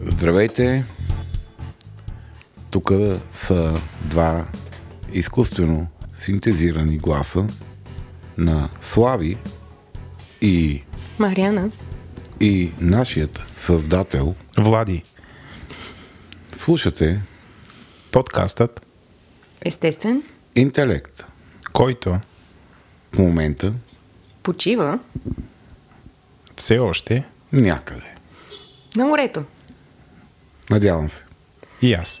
Здравейте! Тук са два изкуствено синтезирани гласа на Слави и, Мариана. и нашият създател. Влади, Слушате подкастът, Естествен. Интелект. който В момента Почива все още някъде. на морето. Надявам се. и аз.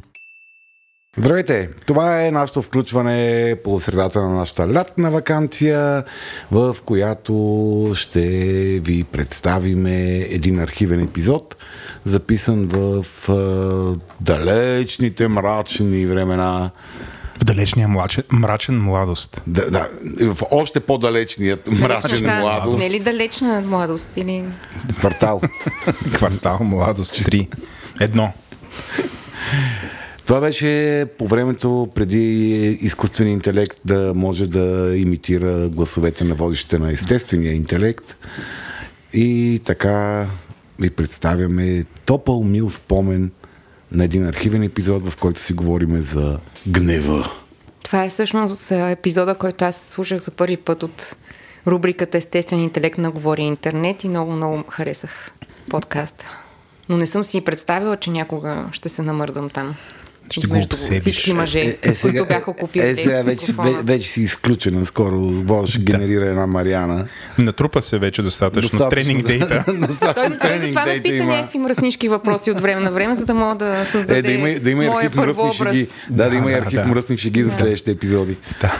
Здравейте! Това е нашето включване по средата на нашата лятна вакансия, в която ще ви представиме един архивен епизод, записан в далечните мрачни времена. В далечния мрачен, мрачен младост. Да, да, в още по-далечният мрачен Така, младост. Не е ли далечна младост? Или... Квартал. Квартал младост 3. Едно. Това беше по времето преди изкуствения интелект да може да имитира гласовете на водещите на естествения интелект. И така ви представяме топъл мил спомен на един архивен епизод, в който си говорим за гнева. Това е всъщност епизода, който аз слушах за първи път от рубриката Естествен интелект на Говори интернет и много, много харесах подкаста. Но не съм си представила, че някога ще се намърдам там. Ще обсебиш. Всички мъже, които бяха купили е, сега вече, ве- вече си изключена. Скоро Бог ще генерира една Мариана. Натрупа се вече достатъчно, тренинг дейта. Той, Достатъчно той тренинг затова ме пита има. някакви мръснишки въпроси от време на време, за да мога да създаде Е, да има, да има моя първообраз. шеги. Да, да, има и Да, архив да. мръсни шеги за следващите епизоди. Да.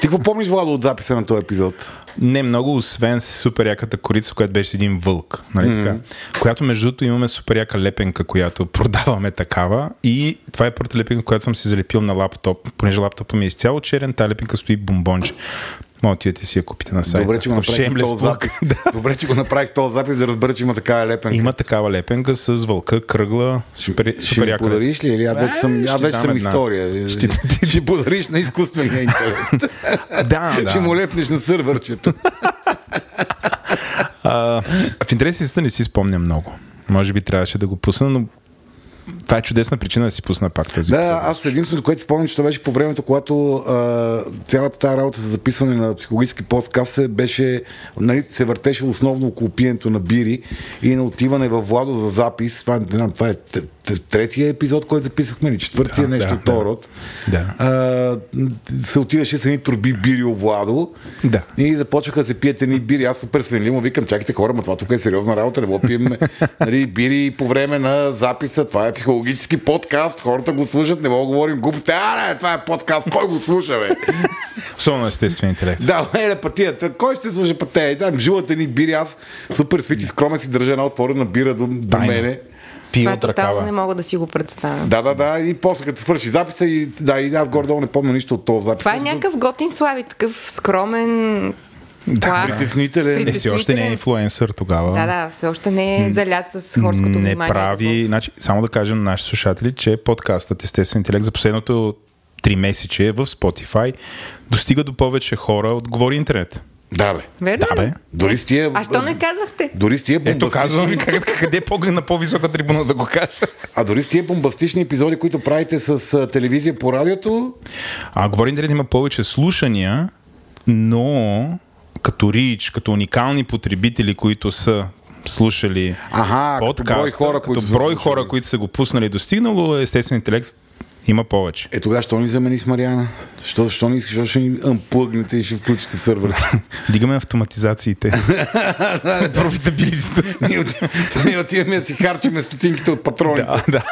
Ти какво помниш, Владо, от записа на този епизод? Не много, освен супер яката корица, която беше един вълк. Нали mm-hmm. така? Която между другото имаме супер яка лепенка, която продаваме такава. И това е първата лепенка, която съм си залепил на лаптоп, понеже лаптопа ми е изцяло черен, тази лепенка стои бомбонче. Може да отидете си я купите на сайта. Добре, че го направих този запис. Добре, че го направих този запис, да разбера, че има такава лепенка. Има такава лепенка с вълка, кръгла, супер, Ще супер яка. подариш ли? Или аз вече съм, Е, аз ще вече съм история. Ще- Ще, подариш на изкуствения интелект. Да, да. Ще му лепнеш на сървърчето. А, в интерес истина не си спомня много. Може би трябваше да го пусна, но това е чудесна причина да си пусна пак тази Да, епизод. аз единственото, което спомням, че това беше по времето, когато а, цялата тази работа за записване на психологически подкаст беше, нали, се въртеше основно около пиенето на бири и на отиване в Владо за запис. Това, не знам, това е третия епизод, който записахме, или четвъртия, Да, нещо да, от да. род. Да. А, се отиваше с едни турби бири у Владо Да. и започнаха да се пият едни бири. Аз супер свенливо викам, чакайте хора, ма това тук е сериозна работа, не го пием нали, бири по време на записа. Това е психологически подкаст, хората го слушат, не мога да говорим глупости. А, не, това е подкаст, кой го слуша, бе? Особено естествен интелект. да, е, пътията. Кой ще слуша пътея? Там жилата ни бири, аз супер свити скромен си държа една отворена бира до, до Тайно. мене. Пи от тотално не ръкава. мога да си го представя. Да, да, да. И после като свърши записа и, да, и аз горе-долу не помня нищо от този запис. Това е някакъв готин слави, такъв скромен. Да, плах. Притеснителен. Е, си още не е инфлуенсър тогава. Да, да, все още не е залят с хорското не внимание. прави. Значи, само да кажем на нашите слушатели, че подкастът Естествен интелект за последното три месече в Spotify достига до повече хора от Говори интернет. Да, бе. Верно Да, бе. Дори с тия... А що не казахте? Дори с тия Ето бомбастични, казвам ви как- къде е по- на по-висока трибуна да го кажа. а дори с тия бомбастични епизоди, които правите с телевизия по радиото, А Говори интернет има повече слушания, но като рич, като уникални потребители, които са слушали като подкаста, брой хора, които като са брой хора, които са го пуснали и достигнало, естествен интелект има повече. е тогава, що ни замени с Мариана? Що, що ни искаш, ще ни амплъгнете и ще включите сървър? Дигаме автоматизациите. Профитабилитето. ние отиваме да си харчиме стотинките от патроните. да, да,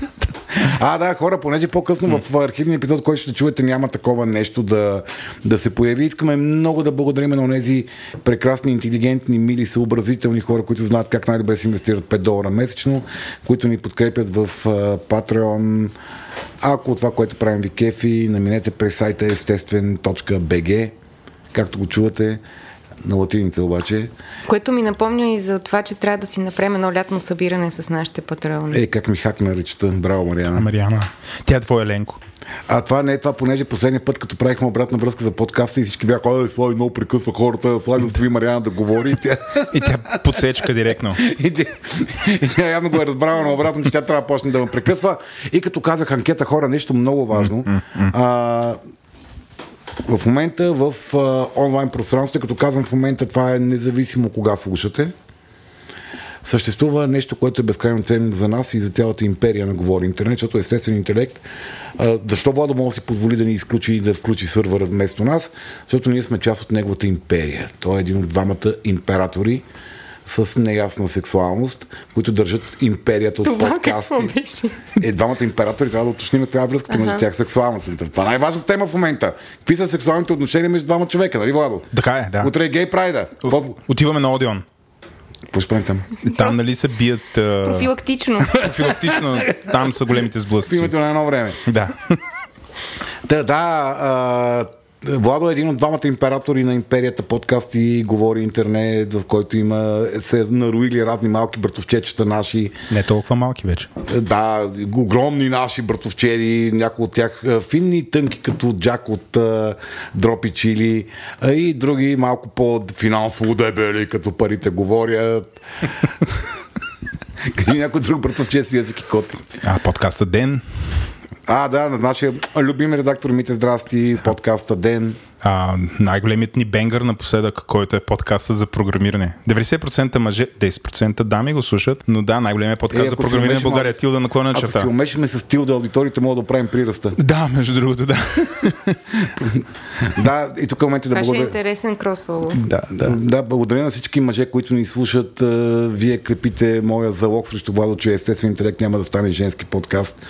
да. А, да, хора, понеже по-късно в архивния епизод, който ще чуете, няма такова нещо да, да се появи. Искаме много да благодарим на тези прекрасни, интелигентни, мили, съобразителни хора, които знаят как най-добре се инвестират 5 долара месечно, които ни подкрепят в uh, Patreon. Ако това, което правим ви кефи, наминете през сайта естествен.bg, както го чувате на латиница обаче. Което ми напомня и за това, че трябва да си направим едно лятно събиране с нашите патреони. Е, как ми хакна речета. Браво, Мариана. Мариана. Тя е твоя Ленко. А това не е това, понеже последния път, като правихме обратна връзка за подкаста и всички бяха, ой, Слави много прекъсва хората, Слави остави Мариана да говори. И тя, И тя подсечка директно. и тя, и тя явно го е разбрала на обратно, че тя трябва да почне да ме прекъсва. И като казах анкета хора, нещо много важно. А, в момента в а, онлайн пространството, като казвам в момента, това е независимо кога слушате. Съществува нещо, което е безкрайно ценно за нас и за цялата империя на Говори Интернет, защото естествен интелект. А, защо Владо може да си позволи да ни изключи и да включи сървъра вместо нас? Защото ние сме част от неговата империя. Той е един от двамата императори с неясна сексуалност, които държат империята от Това подкасти. какво беше? Е, двамата императори трябва да уточним каква е връзката между тях сексуалната. Това е най-важната тема в момента. Какви са сексуалните отношения между двама човека, нали, Владо? Така е, да. Утре е гей прайда. Какво Отиваме на Одион. какво ще правим там? Там, нали, се бият а, Профилактично. профилактично. Там са големите В сблъсъци. името на едно време. Да. Да, да а, Владо е един от двамата императори на империята подкаст и говори интернет, в който има се наруили разни малки братовчечета наши. Не толкова малки вече. Да, огромни наши братовчеди, някои от тях а, финни тънки, като Джак от а, Дропи Чили, и други малко по-финансово дебели, като парите говорят. Къде някой друг братовчет си език и коти. А, подкаста Ден. А, да, на нашия любим редактор Мите Здрасти, подкаста Ден. А, най-големият ни бенгър напоследък, който е подкастът за програмиране. 90% мъже, 10% дами го слушат, но да, най-големият подкаст Е, за ако програмиране в България е Тилда наклона Ако черта. си умешаме с стил да аудиторите, мога да правим приръста. Да, между другото, да. да, и тук в момента да Това ще е благодаря. интересен кросовър. да, да. Да, благодаря на всички мъже, които ни слушат. Вие крепите моя залог срещу Владо, че естествен интелект няма да стане женски подкаст.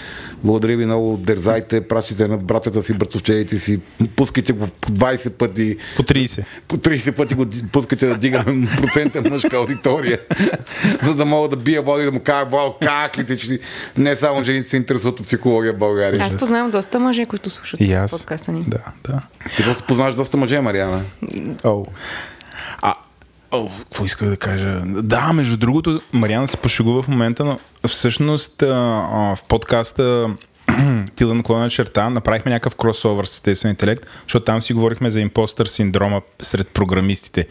Благодаря ви много. Дерзайте, пращайте на братята си, братовчедите си, пускайте го 20 пъти. По 30. По 30 пъти го пускате да дигаме процента мъжка аудитория, за да мога да бия Владо и да му кажа, Владо, как ли ти, че не само жените се интересуват от психология в България. Аз познавам доста мъже, които слушат И аз. подкаста ни. Да, да. Ти просто познаваш доста мъже, Мариана. О. А, о, какво исках да кажа? Да, между другото, Мариана се пошегува в момента, но всъщност а, а, в подкаста Тила наклона черта, направихме някакъв кросовър с естествен интелект, защото там си говорихме за импостър синдрома сред програмистите,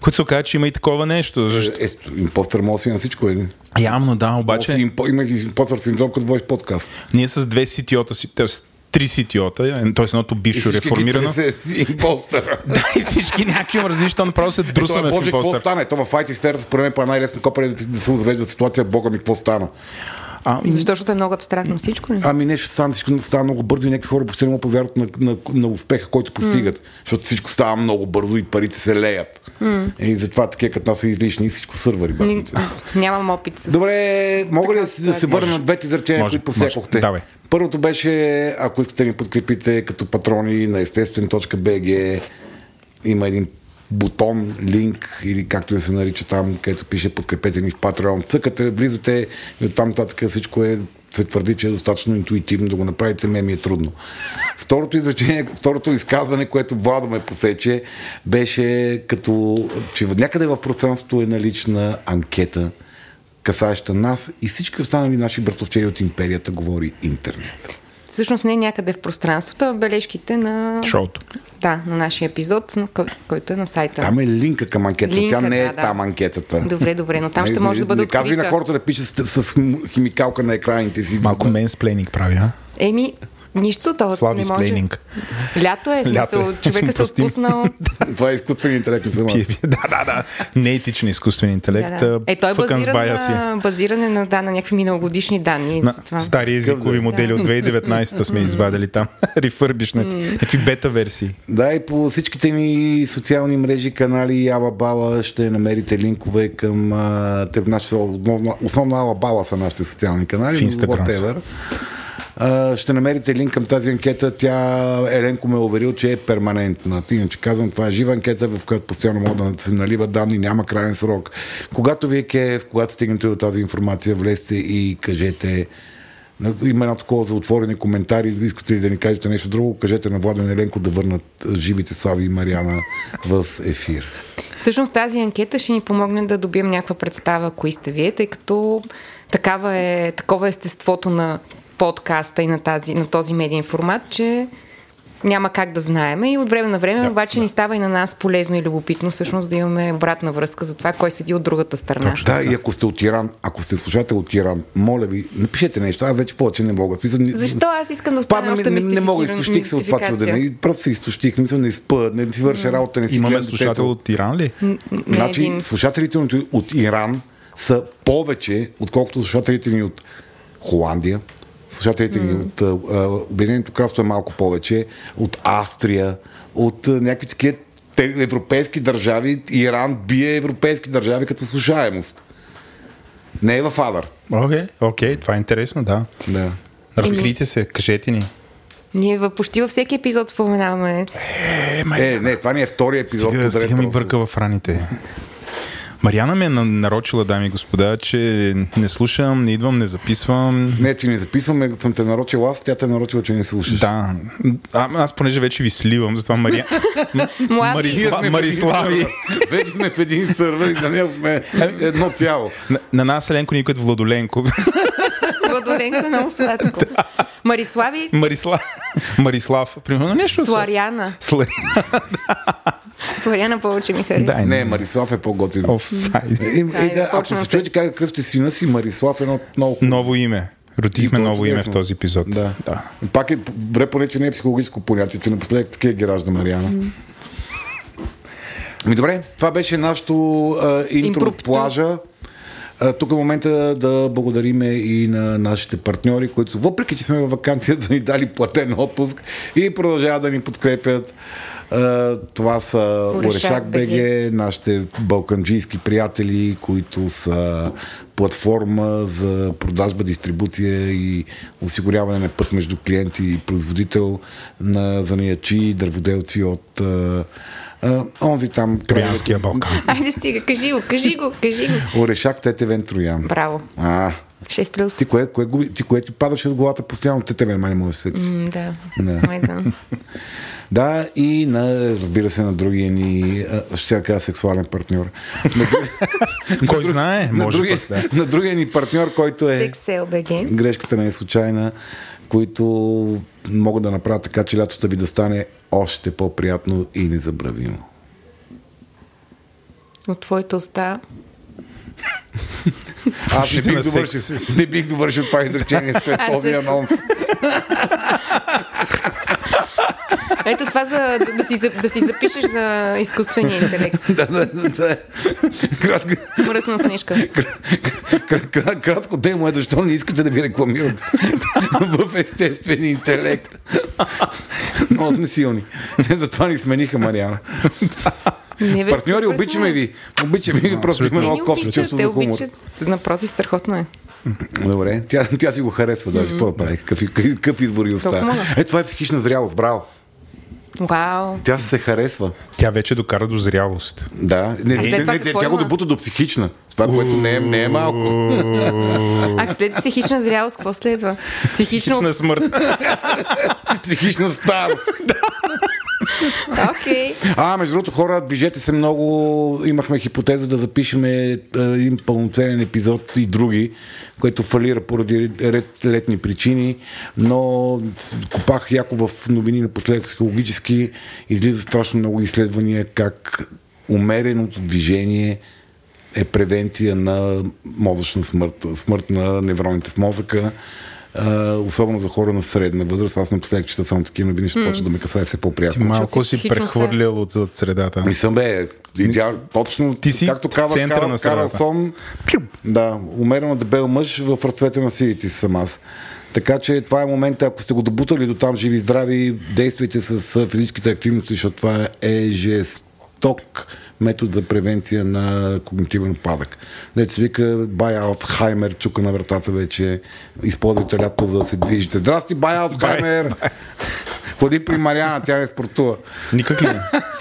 които се оказа, че има и такова нещо. Защо? Е, импостър може да си на всичко, е. Явно да, Обаче... Импо, има и импостър синдром, като водиш подкаст. ние с две CTO-та си, три CTO-та, т.е. едното бившо ги реформирано. тресе с импостъра. Да, и всички някакви имам различни, то направо се Ето, друсаме в Боже, какво импостър. стане? То в и сферата, според мен, по най-лесно копане да, се развежда ситуация, бога ми, какво стана? А, Защо? Защото е много абстрактно всичко ли? Ами нещо стана, всичко става много бързо и някакви хора въобще не могат повярват на, на, на успеха, който постигат. Защото всичко става много бързо и парите се леят. И затова такива като нас са излишни и всичко сървъри. Ни, батница. нямам опит с... Добре, мога ли да, да се върна на двете изречения, които посякохте? може. Давай. Първото беше, ако искате да ни подкрепите като патрони на естествен.bg, има един бутон, линк или както да се нарича там, където пише подкрепете ни в Patreon. Цъкате, влизате и оттам нататък всичко е се твърди, че е достатъчно интуитивно да го направите, ме ми е трудно. Второто изречение, второто изказване, което Владо ме посече, беше като, че някъде в пространството е налична анкета, касаеща нас и всички останали наши братовчери от империята говори интернет. Всъщност не е някъде в пространството, а бележките на... шоуто. Да, на нашия епизод, на кой, който е на сайта. Там е линка към анкетата. Линка, Тя не е да, да. там анкетата. Добре, добре, но там ще Не- може не- да бъде Не казвай на хората да пишат с, с химикалка на екраните си. Малко менсплейнинг прави, а? Еми, нищо, то Слави не може. сплейнинг. Лято е, Лято смисъл, е. човека се ми. отпуснал. Това е изкуствен интелект, не съм аз. Да, да, да. Неетичен изкуствен интелект. Да, да. Е, той е базиран на, базиране на, да, на някакви миналогодишни данни. На Затова. стари езикови модели от 2019 сме извадили там. Рефърбишнати. Някакви бета версии. Да, и по всичките ми социални мрежи, канали Алабала ще намерите линкове към а, те, наши, основна, основна Алабала са нашите социални канали. В Instagram. Ще намерите линк към тази анкета. Тя, Еленко ме е уверил, че е перманентна. Иначе казвам, това е жива анкета, в която постоянно могат да се наливат данни, няма крайен срок. Когато ви е кеф, когато стигнете до тази информация, влезте и кажете има едно такова за отворени коментари. Искате ли да ни кажете нещо друго? Кажете на Владен Еленко да върнат живите Слави и Мариана в ефир. Всъщност тази анкета ще ни помогне да добием някаква представа кои сте вие, тъй като такава е, такова е естеството на подкаста и на, тази, на този медиен формат, че няма как да знаеме и от време на време, да, обаче да. ни става и на нас полезно и любопитно всъщност да имаме обратна връзка за това кой седи от другата страна. Точно, да, и ако сте от Иран, ако сте слушател от Иран, моля ви, напишете нещо, аз вече повече не мога. Смисъл, Защо аз искам да остана още не, не мога, изтощих се от това чудене. Просто се изтощих, мисля, не спа, не си върша работа, не си Имаме слушател от Иран ли? Не, значи, един... слушателите от Иран са повече, отколкото слушателите ни от Холандия, слушателите ни mm. от Обединеното кралство е малко повече, от Австрия, от а, някакви такива европейски държави. Иран бие европейски държави като слушаемост. Не е в Адър. Окей, okay, okay, това е интересно, да. да. Разкрийте се, кажете ни. Ние почти във всеки епизод споменаваме. Е, е, не, това ни е втори епизод. Стига, стига ми бърка в раните. Мариана ме е нарочила, дами и господа, че не слушам, не идвам, не записвам. Не, че не записвам, съм те нарочил аз, тя те е нарочила, че не слушаш. Да. А, аз понеже вече ви сливам, затова Мария... Марисла... Марислави. Вече сме в един сървър и на него сме едно цяло. На, на нас Еленко никой е Владоленко. Владоленко е много сладко. Марислави? Марисла... Марислав. Примерно нещо. Сларяна. Сларяна. Сларяна повече ми харесва. Да, не, Марислав е по-готин. Оф, е, да, ако се чуете как кръсти сина си, Марислав е едно много... Ново име. Родихме ново име в този епизод. Да. да. Пак е добре, поне, че не е психологическо понятие, че напоследък такива ги ражда Мариана. Mm. Ми добре, това беше нашото интро от плажа. Тук е момента да благодариме и на нашите партньори, които въпреки, че сме във вакансия, да ни дали платен отпуск и продължават да ни подкрепят. Това са Орешак БГ, нашите балканджийски приятели, които са платформа за продажба, дистрибуция и осигуряване на път между клиенти и производител на занаячи, дърводелци от Онзи там... Троянския Балкан. Айде стига, кажи го, кажи го, кажи го. Орешак Тетевен Троян. Браво. А, 6 плюс. Ти кое, кое, ти, кое ти падаше с главата постоянно? Те тебе май не можеш да се mm, да. да. Да, и на, разбира се, на другия ни, ще кажа сексуален партньор. Кой знае? Може на, другия, път, да. на другия ни партньор, който е... SexLBG. Грешката не е случайна които могат да направят така, че лятото ви да стане още по-приятно и незабравимо. От твоята уста Аз не бих, довършил, не бих довършил това изречение след този анонс. Ето това за да си, да си запишеш за изкуствения интелект. да, да, това е. Кратко. Мръсна смешка. Кратко демо е защо не искате да ви рекламират в естествен интелект. Много сме силни. Затова ни смениха Мариана. Не, бе, Партньори, обичаме ви. Обичаме ви, просто има много кофти чувство за хумор. Обичат, напротив, страхотно е. Добре, тя, тя си го харесва даже. Какво да прави? Какъв, какъв избор и оставя? Е, това е психична зрялост, браво. Вау. Тя се харесва. Тя вече докара до зрялост. Да, не, не, не, не, тя го добута до психична. Това, което не е, не е малко. А след психична зрялост, какво следва? Психично... Психична смърт. психична старост. Okay. А, между другото, хора, движете се много. Имахме хипотеза да запишем един пълноценен епизод и други, което фалира поради ред летни причини, но копах яко в новини напоследък психологически. Излиза страшно много изследвания как умереното движение е превенция на мозъчна смърт, смърт на невроните в мозъка особено за хора на средна възраст. Аз напоследък чета само такива новини, ще mm. почва да ме касае все по-приятно. Ти малко си прехвърлил от, от средата. Не съм бе. Идеал, точно, ти си както казва Карл, на Карлсон, да, умерено дебел мъж в разцвета на силите си съм аз. Така че това е момента, ако сте го добутали до там живи и здрави, действайте с физическите активности, защото това е жест жесток метод за превенция на когнитивен падък. Дете се вика Бай Алцхаймер, чука на вратата вече, използвайте лято за да се движите. Здрасти, Бай Алцхаймер! Ходи при Мариана, тя не спортува. Никак ли?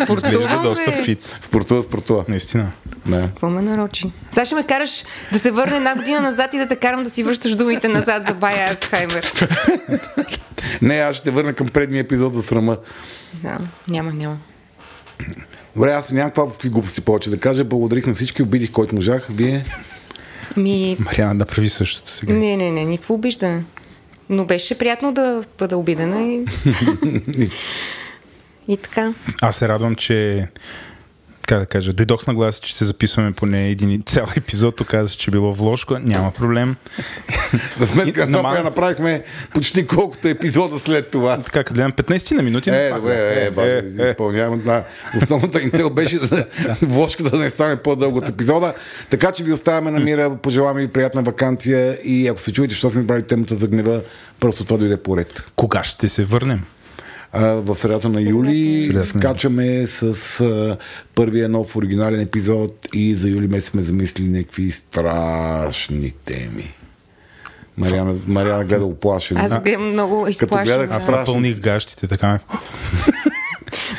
Спортува, Изглежда доста фит. Спортува, спортува. Наистина. Да. Какво ме нарочи? Сега ще ме караш да се върне една година назад и да те карам да си връщаш думите назад за Бая Алцхаймер. Не, аз ще те върна към предния епизод за срама. Да, няма, няма. Добре, аз нямам каква глупости повече да кажа. Благодарих на всички, обидих който можах. Вие Ми, Мариана да прави същото сега. не, не, не, никакво обиждане. Но беше приятно да бъда обидена и... и така. Аз се радвам, че как да кажа, дойдох с нагласа, че ще записваме поне един цял епизод, оказа се, че било вложко, няма проблем. За сметка на това, направихме почти колкото епизода след това. Така, като гледам 15 на минути. Е, добре, е, бе, е, е. изпълнявам. Да. Основната ни цел беше да вложката да не стане по-дълго от епизода. Така че ви оставяме на мира, пожелаваме ви приятна вакансия и ако се чуете, що сме избрали темата за гнева, просто това дойде поред. Кога ще се върнем? В средата на юли Средата на юли. скачаме с а, първия нов оригинален епизод и за юли месец сме замислили някакви страшни теми. Мариана, Мариана гледа оплашена. Аз гледам много изплашена. гледах Да. Аз напълних гащите, така.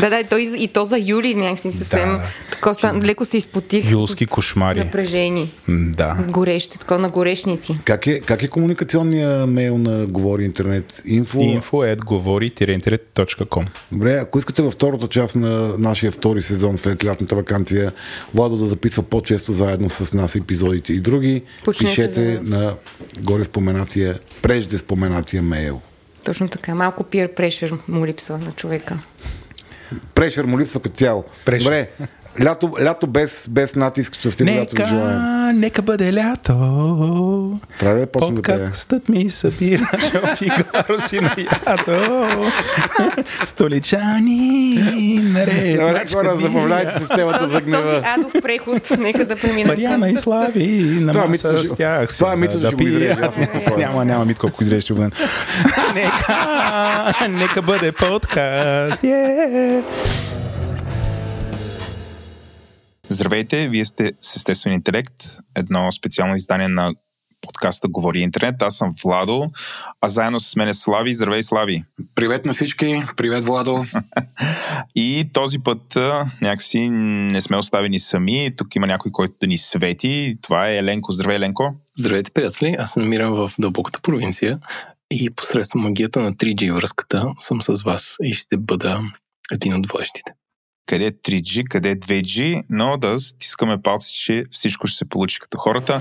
Да, да, и то, и, и то за юли някакси съвсем. Да. Така, стан, леко се изпотих. Юлски от кошмари. Напрежение. М, Да. Горещо, така на горешници. Как е, как е комуникационния мейл на Говори Интернет? Инфо? Info at говори-интернет.com Добре, ако искате във втората част на нашия втори сезон след лятната вакансия, Владо да записва по-често заедно с нас епизодите и други, Почнете пишете да- на горе споменатия, прежде споменатия мейл. Точно така. Малко peer pressure му липсва на човека. Прешер му липсва като цяло. Прешер. Добре, лято, лято без, без натиск, щастливо лято ви желаем. Нека, нека бъде лято. Трябва да почнем да пея? Подкастът ми събира шофигаро си на ято. Столичани наред. Добре, хора, забавляйте се с темата за с този гнева. адов преход, нека да преминем Мариана и Слави на Това маса Митко с ще- тях. това ще пия. изреже, аз съм спокоен. Няма, няма Митко, ако изреже ще го дам. Нека, нека бъде подкаст. Yeah. Здравейте, вие сте с Естествен интелект, едно специално издание на подкаста Говори интернет. Аз съм Владо, а заедно с мен е Слави. Здравей, Слави! Привет на всички, привет Владо. И този път някакси не сме оставени сами. Тук има някой, който да ни свети. Това е Еленко. Здравей, Еленко! Здравейте, приятели! Аз се намирам в дълбоката провинция и посредством магията на 3G връзката съм с вас и ще бъда един от водещите. Къде е 3G, къде е 2G, но да стискаме палци, че всичко ще се получи като хората.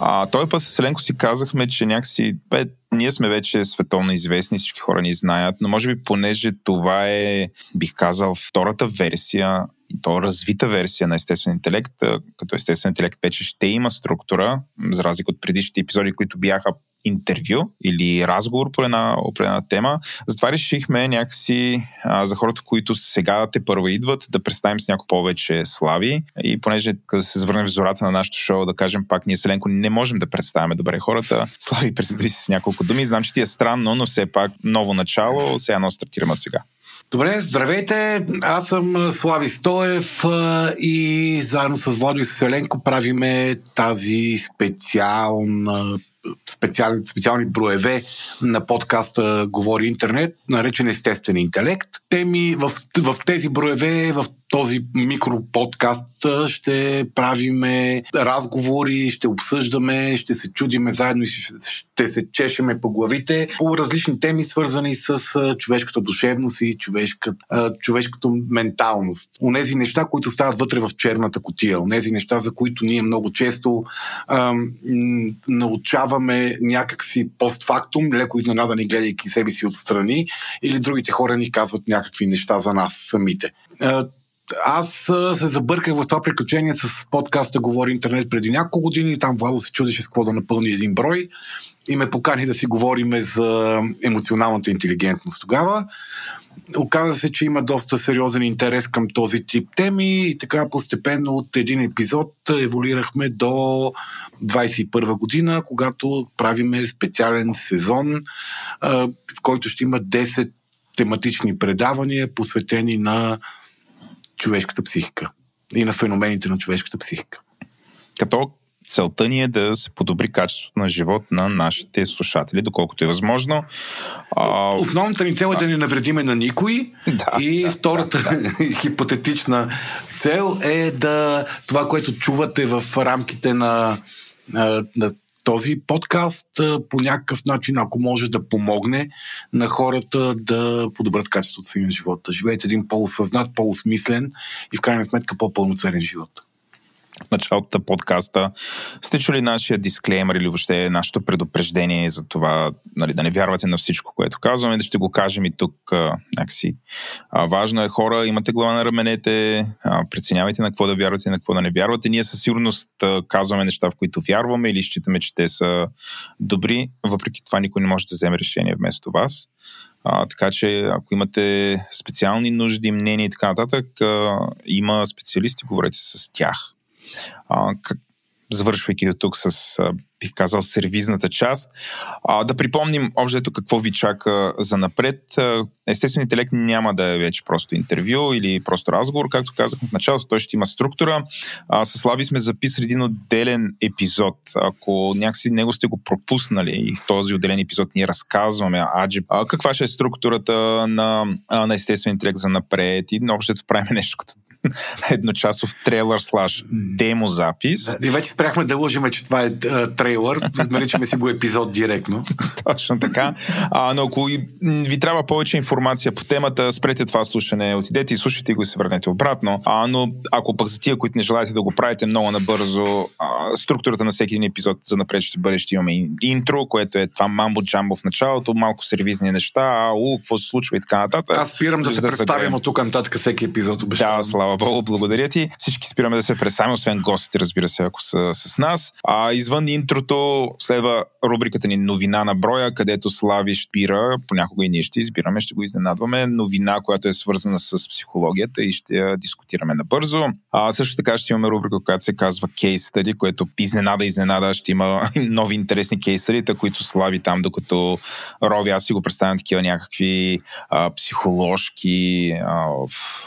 А, този път с Еленко си казахме, че някакси бе, ние сме вече световно известни, всички хора ни знаят, но може би понеже това е, бих казал, втората версия, и то развита версия на естествен интелект, като естествен интелект вече ще има структура, за разлика от предишните епизоди, които бяха интервю или разговор по една определена тема. Затова решихме някакси а, за хората, които сега те първо идват, да представим с някой повече слави. И понеже като се завърнем в зората на нашото шоу, да кажем пак, ние с Еленко не можем да представяме добре хората. Слави, представи си с няколко думи. Знам, че ти е странно, но все пак ново начало. Сега едно стартираме от сега. Добре, здравейте, аз съм Слави Стоев и заедно с Владо и с Еленко правиме тази специална специални, специални броеве на подкаста Говори интернет, наречен естествен интелект. Теми в, в тези броеве, в този микроподкаст ще правиме разговори, ще обсъждаме, ще се чудиме заедно и ще се чешеме по главите по различни теми, свързани с човешката душевност и човешката, човешката менталност. Онези неща, които стават вътре в черната котия, онези неща, за които ние много често ам, научаваме някакси постфактум, леко изненадани, гледайки себе си отстрани, или другите хора ни казват някакви неща за нас самите аз се забърках в това приключение с подкаста Говори интернет преди няколко години. Там Владо се чудеше с какво да напълни един брой и ме покани да си говориме за емоционалната интелигентност тогава. Оказа се, че има доста сериозен интерес към този тип теми и така постепенно от един епизод еволюирахме до 21 година, когато правиме специален сезон, в който ще има 10 тематични предавания, посветени на човешката психика и на феномените на човешката психика. Като целта ни е да се подобри качеството на живот на нашите слушатели, доколкото е възможно. А... Основната ни цел е да не навредиме на никой да, и да, втората да, да. хипотетична цел е да това, което чувате в рамките на, на, на този подкаст по някакъв начин, ако може да помогне на хората да подобрят качеството си на живота, да един по-осъзнат, по-осмислен и в крайна сметка по-пълноценен живот в началото на подкаста. Сте чули нашия дисклеймер или въобще нашето предупреждение за това нали, да не вярвате на всичко, което казваме, да ще го кажем и тук а, някакси. А, важно е хора, имате глава на раменете, а, преценявайте на какво да вярвате и на какво да не вярвате. Ние със сигурност а, казваме неща, в които вярваме или считаме, че те са добри. Въпреки това никой не може да вземе решение вместо вас. А, така че, ако имате специални нужди, мнения и така нататък, а, има специалисти, говорете с тях а, как, завършвайки до тук с, а, бих казал, сервизната част. А, да припомним общо какво ви чака за напред. Естествен интелект няма да е вече просто интервю или просто разговор. Както казахме в началото, той ще има структура. А, с Лави сме записали един отделен епизод. Ако някакси него сте го пропуснали и в този отделен епизод ние разказваме аджи, а, каква ще е структурата на, на естествен интелект за напред и общо правим нещо като едночасов трейлър слаш демо запис. И вече спряхме да лъжиме, че това е трейлър. Наричаме си го епизод директно. Точно така. А, но ако ви трябва повече информация по темата, спрете това слушане, отидете и слушайте го и се върнете обратно. А, но ако пък за тия, които не желаете да го правите много набързо, а, структурата на всеки един епизод за напред ще бъде, ще имаме интро, което е това мамбо джамбо в началото, малко сервизни неща, а, у, какво се случва и така нататък. Аз спирам да, да се да представям от тук нататък всеки епизод. Обещавам. Да, слава Богу, благодаря ти. Всички спираме да се представим, освен гостите, разбира се, ако са с нас. А извън интрото следва рубриката ни новина на броя, където Слави спира, понякога и ние ще избираме, ще го изненадваме, новина, която е свързана с психологията и ще я дискутираме набързо. А също така ще имаме рубрика, която се казва Case Study, което изненада, изненада ще има нови интересни кейсърита, които Слави там, докато Рови, аз си го представям такива някакви а, психоложки а,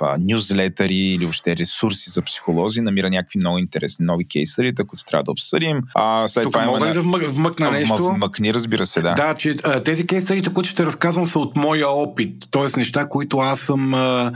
а, нюзлетъри или въобще ресурси за психолози, намира някакви много интересни нови кейсърита, които трябва да обсъдим. А, след Тук това мога ли да вмъкна нещо? Вмъкни, разбира се, да. Да, че тези кейсърите, които ще разказвам, са от моя опит. Тоест неща, които аз съм а,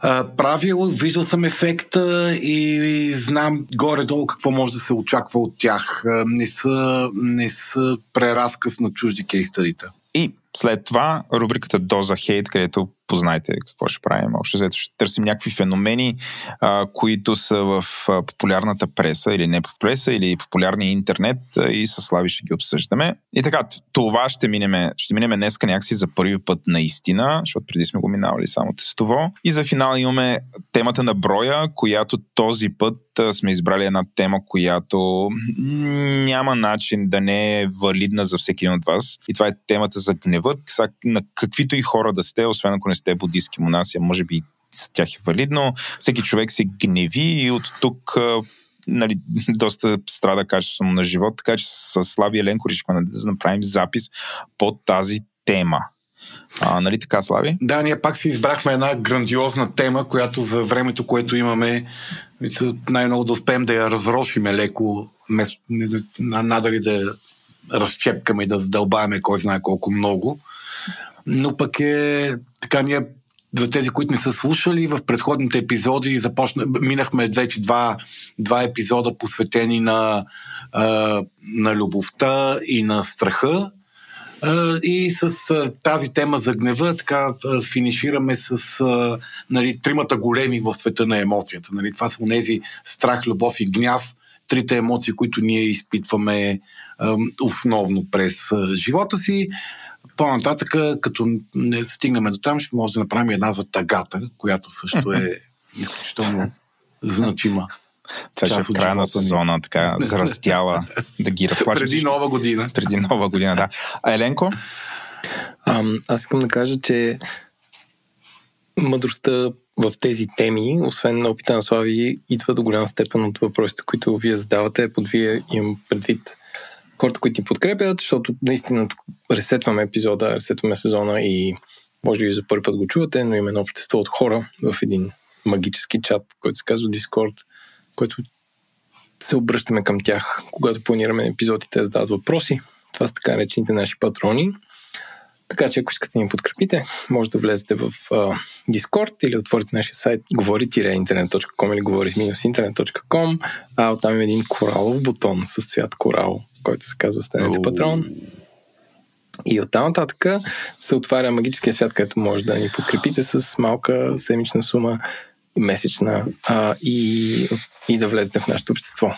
а, правил, виждал съм ефекта и, и знам горе-долу какво може да се очаква от тях. Не са, не са преразказ на чужди кейстъдита. И след това рубриката Доза Хейт, където познайте какво ще правим. Общо взето ще търсим някакви феномени, а, които са в а, популярната преса или не преса, или популярния интернет а, и с Слави ще ги обсъждаме. И така, това ще минеме, ще минеме днеска някакси за първи път наистина, защото преди сме го минавали само тестово. И за финал имаме темата на броя, която този път сме избрали една тема, която няма начин да не е валидна за всеки един от вас. И това е темата за гневът, на каквито и хора да сте, освен ако не сте буддийски монаси, а може би за тях е валидно. Всеки човек се гневи и от тук нали, доста страда качеството на живот, така че с Слави Еленко решихме да направим запис по тази тема. А, нали така, Слави? Да, ние пак си избрахме една грандиозна тема, която за времето, което имаме, най-много да успеем да я разрошиме леко, надали да разчепкаме и да задълбаваме кой знае колко много. Но пък е така ние за тези, които не са слушали, в предходните епизоди започна, минахме вече два, два епизода посветени на, на любовта и на страха. И с тази тема за гнева така финишираме с нали, тримата големи в света на емоцията. Нали, това са тези страх, любов и гняв, трите емоции, които ние изпитваме основно през а, живота си. По-нататък, като не стигнем до там, ще може да направим една за тагата, която също е изключително значима. Това ще е в края на сезона, така, зарастяла, да ги разплача. Преди нова година. Преди нова година, да. А Еленко? А, аз искам да кажа, че мъдростта в тези теми, освен на опита на Слави, идва до голяма степен от въпросите, които вие задавате. Под вие имам предвид хората, които ни подкрепят, защото наистина ресетваме епизода, ресетваме сезона и може би за първи път го чувате, но има едно общество от хора в един магически чат, който се казва Discord, който се обръщаме към тях, когато планираме епизодите да задават въпроси. Това са така речените наши патрони. Така че ако искате да ни подкрепите, може да влезете в Discord или отворите нашия сайт говори-интернет.com или говори-интернет.com а оттам има един коралов бутон с цвят корал, който се казва Станете патрон. И оттам нататък се отваря магическия свят, където може да ни подкрепите с малка седмична сума месечна а, и, и да влезете в нашето общество.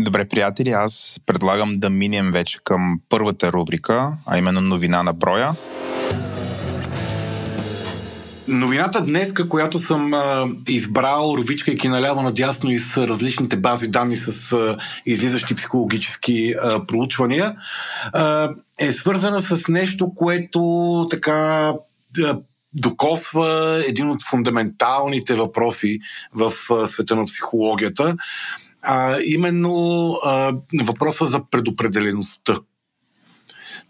Добре, приятели, аз предлагам да минем вече към първата рубрика, а именно новина на броя. Новината днес, която съм а, избрал, ровичкайки наляво надясно и с различните бази данни с а, излизащи психологически а, проучвания, а, е свързана с нещо, което така а, докосва един от фундаменталните въпроси в а, света на психологията, а именно а, въпроса за предопределеността.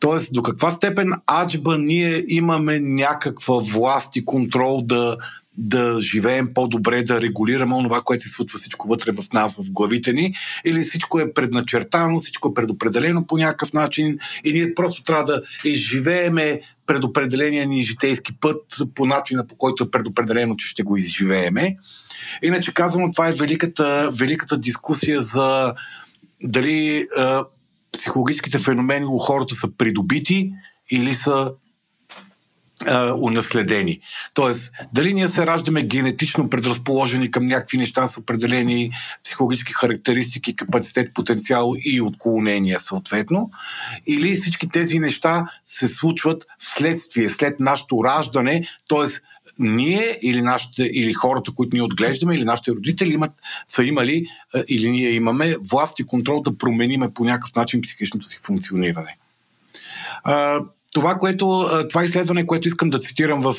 Тоест, до каква степен аджба ние имаме някаква власт и контрол да, да живеем по-добре, да регулираме онова, което се случва всичко вътре в нас, в главите ни, или всичко е предначертано, всичко е предопределено по някакъв начин и ние просто трябва да изживееме предопределения ни житейски път по начина, по който е предопределено, че ще го изживееме. Иначе казано, това е великата, великата дискусия за дали а, психологическите феномени у хората са придобити или са унаследени. Тоест, дали ние се раждаме генетично предразположени към някакви неща с определени психологически характеристики, капацитет, потенциал и отклонения съответно, или всички тези неща се случват следствие, след нашето раждане, т.е. ние или, нашите, или хората, които ние отглеждаме, или нашите родители имат, са имали или ние имаме власт и контрол да промениме по някакъв начин психичното си функциониране това, което, това изследване, което искам да цитирам в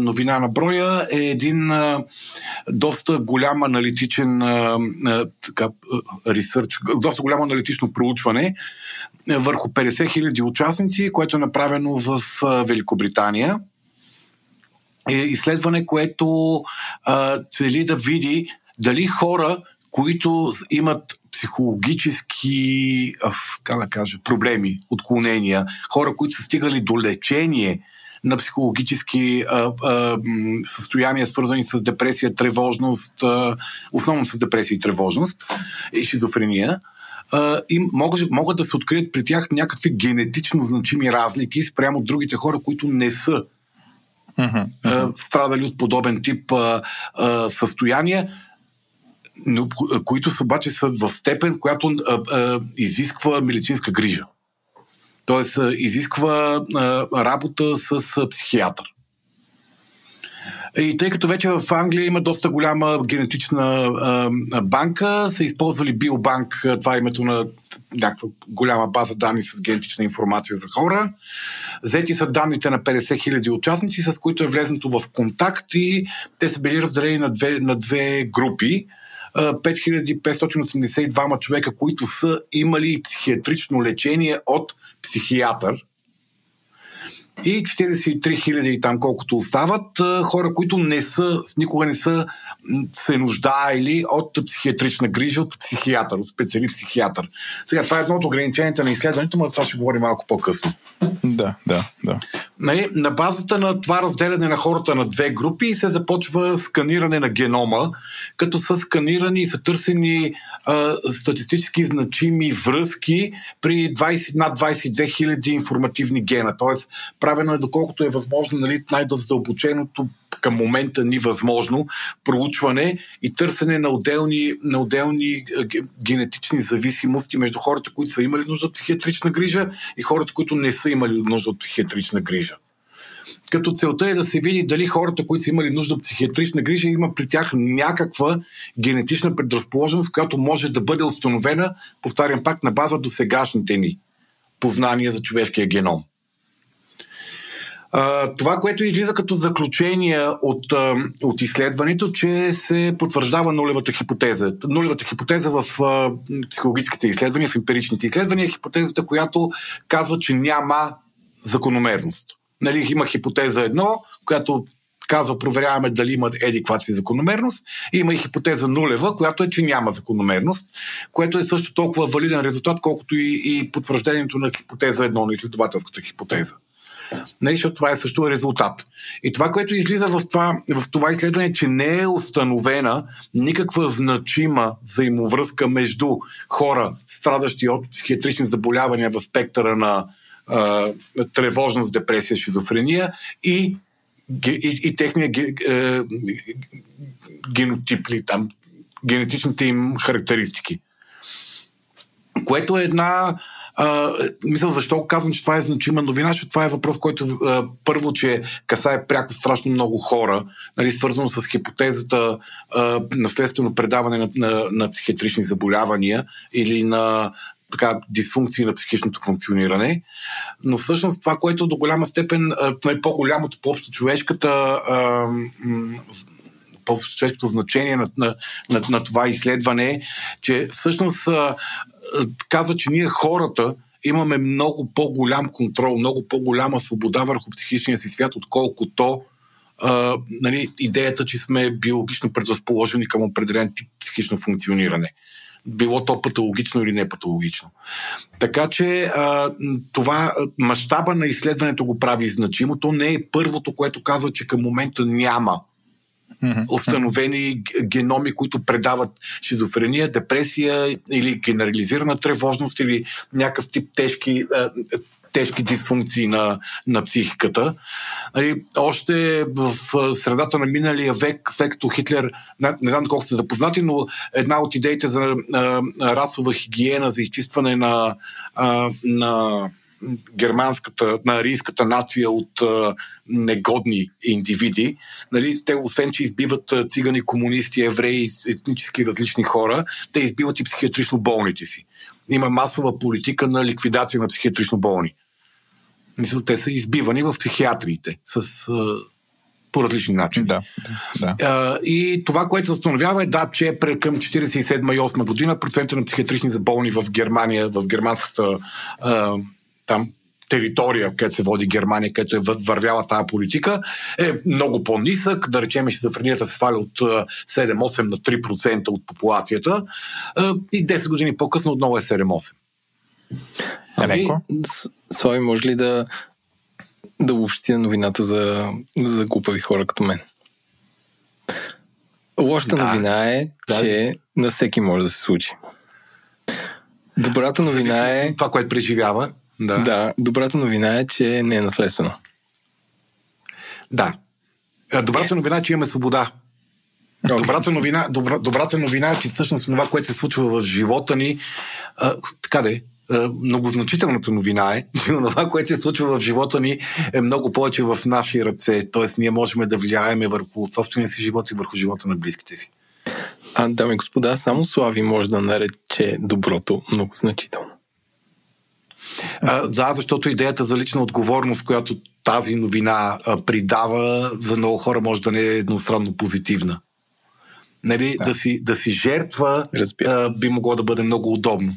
новина на броя, е един доста голям аналитичен така, ресърч, доста голямо аналитично проучване върху 50 000 участници, което е направено в Великобритания. Е изследване, което цели да види дали хора, които имат психологически, как да кажа, проблеми, отклонения, хора, които са стигали до лечение на психологически а, а, състояния, свързани с депресия, тревожност, а, основно с депресия и тревожност и шизофрения, и могат, могат да се открият при тях някакви генетично значими разлики спрямо от другите хора, които не са uh-huh, uh-huh. страдали от подобен тип а, а, състояния които обаче са в степен, която а, а, изисква медицинска грижа. Тоест, а, изисква а, работа с а, психиатър. И тъй като вече в Англия има доста голяма генетична а, банка, са използвали биобанк, това е името на някаква голяма база данни с генетична информация за хора. Взети са данните на 50 000 участници, с които е влезнато в контакт и те са били разделени на две, на две групи. 5582 човека, които са имали психиатрично лечение от психиатър. И 43 хиляди и там колкото остават, хора, които не са, никога не са се нуждаели от психиатрична грижа, от психиатър, от специалист психиатър. Сега, това е едно от ограниченията на изследването, но за това ще говорим малко по-късно. Да, да, да. Нали, на базата на това разделяне на хората на две групи се започва сканиране на генома, като са сканирани и са търсени а, статистически значими връзки при 20, над 22 хиляди информативни гена. Тоест, правено е доколкото е възможно нали, най-дълбоченото към момента ни възможно проучване и търсене на отделни, на отделни генетични зависимости между хората, които са имали нужда от психиатрична грижа и хората, които не са имали нужда от психиатрична грижа. Като целта е да се види дали хората, които са имали нужда от психиатрична грижа, има при тях някаква генетична предразположеност, която може да бъде установена, повтарям пак, на база до сегашните ни познания за човешкия геном. Това, което излиза като заключение от, от изследването, че се потвърждава нулевата хипотеза. Нулевата хипотеза в uh, психологическите изследвания, в емпиричните изследвания е хипотезата, която казва, че няма закономерност. Нали, има хипотеза едно, която казва, проверяваме дали има еди закономерност. И има и хипотеза нулева, която е, че няма закономерност, което е също толкова валиден резултат, колкото и, и потвърждението на хипотеза едно, на изследователската хипотеза. Не, защото това е също резултат. И това, което излиза в това, в това изследване, че не е установена никаква значима взаимовръзка между хора, страдащи от психиатрични заболявания в спектъра на а, тревожност, депресия, шизофрения и, и, и техния е, генотип или там генетичните им характеристики. Което е една мисля, защо казвам, че това е значима новина, защото това е въпрос, който а, първо, че касае пряко страшно много хора, нали, свързано с хипотезата а, наследствено предаване на, на, на психиатрични заболявания или на така, дисфункции на психичното функциониране. Но всъщност това, което до голяма степен е по-голямото по-общо човешката по-човешкото значение на, на, на, на това изследване че всъщност казва, че ние хората имаме много по-голям контрол, много по-голяма свобода върху психичния си свят, отколкото а, нали, идеята, че сме биологично предразположени към определен тип психично функциониране. Било то патологично или не патологично. Така че а, това мащаба на изследването го прави значимо. То не е първото, което казва, че към момента няма установени геноми, които предават шизофрения, депресия или генерализирана тревожност или някакъв тип тежки тежки дисфункции на, на психиката. Нали, още в средата на миналия век, след като Хитлер, не, не знам колко сте запознати, но една от идеите за а, расова хигиена, за изчистване на, а, на германската, на арийската нация от а, негодни индивиди. Нали, те, освен, че избиват цигани, комунисти, евреи, етнически различни хора, те избиват и психиатрично болните си. Има масова политика на ликвидация на психиатрично болни. Те са избивани в психиатриите с а, по различни начини. Да, да, да. И това, което се установява е да, че към 47 и 8 година процента на психиатрични заболни в Германия, в германската а, там територия, където се води Германия, където е вървяла тази политика, е много по-нисък. Да речем, шизофренията се сваля от 7-8 на 3% от популацията и 10 години по-късно отново е 7-8. Ами, Слави, може ли да, да обобщи новината за, за глупави хора като мен? Лошата да. новина е, да. че на всеки може да се случи. Добрата новина е... Това, което преживява. Да. да, добрата новина е, че не е наследствено. Да. Добрата yes. новина е, че имаме свобода. Okay. Добрата, новина, добра, добрата новина е, че всъщност това, което се случва в живота ни, а, така де, многозначителната новина е, че това, което се случва в живота ни е много повече в наши ръце. Тоест, ние можем да влияеме върху собствения си живот и върху живота на близките си. А, дами и господа, само Слави може да нарече доброто много значително. А, да, защото идеята за лична отговорност, която тази новина а, придава, за много хора може да не е едностранно позитивна. Нали, да. Да, си, да си жертва а, би могло да бъде много удобно.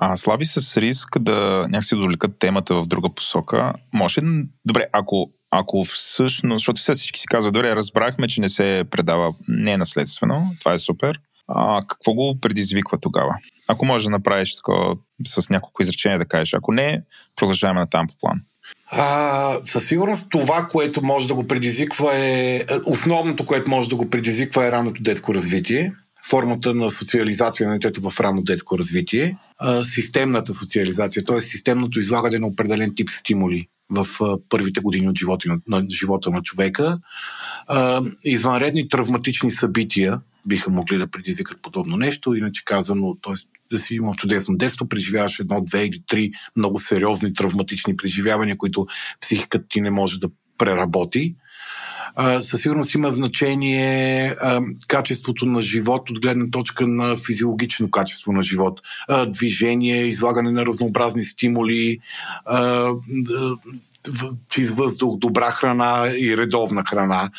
А слаби с риск да някакси довлекат темата в друга посока. Може добре, ако, ако всъщност, защото все всички си казват, добре, разбрахме, че не се предава, не е наследствено, това е супер. А, какво го предизвиква тогава? Ако можеш да направиш такова с няколко изречения да кажеш, ако не, продължаваме на там по план. А, със сигурност това, което може да го предизвиква е... Основното, което може да го предизвиква е ранното детско развитие. Формата на социализация на детето в ранно детско развитие. А, системната социализация, т.е. системното излагане на определен тип стимули в първите години от живота на, на живота на човека. А, извънредни травматични събития биха могли да предизвикат подобно нещо, иначе казано, т.е да си имал чудесно детство, преживяваш едно, две или три много сериозни травматични преживявания, които психиката ти не може да преработи. А, със сигурност има значение а, качеството на живот от гледна точка на физиологично качество на живот. А, движение, излагане на разнообразни стимули, а, чист въздух, добра храна и редовна храна.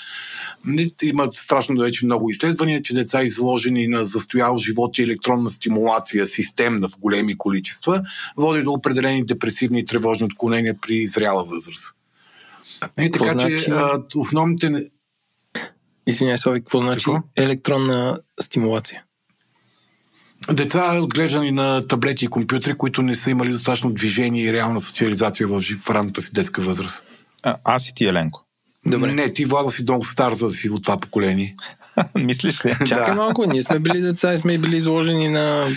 Има страшно вече много изследвания, че деца изложени на застоял живот и електронна стимулация, системна в големи количества, води до определени депресивни и тревожни отклонения при зряла възраст. И така значи? че а, основните... Извинявай, Слави, какво значи какво? електронна стимулация? Деца отглеждани на таблети и компютри, които не са имали достатъчно движение и реална социализация в, в ранната си детска възраст. А, аз и ти, Еленко. Добре. Не, ти Влада си много стар, за да си от това поколение. Мислиш ли? Чакай да. малко, ние сме били деца и сме били изложени на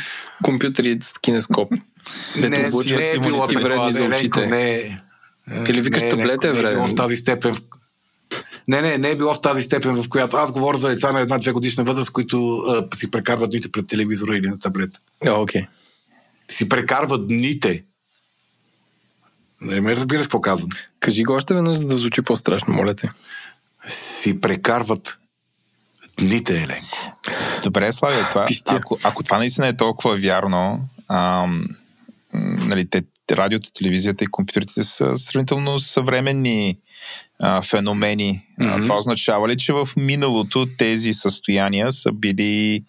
компютри с кинескоп. Не, не, не е било ти вредни за очите. Не, Или викаш таблет е вреден? Не в тази степен. Не, не, не е било в тази степен, в която аз говоря за деца на една-две годишна възраст, които а, си прекарват дните пред телевизора или на таблет. Окей. Okay. Си прекарват дните. Не ме разбираш какво казвам. Кажи го още веднъж, за да звучи по-страшно, моля те. Си прекарват дните, Еленко. Добре, Слави, това, ако, ако това наистина е толкова вярно, ам, нали, те, радиото, телевизията и компютрите са сравнително съвременни а, феномени. Mm-hmm. Това означава ли, че в миналото тези състояния са били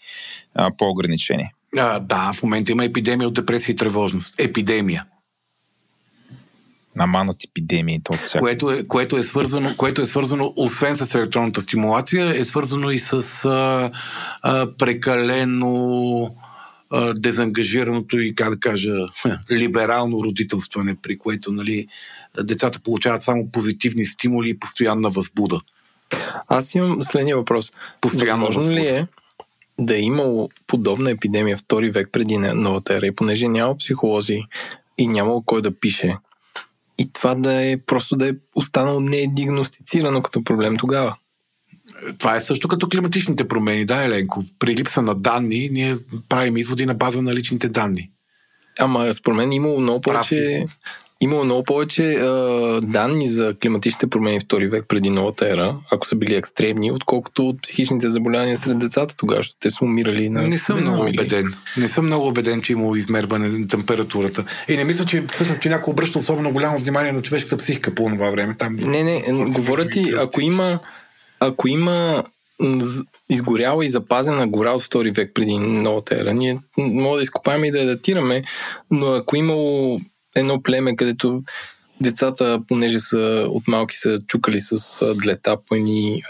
а, по-ограничени? А, да, в момента има епидемия от депресия и тревожност. Епидемия наманат епидемии. То от което, е, което, е свързано, което е свързано, освен с електронната стимулация, е свързано и с а, а, прекалено а, дезангажираното и, как да кажа, либерално родителстване, при което нали, децата получават само позитивни стимули и постоянна възбуда. Аз имам следния въпрос. Постоянно Възможно ли е да е имало подобна епидемия втори век преди новата ера и понеже няма психолози и нямало кой да пише и това да е просто да е останало недигностицирано като проблем тогава. Това е също като климатичните промени, да, Еленко. При липса на данни, ние правим изводи на база на личните данни. Ама според мен имало много повече имало много повече а, данни за климатичните промени втори век преди новата ера, ако са били екстремни, отколкото от психичните заболявания сред децата тогава, защото те са умирали на... Не съм много убеден. Не съм много убеден, че има измерване на температурата. И не мисля, че всъщност, че някой обръща особено голямо внимание на човешката психика по това време. Там, не, не, говоря ти, ако има, ако има изгоряла и запазена гора от втори век преди новата ера. Ние може да изкопаем и да я датираме, но ако имало едно племе, където децата, понеже са от малки, са чукали с длета по едни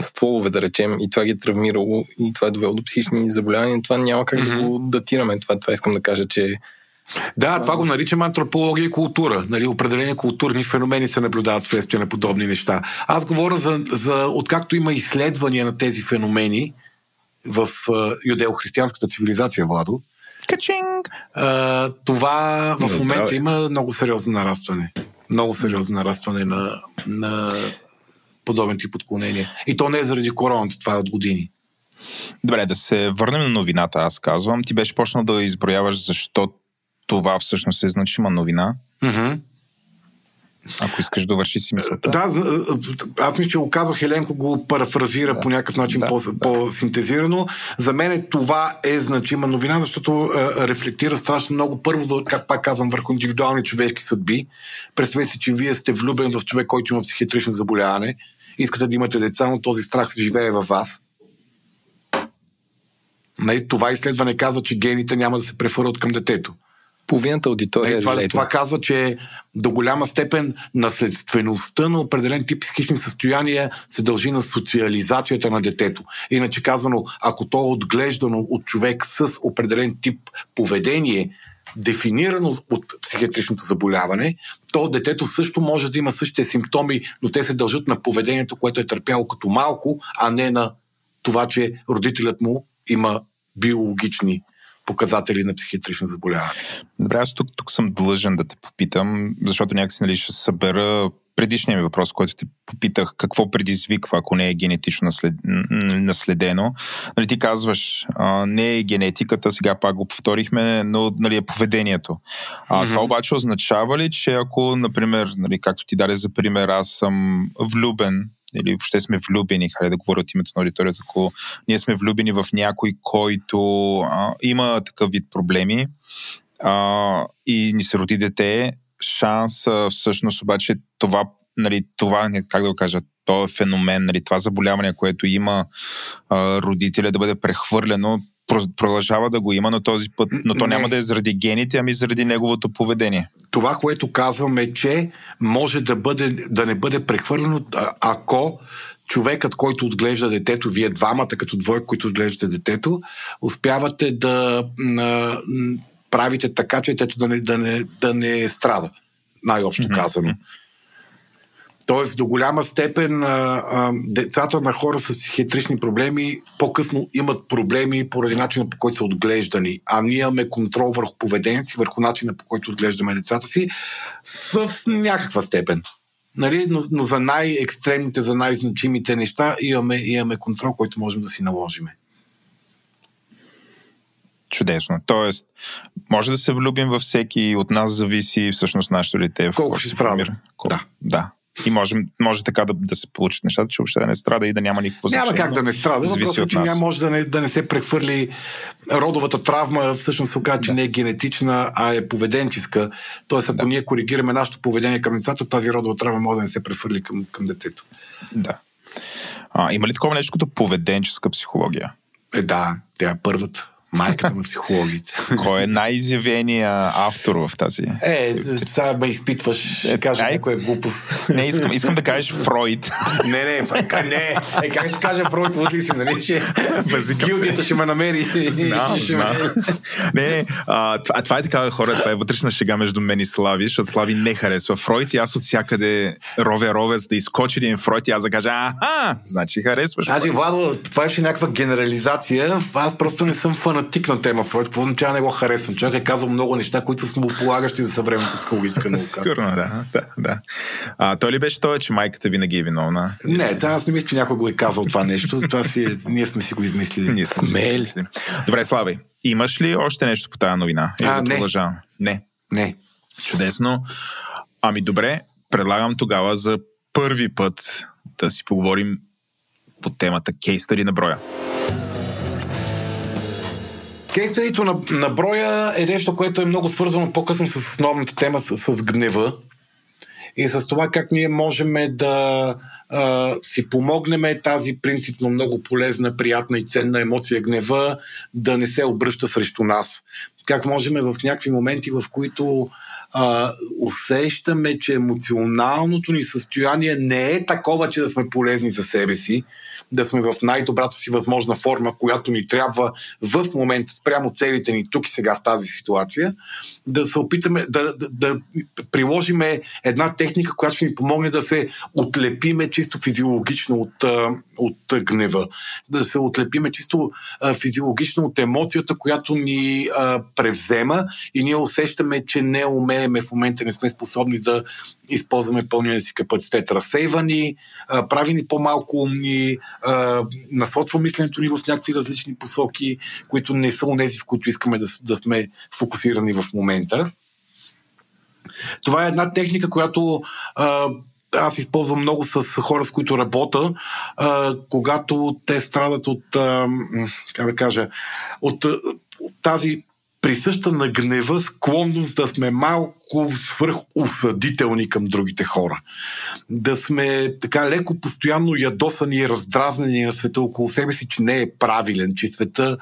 стволове, да речем, и това ги е травмирало и това е довело до психични заболявания, това няма как mm-hmm. да го датираме. Това, това искам да кажа, че да, това го наричам антропология и култура. Нали, определени културни феномени се наблюдават вследствие на подобни неща. Аз говоря за, за откакто има изследвания на тези феномени в uh, юдео-християнската цивилизация, Владо, Качинг! А, това в момента има много сериозно нарастване. Много сериозно нарастване на, на подобен тип отклонения. И то не е заради короната, това е от години. Добре, да се върнем на новината, аз казвам. Ти беше почнал да изброяваш защо това всъщност е значима новина. Mm-hmm. Ако искаш да върши си мисълта. Да, аз мисля, че го казах, Еленко го парафразира да, по някакъв начин да, по, да. по-синтезирано. За мен това е значима новина, защото а, рефлектира страшно много. Първо, как пак казвам, върху индивидуални човешки съдби. Представете си, че вие сте влюбен в човек, който има психиатрично заболяване. Искате да имате деца, но този страх живее във вас. Нали, това изследване казва, че гените няма да се префърват към детето. Половината аудитория Нали, е това, леда. това казва, че до голяма степен наследствеността на определен тип психични състояния се дължи на социализацията на детето. Иначе казано, ако то е отглеждано от човек с определен тип поведение, дефинирано от психиатричното заболяване, то детето също може да има същите симптоми, но те се дължат на поведението, което е търпяло като малко, а не на това, че родителят му има биологични показатели на психиатрично заболяване. Добре, аз тук, тук съм длъжен да те попитам, защото някакси нали, ще събера предишния ми въпрос, който те попитах, какво предизвиква, ако не е генетично наслед... наследено. Нали, ти казваш, а, не е генетиката, сега пак го повторихме, но нали, е поведението. А, mm-hmm. Това обаче означава ли, че ако, например, нали, както ти даде за пример, аз съм влюбен или въобще сме влюбени, хайде да говоря от името на аудиторията, ако ние сме влюбени в някой, който а, има такъв вид проблеми а, и ни се роди дете, шанс а, всъщност обаче това, нали, това, как да го кажа, то е феномен, нали, това заболяване, което има а, родителя да бъде прехвърлено, продължава да го има, но този път, но то Не. няма да е заради гените, ами заради неговото поведение. Това, което казваме, е, че може да, бъде, да не бъде прехвърлено, ако човекът, който отглежда детето, вие двамата като двойка, които отглеждате детето, успявате да а, правите така, че детето да не, да не, да не страда, най-общо казано. Тоест, до голяма степен а, а, децата на хора с психиатрични проблеми по-късно имат проблеми поради начина по който са отглеждани. А ние имаме контрол върху поведението си, върху начина по който отглеждаме децата си в някаква степен. Нали? Но, но за най-екстремните, за най-значимите неща имаме, имаме контрол, който можем да си наложиме. Чудесно. Тоест, може да се влюбим във всеки, от нас зависи всъщност нашето дете. Колко ще. Колко- Да. Да. И можем, може така да, да се получат нещата, че въобще да не страда и да няма никакво Няма значение. как да не страда. Въпросът е, че няма може да не, да не се прехвърли родовата травма, всъщност се оказа, че не е генетична, а е поведенческа. Тоест, ако ние коригираме нашето поведение към децата, тази родова травма може да не се прехвърли към, към детето. Да. А, има ли такова нещо като поведенческа психология? Е, да, тя е първата. Майката на психологите. Кой е най-изявения автор в тази? Е, сега ме изпитваш, ще кажа ай. някоя глупост. Не, искам, искам да кажеш Фройд. Не, не, ф- не. Е, как ще кажа Фройд, луд ли си, нали? Ще, гилдията ще ме намери. Знам, Ще знам. ме- Не, не, а, това, това е такава хора, това е вътрешна шега между мен и Слави, защото Слави не харесва Фройд и аз от всякъде рове, рове, за да изкочи един Фройд и аз да кажа, аха, значи харесваш. Значи. Владо, това е някаква генерализация. Аз просто не съм фанатик на тема Фройд. Какво означава не го харесвам? Човек е казал много неща, които са полагащи за съвременната психологическа наука. Сигурно, да. да, да. А, той ли беше той, че майката винаги е виновна? Не, това аз не мисля, че някой го е казал това нещо. Това си е, ние сме си го измислили. Ние сме си Смели. го измислили. Добре, Слави, имаш ли още нещо по тази новина? Или А, да не. продължавам? Не. Не. Чудесно. Ами добре, предлагам тогава за първи път да си поговорим по темата кейстъри на броя. Кейстъдито на, на броя е нещо, което е много свързано по-късно с основната тема с, с гнева и с това как ние можем да а, си помогнем тази принципно много полезна, приятна и ценна емоция гнева да не се обръща срещу нас. Как можем в някакви моменти, в които а, усещаме, че емоционалното ни състояние не е такова, че да сме полезни за себе си, да сме в най-добрата си възможна форма, която ни трябва в момента, спрямо целите ни тук и сега в тази ситуация, да се опитаме да, да, да приложиме една техника, която ще ни помогне да се отлепиме чисто физиологично от, от гнева. Да се отлепиме чисто физиологично от емоцията, която ни превзема и ние усещаме, че не умееме в момента, не сме способни да използваме пълния си капацитет. Разсейва ни, а, прави ни по-малко умни, насочва мисленето ни в някакви различни посоки, които не са унези, в които искаме да, да сме фокусирани в момента. Това е една техника, която а, аз използвам много с хора, с които работя, а, когато те страдат от, а, как да кажа, от, от тази присъща на гнева склонност да сме малко свръхосъдителни към другите хора. Да сме така леко постоянно ядосани и раздразнени на света около себе си, че не е правилен, че света,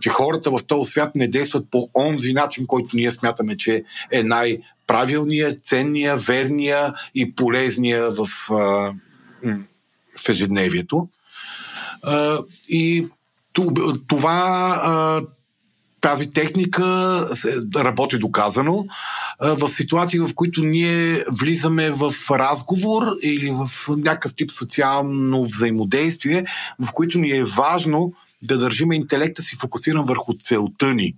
че хората в този свят не действат по онзи начин, който ние смятаме, че е най-правилния, ценния, верния и полезния в, в ежедневието. И това тази техника работи доказано в ситуации, в които ние влизаме в разговор или в някакъв тип социално взаимодействие, в които ни е важно да държиме интелекта си фокусиран върху целта ни,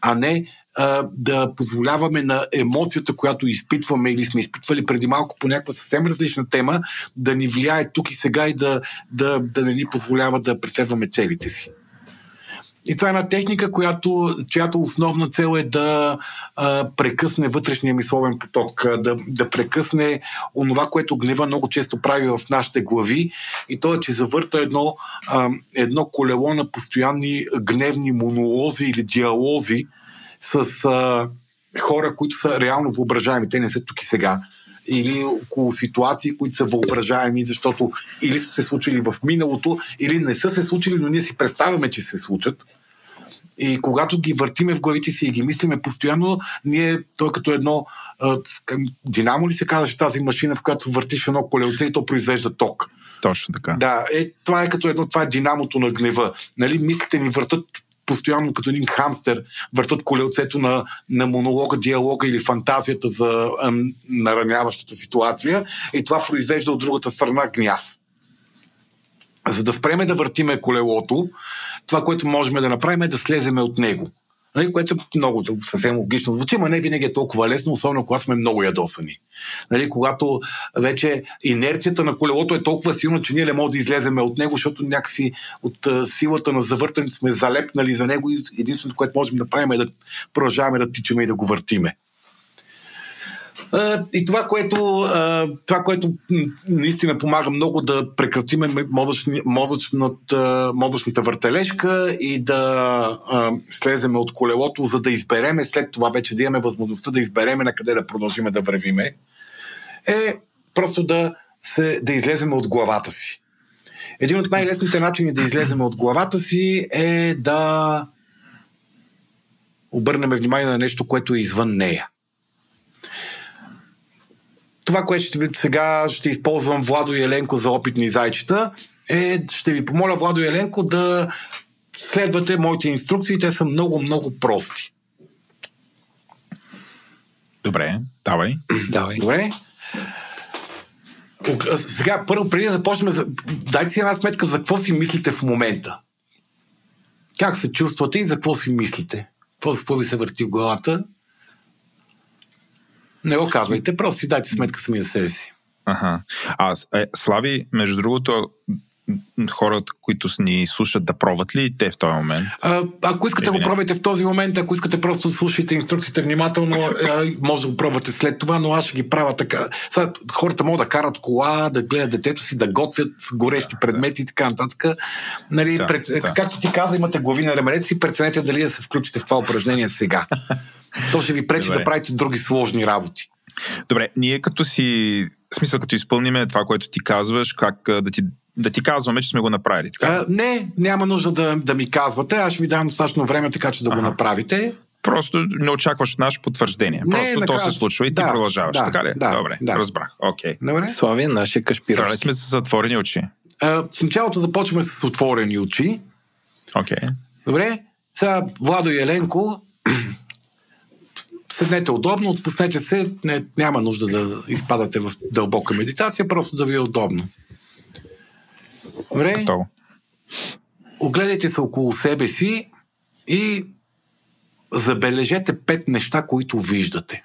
а не а, да позволяваме на емоцията, която изпитваме или сме изпитвали преди малко по някаква съвсем различна тема, да ни влияе тук и сега и да, да, да не ни позволява да преследваме целите си. И това е една техника, която, чиято основна цел е да а, прекъсне вътрешния мисловен поток, да, да прекъсне онова, което гнева много често прави в нашите глави. И то е, че завърта едно, а, едно колело на постоянни гневни монолози или диалози с а, хора, които са реално въображаеми. Те не са тук и сега или около ситуации, които са въображаеми, защото или са се случили в миналото, или не са се случили, но ние си представяме, че се случат. И когато ги въртиме в главите си и ги мислиме постоянно, ние, той като едно динамо ли се казваше тази машина, в която въртиш едно колелце и то произвежда ток. Точно така. Да, е, това е като едно, това е динамото на гнева. Нали, мислите ни въртат постоянно като един хамстер въртат колелцето на, на монолога, диалога или фантазията за а, нараняващата ситуация и това произвежда от другата страна гняв. За да спреме да въртиме колелото, това, което можем да направим е да слеземе от него. Нали, което е много съвсем логично звучи, но не винаги е толкова лесно, особено когато сме много ядосани. Нали, когато вече инерцията на колелото е толкова силна, че ние не можем да излеземе от него, защото някакси от силата на завъртането сме залепнали за него и единственото, което можем да правим е да продължаваме да тичаме и да го въртиме. И това, което, това, което наистина помага много да прекратиме мозъчната, мозъчната въртележка и да слеземе от колелото, за да избереме след това вече да имаме възможността да избереме на къде да продължиме да вървиме, е просто да, се, да излеземе от главата си. Един от най-лесните начини да излеземе от главата си е да обърнем внимание на нещо, което е извън нея това, което ще, сега ще използвам Владо и Еленко за опитни зайчета, е, ще ви помоля Владо и Еленко да следвате моите инструкции. Те са много, много прости. Добре, давай. Давай. Добре. Сега, първо, преди да започнем, дайте си една сметка за какво си мислите в момента. Как се чувствате и за какво си мислите? Какво, какво ви се върти в главата? Не го казвайте, просто си дайте сметка сами за себе си. Ага. А, е, Слави, между другото, хората, които ни слушат, да пробват ли те в този момент? А, ако искате, го пробвайте в този момент. Ако искате, просто слушайте инструкциите внимателно. може да го пробвате след това, но аз ще ги правя така. Сега, хората могат да карат кола, да гледат детето си, да готвят горещи предмети и така нататък. Нали, да, пред, да. Както ти каза, имате глави на ременете си, преценете дали да се включите в това упражнение сега. То ще ви пречи Добре. да правите други сложни работи. Добре, ние като си, в смисъл като изпълниме това, което ти казваш, как да ти да ти казваме, че сме го направили. Така? А, не, няма нужда да, да ми казвате. Аз ще ви дам достатъчно време, така че да ага. го направите. Просто не очакваш наше потвърждение. Не, Просто накрая... то се случва и да, ти продължаваш. Да, така ли? Да, Добре, да. разбрах. Окей. Okay. Славия, нашия кашпировски. Трябва сме с затворени очи? А, в началото започваме с отворени очи. Окей. Okay. Добре. Сега Владо и Еленко седнете удобно, отпуснете се, не, няма нужда да изпадате в дълбока медитация, просто да ви е удобно. Добре? Готово. Огледайте се около себе си и забележете пет неща, които виждате.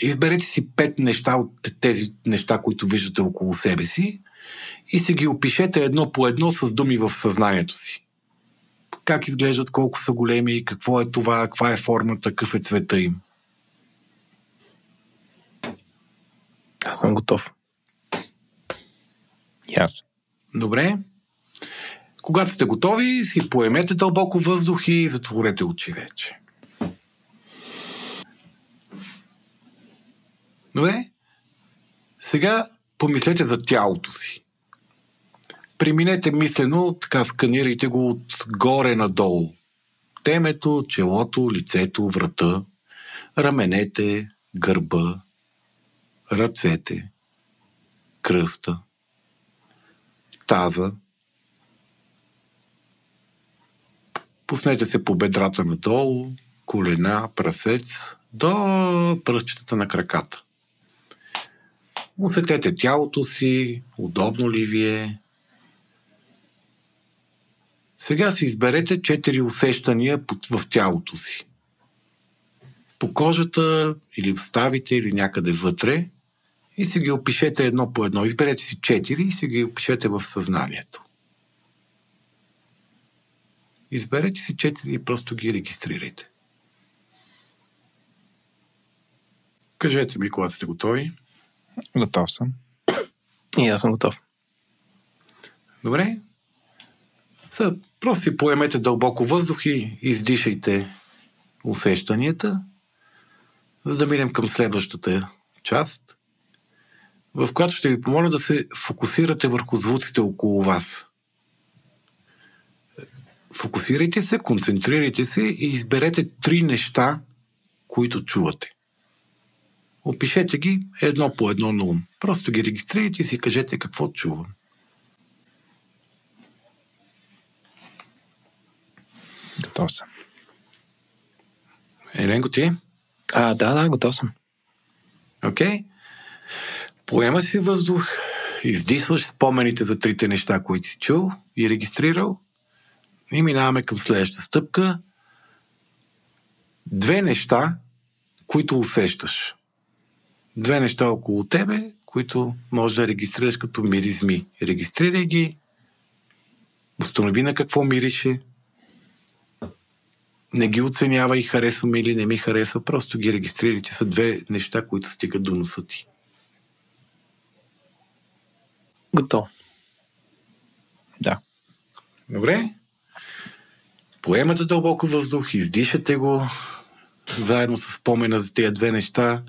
Изберете си пет неща от тези неща, които виждате около себе си и си ги опишете едно по едно с думи в съзнанието си как изглеждат, колко са големи, какво е това, каква е формата, какъв е цвета им. Аз съм готов. И аз. Добре. Когато сте готови, си поемете дълбоко въздух и затворете очи вече. Добре. Сега помислете за тялото си. Преминете мислено, така сканирайте го отгоре надолу. Темето, челото, лицето, врата, раменете, гърба, ръцете, кръста – таза. Пуснете се по бедрата надолу, колена, прасец, до пръстчетата на краката. Усетете тялото си, удобно ли ви е. Сега си изберете четири усещания в тялото си. По кожата или в ставите или някъде вътре и си ги опишете едно по едно. Изберете си четири и си ги опишете в съзнанието. Изберете си четири и просто ги регистрирайте. Кажете ми, когато сте готови. Готов съм. И аз съм готов. Добре. Сега, просто си поемете дълбоко въздух и издишайте усещанията, за да минем към следващата част, в която ще ви помоля да се фокусирате върху звуците около вас. Фокусирайте се, концентрирайте се и изберете три неща, които чувате. Опишете ги едно по едно на ум. Просто ги регистрирайте и си кажете какво чувам. Готов съм. Еленко ти? А, да, да, готов съм. Окей. Okay. Поема си въздух, издисваш спомените за трите неща, които си чул и регистрирал и минаваме към следващата стъпка. Две неща, които усещаш. Две неща около тебе, които можеш да регистрираш като миризми. Регистрирай ги, установи на какво мирише, не ги оценявай, харесва ми или не ми харесва, просто ги регистрирай, че са две неща, които стигат до носа ти. Готов. Да. Добре. Поемате дълбоко въздух, издишате го заедно с спомена за тези две неща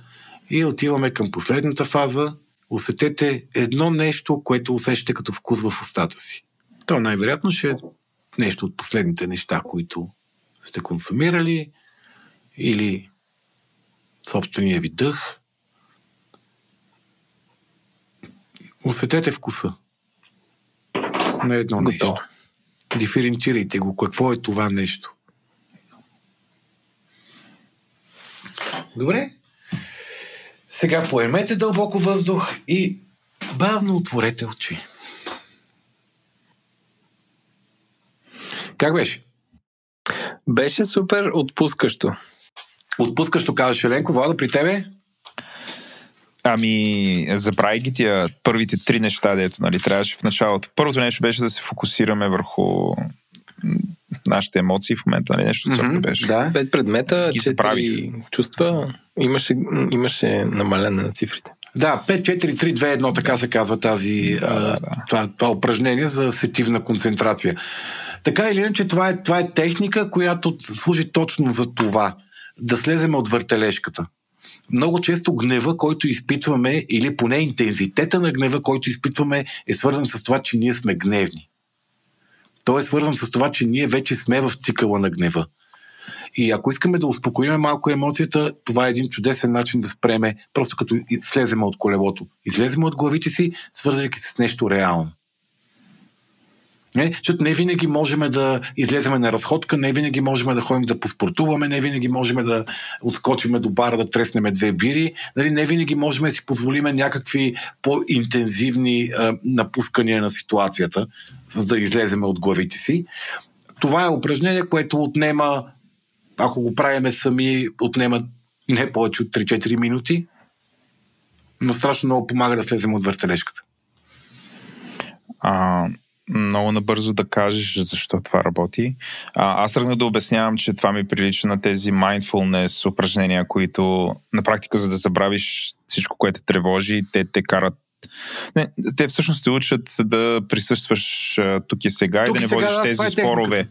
и отиваме към последната фаза. Усетете едно нещо, което усещате като вкус в устата си. То най-вероятно ще е нещо от последните неща, които сте консумирали или собствения ви дъх. Усетете вкуса на едно Готово. нещо. Диференцирайте го. Какво е това нещо? Добре. Сега поемете дълбоко въздух и бавно отворете очи. Как беше? Беше супер отпускащо. Отпускащо казваш Еленко, Влада, при тебе? Ами, забрави ги тия първите три неща, дето нали, трябваше в началото. Първото нещо беше да се фокусираме върху нашите емоции в момента, нали, нещо от сорта беше. Да. Пет предмета, Ги четири чувства. Имаше, имаше намаляне на цифрите. Да, 5, 4, 3, 2, 1, така се казва тази, Да, да. Това, това упражнение за сетивна концентрация. Така или иначе, това е, това е техника, която служи точно за това. Да слеземе от въртележката. Много често гнева, който изпитваме, или поне интензитета на гнева, който изпитваме, е свързан с това, че ние сме гневни. Той е свързан с това, че ние вече сме в цикъла на гнева. И ако искаме да успокоим малко емоцията, това е един чудесен начин да спреме, просто като слеземе от колелото. Излеземе от главите си, свързвайки се с нещо реално. Не, защото не винаги можем да излеземе на разходка, не винаги можем да ходим да поспортуваме, не винаги можем да отскочиме до бара да треснеме две бири, нали, не винаги можем да си позволиме някакви по-интензивни а, напускания на ситуацията, за да излеземе от главите си. Това е упражнение, което отнема, ако го правиме сами, отнема не повече от 3-4 минути, но страшно много помага да слезем от въртележката. А, много набързо да кажеш защо това работи. А, аз тръгнах да обяснявам, че това ми прилича на тези mindfulness упражнения, които на практика, за да забравиш всичко, което те тревожи, те те карат. Не, те всъщност те учат да присъстваш а, тук и сега Тук и да не сега, водиш да, тези е спорове.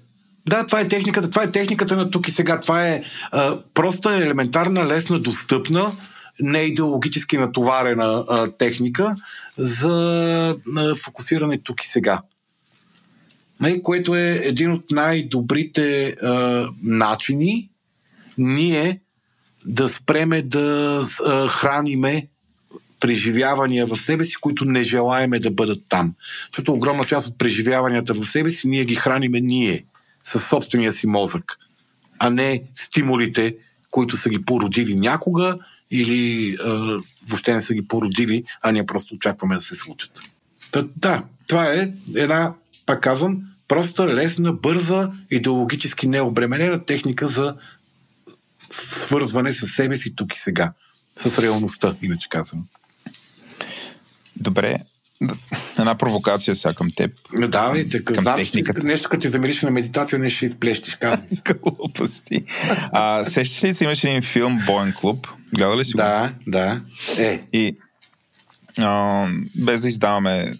Да, това е техниката, това е техниката на тук и сега. Това е а, проста, елементарна, лесна, достъпна не идеологически натоварена а, техника за а, фокусиране тук и сега. Не, което е един от най-добрите а, начини ние да спреме да а, храниме преживявания в себе си, които не желаеме да бъдат там. Защото огромна част от преживяванията в себе си ние ги храниме ние, със собствения си мозък, а не стимулите, които са ги породили някога или а, въобще не са ги породили, а ние просто очакваме да се случат. Та, да, това е една, пак казвам, проста, лесна, бърза, идеологически необременена техника за свързване с себе си тук и сега. С реалността, иначе казвам. Добре, една провокация сега към теб. Да, и така, към техниката. нещо като ти замириш на медитация, не ще изплещиш. Глупости. А, сещаш ли си, имаш един филм Боен клуб? Гледа ли си да, го? Да, да. Е. И а, без да издаваме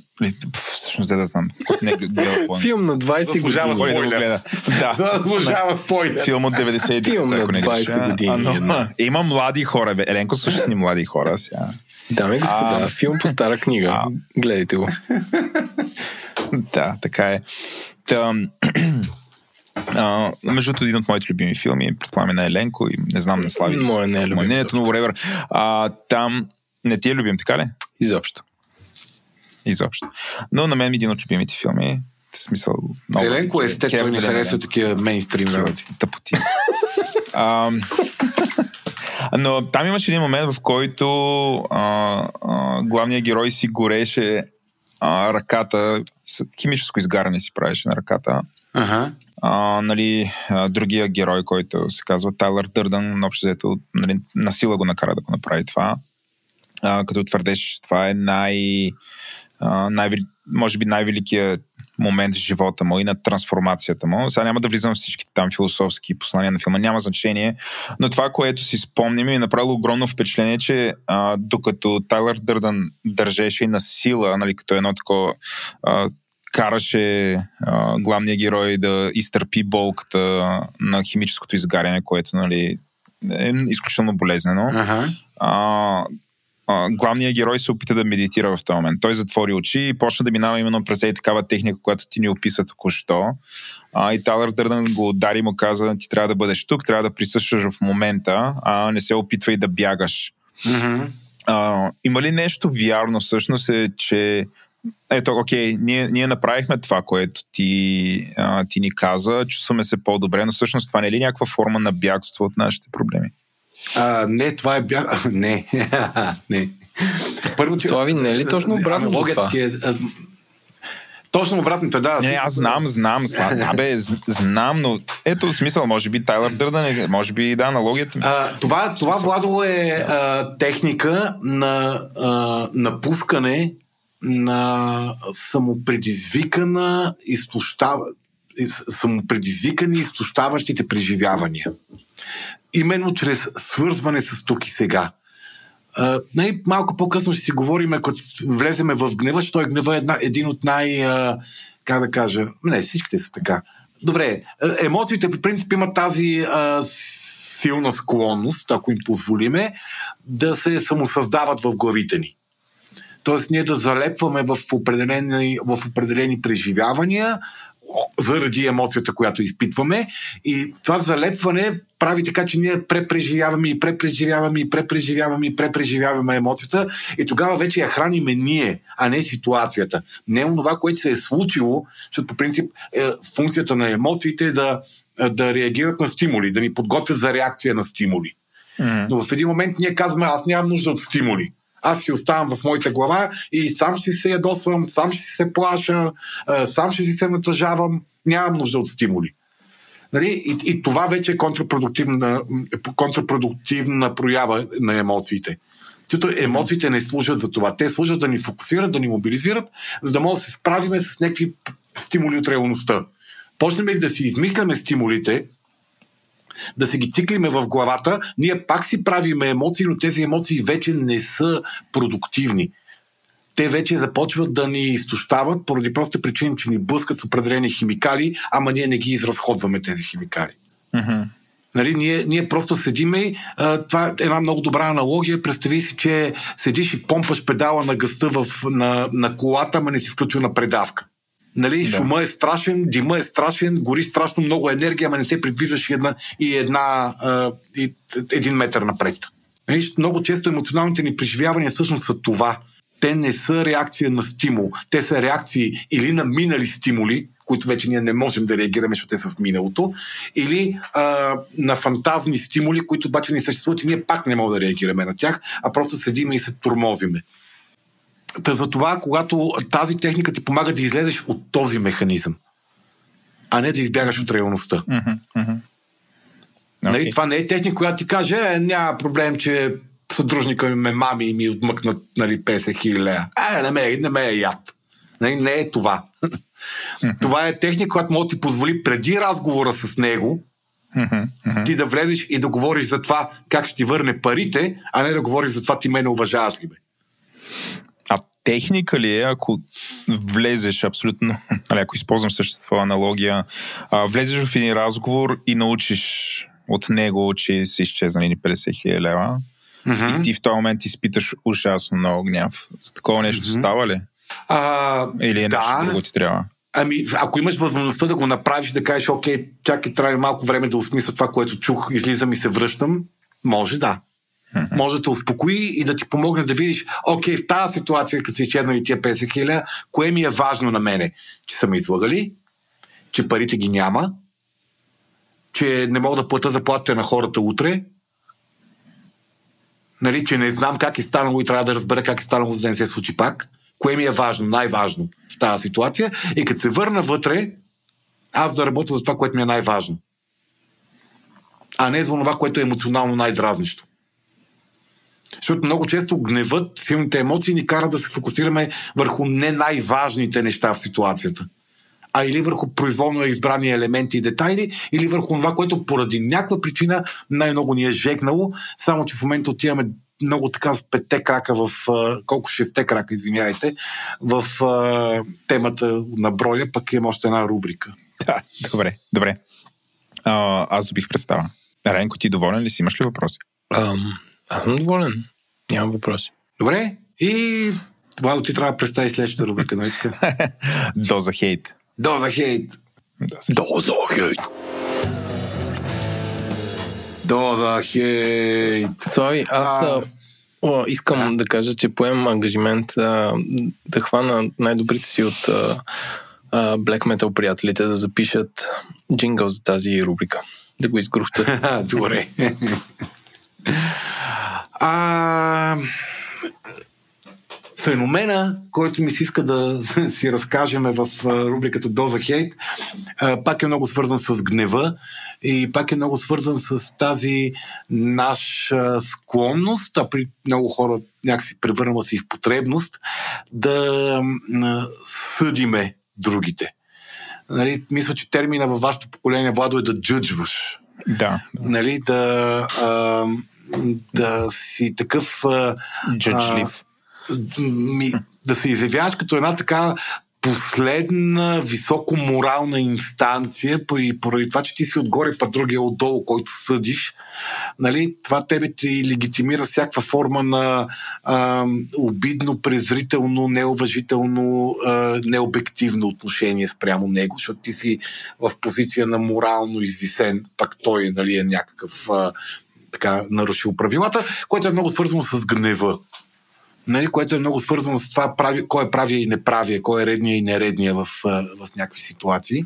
всъщност да знам. Не, Филм на 20 години. спойлер. Да. Заслужава спойлер. Филм от 99. Филм на 20 години. Но, има млади хора. Бе. Еленко, слушат ни млади хора сега. Дами и господа, а, филм по стара книга. А, Гледайте го. да, така е. Та, а, между един от моите любими филми, предполагам е на Еленко и не знам на Слави. Моя не е любим. Не, но whatever. А, там не ти е любим, така ли? Изобщо. Изобщо. Но на мен е един от любимите филми. В смисъл, много. Еленко естествено не харесва такива мейнстрим работи. Тъпоти. но там имаше един момент, в който а, а, главният герой си гореше а, ръката, химическо изгаряне си правеше на ръката. Ага. А, нали, а, другия герой, който се казва Тайлър Дърдън, общо взето нали, насила го накара да го направи това. А, като твърдеш, това е най- най- може би най-великият момент в живота му и на трансформацията му. Сега няма да влизам в всички там философски послания на филма, няма значение, но това, което си спомням ми е направило огромно впечатление, че а, докато Тайлър Дърдън държеше и на сила, нали, като едно такова а, караше а, главния герой да изтърпи болката на химическото изгаряне, което нали, е изключително болезнено. Ага. А, главният герой се опита да медитира в този момент. Той затвори очи и почна да минава именно през и такава техника, която ти ни описа току-що. А, и Талър Дърдън го удари и му каза, ти трябва да бъдеш тук, трябва да присъстваш в момента, а не се опитвай да бягаш. Mm-hmm. А, има ли нещо вярно всъщност е, че ето, окей, ние, ние направихме това, което ти, а, ти ни каза, чувстваме се по-добре, но всъщност това не е ли някаква форма на бягство от нашите проблеми? А, не, това е бях... Не. не. Първо, че... Слави, не е ли точно обратно това? Ти е. Точно обратното, да. Не, аз знам, знам, знам, да, бе, знам, но ето смисъл, може би Тайлър Дърдън е, може би да, аналогията. А, това, това Владо е а, техника на а, напускане на самопредизвикана изтощава, самопредизвикани изтощаващите преживявания именно чрез свързване с тук и сега. Uh, най- малко по-късно ще си говорим, като влеземе в гнева, защото той гнева е една, един от най... Uh, как да кажа... Не, всичките са така. Добре, емоциите по принцип имат тази uh, силна склонност, ако им позволиме, да се самосъздават в главите ни. Тоест ние да залепваме в определени, в определени преживявания, заради емоцията, която изпитваме. И това залепване прави така, че ние препреживяваме и препреживяваме и препреживяваме и препреживяваме емоцията и тогава вече я храниме ние, а не ситуацията. Не е това, което се е случило, защото по принцип е, функцията на емоциите е да, да реагират на стимули, да ни подготвят за реакция на стимули. Mm. Но в един момент ние казваме, аз нямам нужда от стимули аз си оставам в моята глава и сам ще се ядосвам, сам ще се плаша, сам ще си се натъжавам, нямам нужда от стимули. Нали? И, и това вече е контрапродуктивна, контрапродуктивна проява на емоциите. Защото емоциите не служат за това. Те служат да ни фокусират, да ни мобилизират, за да може да се справиме с някакви стимули от реалността. Почнем ли да си измисляме стимулите, да се ги циклиме в главата, ние пак си правиме емоции, но тези емоции вече не са продуктивни. Те вече започват да ни изтощават поради проста причина, че ни блъскат с определени химикали, ама ние не ги изразходваме тези химикали. Mm-hmm. Нали, ние, ние просто седиме. А, това е една много добра аналогия. Представи си, че седиш и помпаш педала на гъста в, на, на колата, ама не си включва на предавка. Нали, да. шума е страшен, дима е страшен, гори страшно много енергия, ама не се придвижваш една, и една а, и един метър напред. Нали, много често емоционалните ни преживявания всъщност са това. Те не са реакция на стимул. Те са реакции или на минали стимули, които вече ние не можем да реагираме, защото те са в миналото, или а, на фантазни стимули, които обаче не съществуват и ние пак не можем да реагираме на тях, а просто седиме и се тормозиме. Та за това, когато тази техника ти помага да излезеш от този механизъм, а не да избягаш от реалността. Mm-hmm, mm-hmm. Okay. Нали, това не е техника, която ти каже, е, няма проблем, че съдружника ми ме мами и ми отмъкнат нали, 50 хиляди. Е, не ме, не ме е яд. Нали, не е това. Mm-hmm. Това е техника, която може да ти позволи преди разговора с него mm-hmm. ти да влезеш и да говориш за това как ще ти върне парите, а не да говориш за това ти мене уважаваш ли бе. Техника ли е, ако влезеш абсолютно, нали, ако използвам същата аналогия, а, влезеш в един разговор и научиш от него, че си изчезнали 50 хиляди лева, mm-hmm. и ти в този момент изпиташ ужасно много гняв. За такова нещо mm-hmm. става ли? А, Или е да. нещо друго ти трябва? Ами, ако имаш възможността да го направиш, да кажеш, окей, чакай, трябва малко време да осмисля това, което чух, излизам и се връщам, може да. Мгм. Може да те успокои и да ти помогне да видиш, окей, в тази ситуация, като си изчезнали тия 50 хиляди, кое ми е важно на мене? Че са ме излагали, че парите ги няма, че не мога да плата заплатите на хората утре, нали, че не знам как е станало и трябва да разбера как е станало, за да не се случи пак. Кое ми е важно, най-важно в тази ситуация. И като се върна вътре, аз да работя за това, което ми е най-важно. А не за това, което е емоционално най-дразнещо. Защото много често гневът, силните емоции ни карат да се фокусираме върху не най-важните неща в ситуацията. А или върху произволно избрани елементи и детайли, или върху това, което поради някаква причина най-много ни е жегнало, само че в момента отиваме много така с петте крака в... колко шесте крака, извиняйте, в темата на броя, пък имам още една рубрика. Да, добре, добре. А, аз добих представа. Ренко, ти доволен ли си? Имаш ли въпроси? Ам, аз съм доволен. Нямам въпроси. Добре? И Владо, ти трябва да представи следващата рубрика, нали така? Доза хейт. Доза хейт! Доза хейт! Доза хейт! Слави, аз А. а... О, искам да кажа, че поемам ангажимент а, да хвана най-добрите си от а, а, Black Metal приятелите да запишат джингъл за тази рубрика. Да го изгрухтат. Добре. а, феномена, който ми се иска да си разкажем в рубриката Доза Хейт, пак е много свързан с гнева и пак е много свързан с тази наша склонност, а при много хора някакси превърнала се и в потребност, да съдиме другите. Нали, мисля, че термина във вашето поколение, Владо, е да джъджваш Да. нали, да, а, да си такъв... Ми, да се изявяваш като една така последна високо морална инстанция, и поради това, че ти си отгоре, па другия отдолу, който съдиш, нали, това тебе ти легитимира всякаква форма на а, обидно, презрително, неуважително, а, необективно отношение спрямо него, защото ти си в позиция на морално извисен, пак той нали, е някакъв а, така нарушил правилата, което е много свързано с гнева. Нали, което е много свързано с това прави, кой е правия и неправия, кой е редния и нередния в, в някакви ситуации.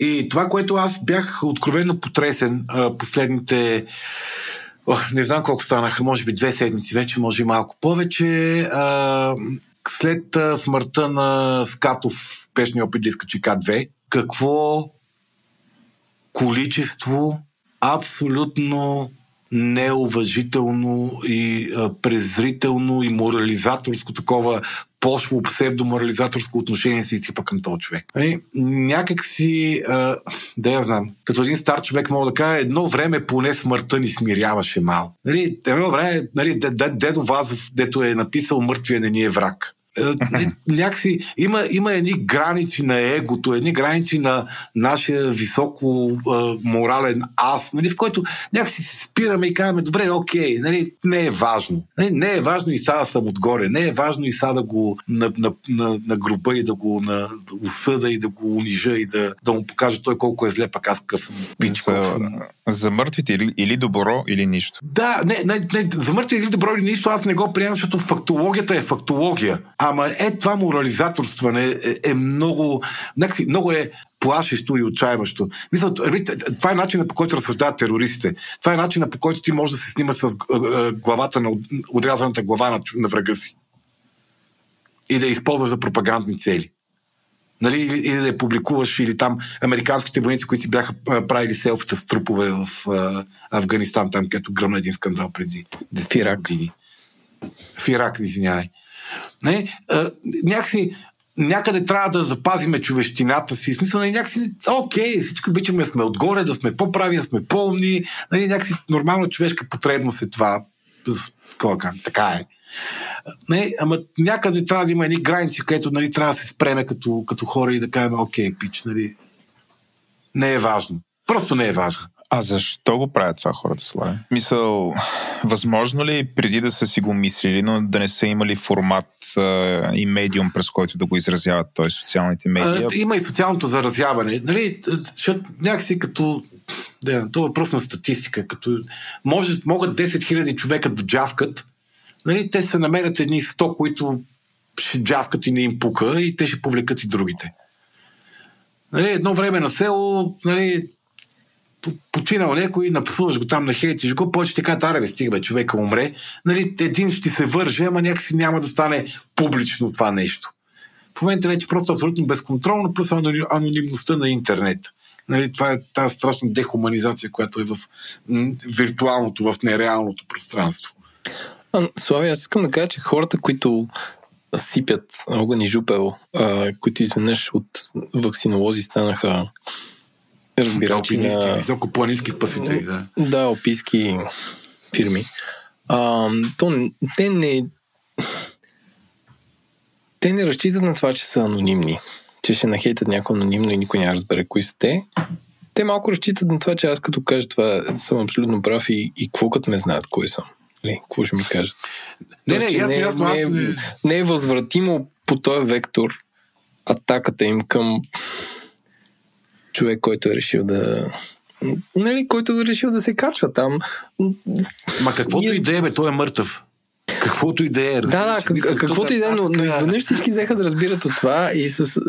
И това, което аз бях откровенно потресен последните О, не знам колко станаха, може би две седмици вече, може и малко повече. А, след смъртта на Скатов, пешния опит да изкачи К2, какво количество абсолютно неуважително и презрително и морализаторско такова пошло псевдоморализаторско отношение се изсипа към този човек. Нали, някак си, а, да я знам, като един стар човек мога да кажа, едно време поне смъртта ни смиряваше малко. Нали, едно време, нали, дед- дед- дедо Вазов, дето е написал мъртвия не ни е враг. Е, някакси има, има едни граници на егото, едни граници на нашия високо а, морален аз, нали, в който някакси се спираме и казваме, добре, окей, нали, не е важно. Не, нали, не е важно и сега да съм отгоре, не е важно и сега да го на, на, на, на груба и да го на, да осъда и да го унижа и да, да му покажа той колко е зле, пък аз какъв съм пич. За, съм... за мъртвите или, или добро, или нищо. Да, не, не, не, за мъртвите или добро, или нищо аз не го приемам, защото фактологията е фактология. Ама е това морализаторстване е, е много, много е плашещо и отчаяващо. Мисля, това е начинът по който разсъждават терористите. Това е начинът по който ти можеш да се снимаш с главата на отрязаната глава на, на врага си. И да я използваш за пропагандни цели. Нали, или, да я публикуваш, или там американските войници, които си бяха правили селфита с трупове в Афганистан, там, където гръмна един скандал преди 10 години. В Ирак, извинявай. Не, а, някакси някъде трябва да запазиме човещината си. Смисъл, нали, някакси, окей, всички обичаме да сме отгоре, да сме по-прави, да сме пълни. Нали, някакси нормална човешка потребност е това. Така, така е. Не, ама някъде трябва да има едни граници, където нали, трябва да се спреме като, като хора и да кажем, окей, пич, нали. Не е важно. Просто не е важно. А защо го правят това хората, Слави? Мисъл, възможно ли преди да са си го мислили, но да не са имали формат а, и медиум, през който да го изразяват, т.е. социалните медии? Има и социалното заразяване. Нали, защото някакси като да, това е въпрос на статистика. Като може, могат 10 000 човека да джавкат, нали, те се намерят едни 100, които ще джавкат и не им пука и те ще повлекат и другите. Нали, едно време на село, нали, починал някой, напсуваш го там, нахейтиш го, повече така таре, стига, бе, човека умре. Нали, един ще се върже, ама някакси няма да стане публично това нещо. В момента вече просто абсолютно безконтролно, плюс анонимността на интернет. Нали, това е тази страшна дехуманизация, която е в виртуалното, в нереалното пространство. Слави, аз искам да кажа, че хората, които сипят огън и жупел, а, които изведнъж от вакцинолози станаха разбирачи на... Високопланински спасители, да. Да, описки фирми. А, то, те не... Те не разчитат на това, че са анонимни. Че ще нахейтят някой анонимно и никой няма разбере кои са те. Те малко разчитат на това, че аз като кажа това съм абсолютно прав и, и какво като ме знаят кои съм. Ли, какво ще ми кажат? Не, не, ясно, ясно, не, не, не е възвратимо по този вектор атаката им към човек, който е решил да нали, който е решил да се качва там. Ма каквото и да е, бе, той е мъртъв. Каквото и да е. Да, да, как, каквото и да е, но, но изведнъж всички взеха да разбират от това и, с,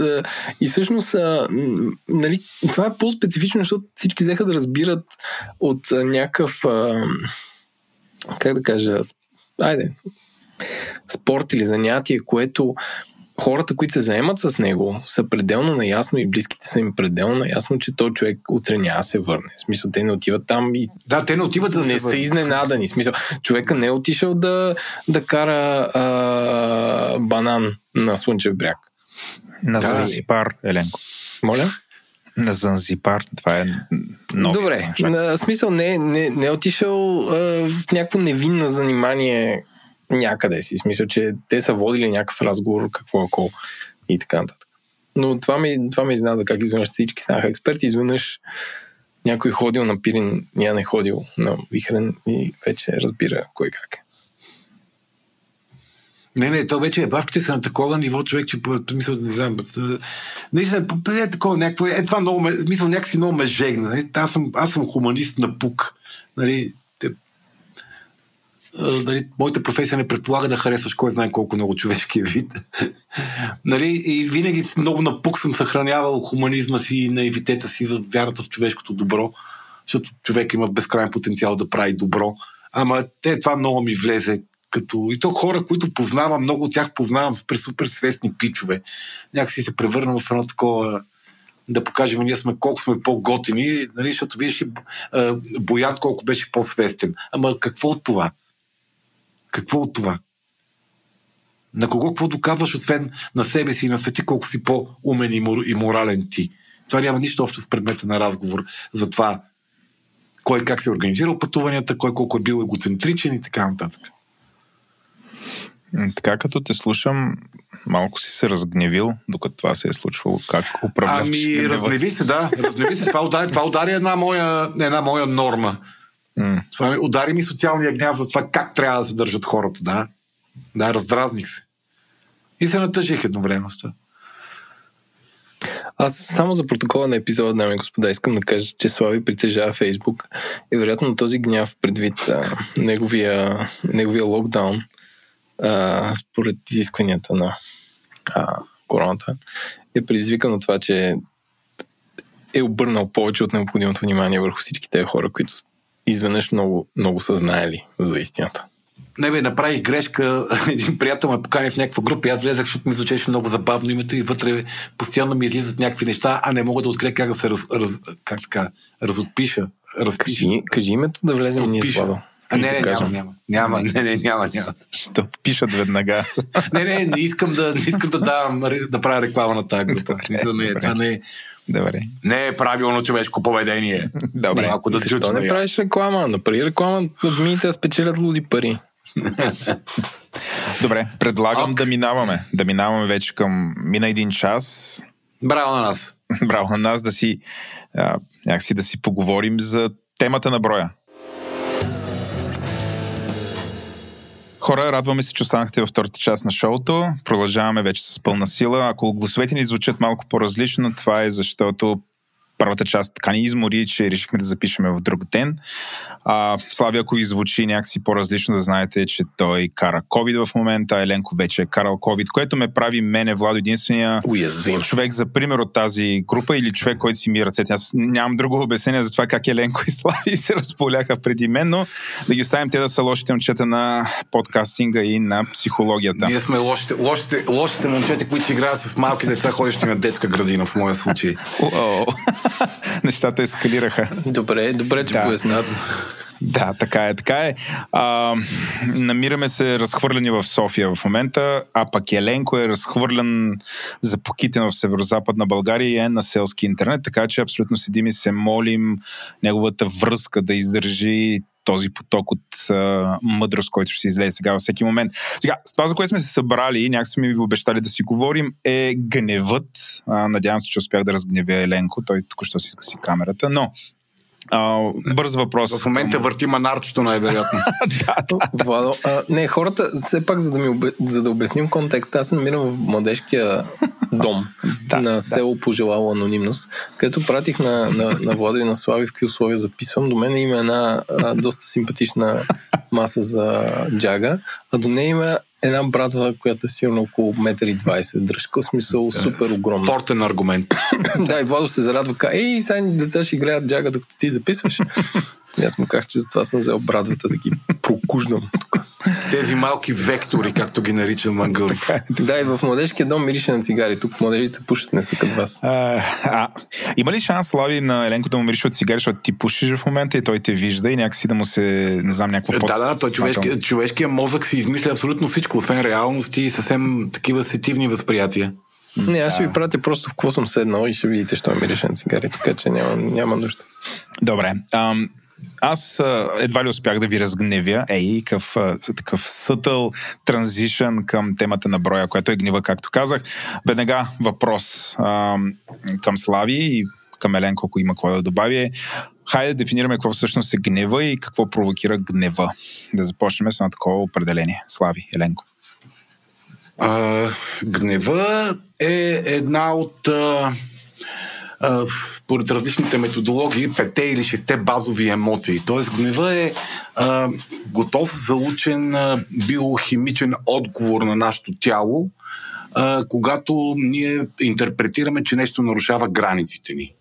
и всъщност нали, това е по-специфично, защото всички взеха да разбират от някакъв как да кажа, айде, спорт или занятие, което хората, които се заемат с него, са пределно наясно и близките са им пределно наясно, че той човек утре няма да се върне. В смисъл, те не отиват там и. Да, те не отиват да не се са изненадани. В смисъл, човека не е отишъл да, да кара а, банан на Слънчев бряг. На да. Занзибар, Еленко. Моля? На Занзибар. Това е много. Добре. На, смисъл не, не, не е отишъл а, в някакво невинно занимание някъде си. Смисъл, че те са водили някакъв разговор, какво ако и така нататък. Но това ми, това ми изненада как изведнъж всички станаха експерти, изведнъж някой ходил на Пирин, ня не ходил на Вихрен и вече разбира кой как е. Не, не, то вече е бавките са на такова ниво, човек, че мисля, не знам, наистина, е такова някакво, е това много, мисля, някакси много ме жегна. Нали? Аз, съм, аз съм хуманист на пук. Нали? Нали, моята професия не предполага да харесваш кой знае колко много човешкия вид. нали, и винаги много напук съм съхранявал хуманизма си и наивитета си, вярата в човешкото добро, защото човек има безкрайен потенциал да прави добро. Ама те, това много ми влезе като... И то хора, които познавам, много от тях познавам супер, супер свестни пичове. Някакси се превърна в едно такова да покажем ние сме колко сме по-готини, нали, защото виж и Боян колко беше по-свестен. Ама какво от това? Какво от това? На кого какво доказваш, освен на себе си и на свети, колко си по-умен и морален ти? Това няма нищо общо с предмета на разговор за това кой как се е организирал пътуванията, кой колко е бил егоцентричен и така нататък. Така като те слушам, малко си се разгневил, докато това се е случвало. Как управляваш Ами, разгневи се, да. Разгневи се. Това удари, това удари една, моя, една моя норма. М. Това ми удари ми социалния гняв за това как трябва да се държат хората. Да, да раздразних се. И се натъжих едновременно с това. Аз само за протокола на епизода, дами господа, искам да кажа, че Слави притежава Фейсбук и вероятно този гняв предвид а, неговия, неговия локдаун а, според изискванията на а, короната е предизвикан от това, че е обърнал повече от необходимото внимание върху всички тези хора, които изведнъж много, много са знаели за истината. Не бе, направих грешка. Един приятел ме покани в някаква група и аз влезах, защото ми звучеше много забавно името и вътре постоянно ми излизат някакви неща, а не мога да открия как да се раз, раз, как така, разотпиша. Разпиша. Кажи, кажи името да влезем ние с. Владо. А, не, не, няма, няма. Няма, не, не, няма, няма. Ще отпишат веднага. Не, не, не искам да, не искам да, давам, да правя реклама на тази група. Смисъл, Не, това не, е- Добре. не е правилно човешко поведение. Добре. Малко да Защо не правиш реклама? Направи реклама, админите да спечелят луди пари. Добре, предлагам Ок. да минаваме. Да минаваме вече към мина един час. Браво на нас. Браво на нас да си а, някакси да си поговорим за темата на броя. Хора, радваме се, че останахте във втората част на шоуто. Продължаваме вече с пълна сила. Ако гласовете ни звучат малко по-различно, това е защото първата част така ни измори, че решихме да запишеме в друг ден. А, Слави, ако ви звучи някакси по-различно, да знаете, че той кара COVID в момента, Еленко вече е карал COVID, което ме прави мене, Владо, единствения Уязвим. човек за пример от тази група или човек, който си ми ръцете. Аз нямам друго обяснение за това как Еленко и Слави се разполяха преди мен, но да ги оставим те да са лошите момчета на подкастинга и на психологията. Ние сме лошите, лошите, лошите момчета, които играят с малки деца, ходещи на детска градина в моя случай. Нещата ескалираха. Добре, добре, че Да. поясна. Да, така е, така е. А, намираме се разхвърляни в София в момента, а пък Еленко е разхвърлян за покитен в северо-западна България и е на селски интернет, така че абсолютно седим и се молим неговата връзка да издържи този поток от а, мъдрост, който ще се излезе сега във всеки момент. Сега, с това, за което сме се събрали, някак сме ви обещали да си говорим, е гневът. А, надявам се, че успях да разгневя Еленко. Той току-що си скъси камерата, но а, бърз въпрос. В момента върти манарчето най-вероятно. да, да. Владо, а, не, хората, все пак, за да, ми, обе- за да обясним контекста, аз се намирам в младежкия дом Да, на да. село Пожелало Анонимност, където пратих на, на, на Владо и на Слави в какви условия записвам. До мен има една а, доста симпатична маса за джага, а до нея има една братва, която е сигурно около 1,20 м дръжка, в смисъл супер огромна. Спортен аргумент. да, и Владо се зарадва, ка, ей, сега деца ще играят джага, докато ти записваш. И аз му казах, че затова съм взел брадвата да ги прокуждам. Тези малки вектори, както ги нарича Мангълов. Да, и в младежкия дом мирише на цигари. Тук младежите пушат, не са като вас. А, а, има ли шанс, Слави, на Еленко да му мирише от цигари, защото ти пушиш в момента и той те вижда и някакси да му се, не знам, някакво Да, да, той човешки, човешкият мозък си измисля абсолютно всичко, освен реалности и съвсем такива сетивни възприятия. Не, аз ще ви пратя просто в какво съм седнал и ще видите, що мирише на цигари, така че няма, няма нужда. Добре. Ам, аз а, едва ли успях да ви разгневя. Ей, какъв, а, такъв сътъл транзишън към темата на броя, което е гнева, както казах. Веднага въпрос ам, към Слави и към Еленко, ако има какво да добави. Хайде да дефинираме какво всъщност е гнева и какво провокира гнева. Да започнем с едно такова определение. Слави, Еленко. А, гнева е една от а, а, според различните методологии, пете или шесте базови емоции. Тоест, гнева е а, готов, заучен а, биохимичен отговор на нашето тяло, а, когато ние интерпретираме, че нещо нарушава границите ни.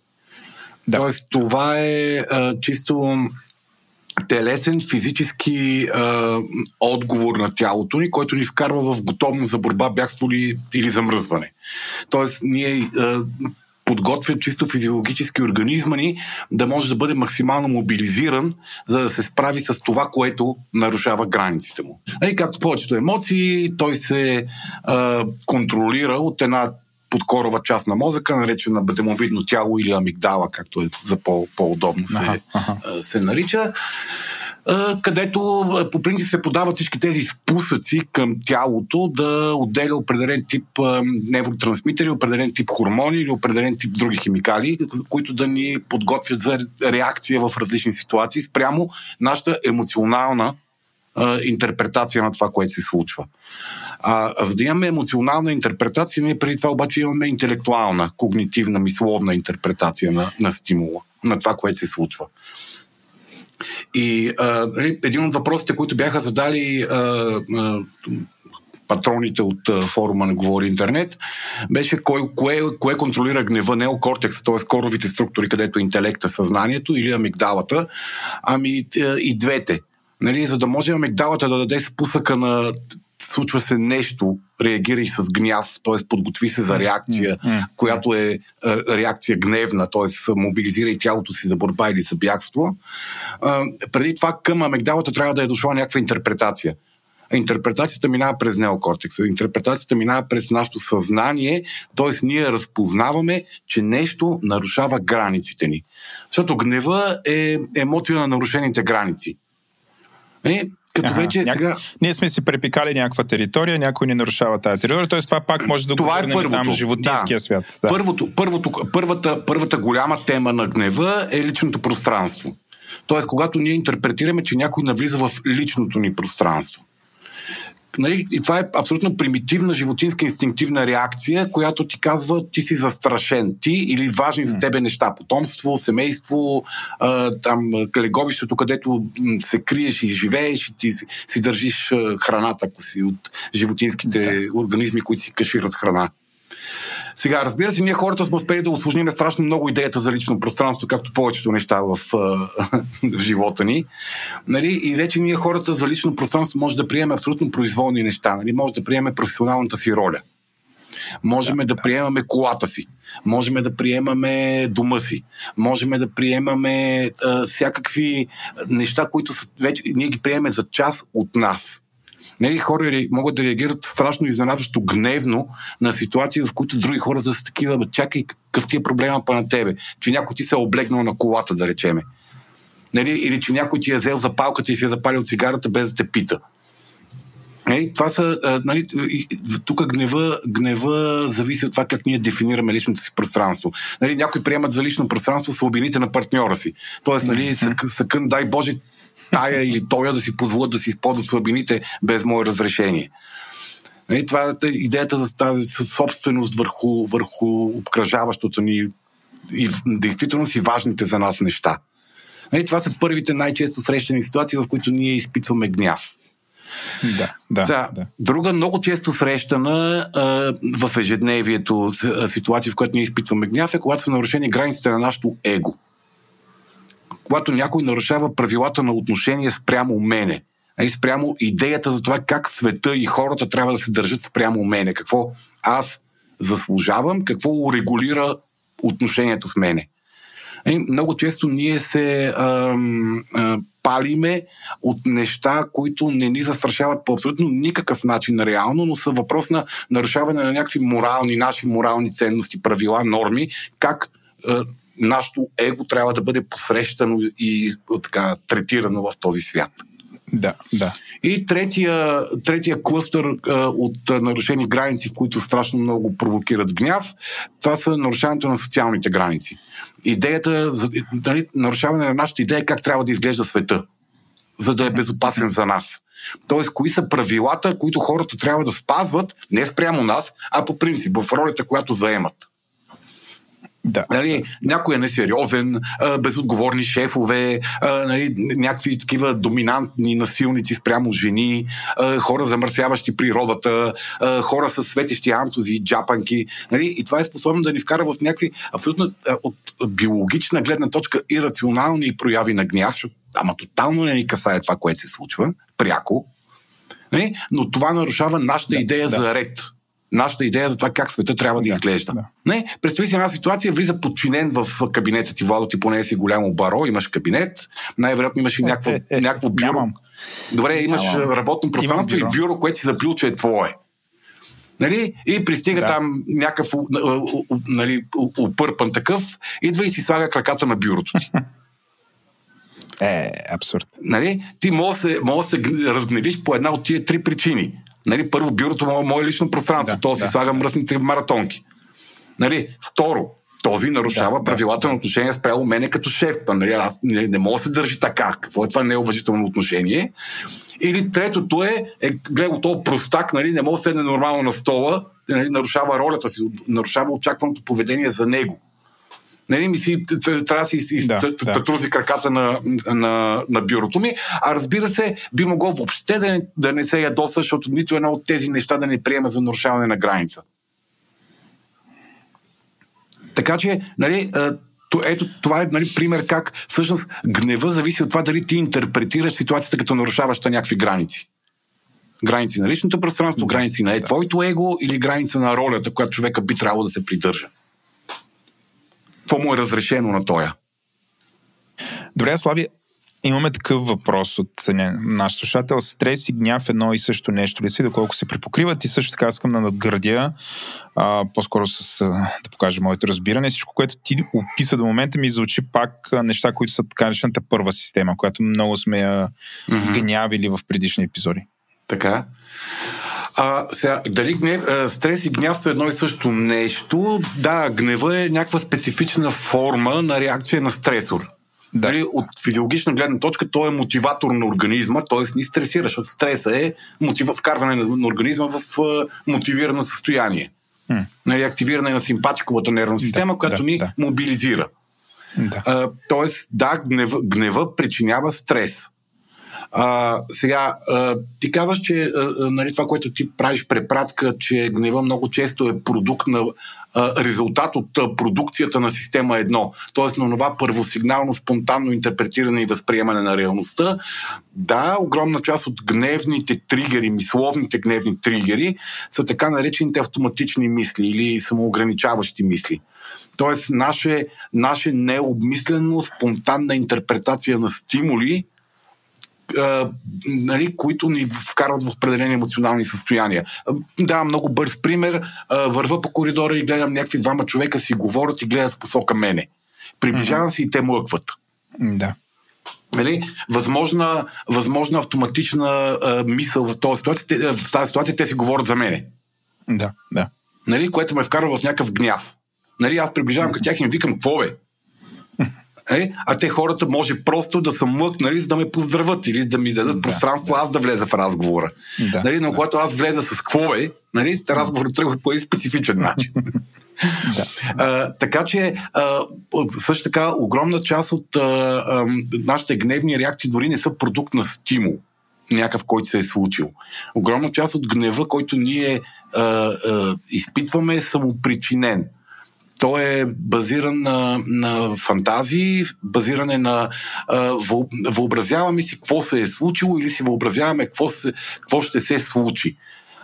Да. Тоест, това е а, чисто телесен, физически а, отговор на тялото ни, който ни вкарва в готовност за борба, бягство или, или замръзване. Тоест, ние а, подготвят чисто физиологически организма ни да може да бъде максимално мобилизиран, за да се справи с това, което нарушава границите му. И както повечето емоции, той се а, контролира от една подкорова част на мозъка, наречена бетемовидно тяло или амигдала, както е за по- по-удобно се, Аха, аха. а, се нарича. Където по принцип се подават всички тези спусъци към тялото да отделя определен тип невротрансмитери, определен тип хормони или определен тип други химикали, които да ни подготвят за реакция в различни ситуации спрямо нашата емоционална интерпретация на това, което се случва. А, за да имаме емоционална интерпретация, ние преди това обаче имаме интелектуална, когнитивна, мисловна интерпретация на, на стимула, на това, което се случва. И а, нали, един от въпросите, които бяха задали а, а, патроните от а, форума на Говори Интернет, беше кое, кое, кое контролира гнева, неокортекс, т.е. коровите структури, където е интелекта, съзнанието или амигдалата, ами и двете. Нали, за да може амигдалата да даде спусъка на случва се нещо, реагирай с гняв, т.е. подготви се за реакция, която е реакция гневна, т.е. мобилизирай тялото си за борба или за бягство. Преди това към амигдалата трябва да е дошла някаква интерпретация. Интерпретацията минава през неокортекса. Интерпретацията минава през нашето съзнание, т.е. ние разпознаваме, че нещо нарушава границите ни. Защото гнева е емоция на нарушените граници. Е, като ага, вече няк... сега... Ние сме си препикали някаква територия, някой ни нарушава тази територия, т.е. това пак може да това го е първото. там животинския да. свят. Да. Първото, първото, първата, първата голяма тема на гнева е личното пространство. Тоест, когато ние интерпретираме, че някой навлиза в личното ни пространство нали, и това е абсолютно примитивна животинска инстинктивна реакция, която ти казва, ти си застрашен. Ти или важни за тебе неща. Потомство, семейство, там леговището, където се криеш и живееш и ти си, си държиш храната, ако си от животинските да. организми, които си кашират храна. Сега, разбира се, ние хората сме успели да осложним страшно много идеята за лично пространство, както повечето неща в, в живота ни. Нали? И вече ние хората за лично пространство може да приемем абсолютно произволни неща. Нали? Може да приемем професионалната си роля. Можем да, да приемаме колата си. Можем да приемаме дома си. Можем да приемаме а, всякакви неща, които са, вече ние ги приемаме за част от нас. Нали, хора могат да реагират страшно изненадващо гневно на ситуации, в които други хора са такива, бе, чакай, какъв ти е проблема па на тебе? Че някой ти се е облегнал на колата, да речеме. Нали, или че някой ти е взел запалката и си е запалил цигарата без да те пита. Нали, това са, нали, тук гнева, гнева зависи от това как ние дефинираме личното си пространство. Нали, някои приемат за лично пространство слабините на партньора си. Тоест, нали, съкън, дай Боже, тая или тоя да си позволят да си използват слабините без мое разрешение. И нали, това е идеята за тази собственост върху, върху обкръжаващото ни и действително си важните за нас неща. И нали, това са първите най-често срещани ситуации, в които ние изпитваме гняв. Да, да, За, да. Друга много често срещана а, в ежедневието ситуация, в която ние изпитваме гняв, е когато са нарушени границите на нашето его когато някой нарушава правилата на отношение спрямо мене. И спрямо идеята за това как света и хората трябва да се държат спрямо мене. Какво аз заслужавам, какво урегулира отношението с мене. И много често ние се ам, а, палиме от неща, които не ни застрашават по абсолютно никакъв начин реално, но са въпрос на нарушаване на някакви морални, наши морални ценности, правила, норми, как нашето его трябва да бъде посрещано и така третирано в този свят. Да, да. И третия, третия клъстър а, от а, нарушени граници, в които страшно много провокират гняв, това са нарушаването на социалните граници. Идеята, за, дали, нарушаване на нашата идея как трябва да изглежда света, за да е безопасен за нас. Тоест, кои са правилата, които хората трябва да спазват, не спрямо нас, а по принцип, в ролята, която заемат. Да. Нали, някой е несериозен, безотговорни шефове, нали, някакви такива доминантни насилници спрямо жени, хора замърсяващи природата, хора с светещи антузи, джапанки. Нали, и това е способно да ни вкара в някакви абсолютно от биологична гледна точка ирационални прояви на гняв, защото ама тотално не ни касае това, което се случва, пряко. Нали, но това нарушава нашата да, идея да. за ред нашата идея за това как света трябва да, да изглежда. Да. Не, представи си една ситуация, влиза подчинен в кабинета ти, Владо, ти поне си голямо баро, имаш кабинет, най-вероятно имаш и някакво, е, е, някакво бюро. Нямам. Добре, имаш нямам. работно пространство бюро. и бюро, което си заплил, че е твое. Нали? И пристига да. там някакъв нали, упърпан такъв, идва и си слага краката на бюрото ти. Е, абсурд. Нали? Ти може да се, може да се разгневиш по една от тия три причини. Нали? Първо, бюрото му е мое лично пространство. Да, То си да, слага мръсните маратонки. Нали? Второ, този нарушава Да, правилата да. на отношение спрямо мене като шеф. Нали? Аз не, не мога да се държи така. Какво е това неуважително отношение? Или третото е, е гледа този простак, нали? не може да седне нормално на стола, нали? нарушава ролята си, нарушава очакваното поведение за него. Нали, ми си, трябва да си из- Да, краката на, на, на бюрото ми, а разбира се, би могло въобще да не, да не се ядоса, защото нито едно от тези неща да не приема за нарушаване на граница. Така че, нали, ето това е нали, пример как всъщност гнева зависи от това дали ти интерпретираш ситуацията като нарушаваща някакви граници. Граници на личното пространство, граници на е, твоето его или граница на ролята, която човека би трябвало да се придържа. Какво му е разрешено на тоя? Добре, Слави, имаме такъв въпрос от наш слушател. Стрес и гняв едно и също нещо ли си, доколко се припокриват и също така искам да надградя а, по-скоро с, а, да покажа моето разбиране. Всичко, което ти описа до момента ми звучи пак неща, които са така наречената първа система, която много сме я Мгм. гнявили в предишни епизоди. Така. А, сега, дали гнев, а, стрес и гняв са едно и също нещо? Да, гнева е някаква специфична форма на реакция на стресор. Да. Дали, от физиологична гледна точка той е мотиватор на организма, т.е. ни стресира, защото стреса е мотива, вкарване на, на организма в а, мотивирано състояние. М. Нали, активиране на симпатиковата нервна система, Да, която да, ни да. мобилизира. Да. А, тоест, да, гнева, гнева причинява стрес. А, сега, а, ти казваш, че а, нали, това, което ти правиш препратка, че гнева много често е продукт на резултат от продукцията на система 1, т.е. на това първосигнално, спонтанно интерпретиране и възприемане на реалността. Да, огромна част от гневните тригери, мисловните гневни тригери са така наречените автоматични мисли или самоограничаващи мисли. Тоест, наше, наше необмислено, спонтанна интерпретация на стимули, а, нали, които ни вкарват в определени емоционални състояния. Да, много бърз пример. А, Върва по коридора и гледам някакви двама човека си говорят и гледат в посока мене. Приближавам се и те млъкват. Да. Нали? Възможна, възможна автоматична а, мисъл в тази, ситуация, те, в тази ситуация те си говорят за мене. Да. Да. Нали? Което ме вкарва в някакъв гняв. Нали? Аз приближавам към тях и им викам, какво бе? Е, а те хората може просто да са млъкнали, за да ме поздравят или да ми дадат Да, пространство, аз да влеза в разговора. Да, нали, но да. когато аз влеза с какво е, нали, разговорът тръгва по един специфичен начин. Да. А, така че, а, също така, огромна част от а, а, нашите гневни реакции дори не са продукт на стимул, някакъв, който се е случил. Огромна част от гнева, който ние а, а, изпитваме, е самопричинен. Той е базиран на, на фантазии, базиране на а, въобразяваме си какво се е случило или си въобразяваме какво, се, какво ще се случи.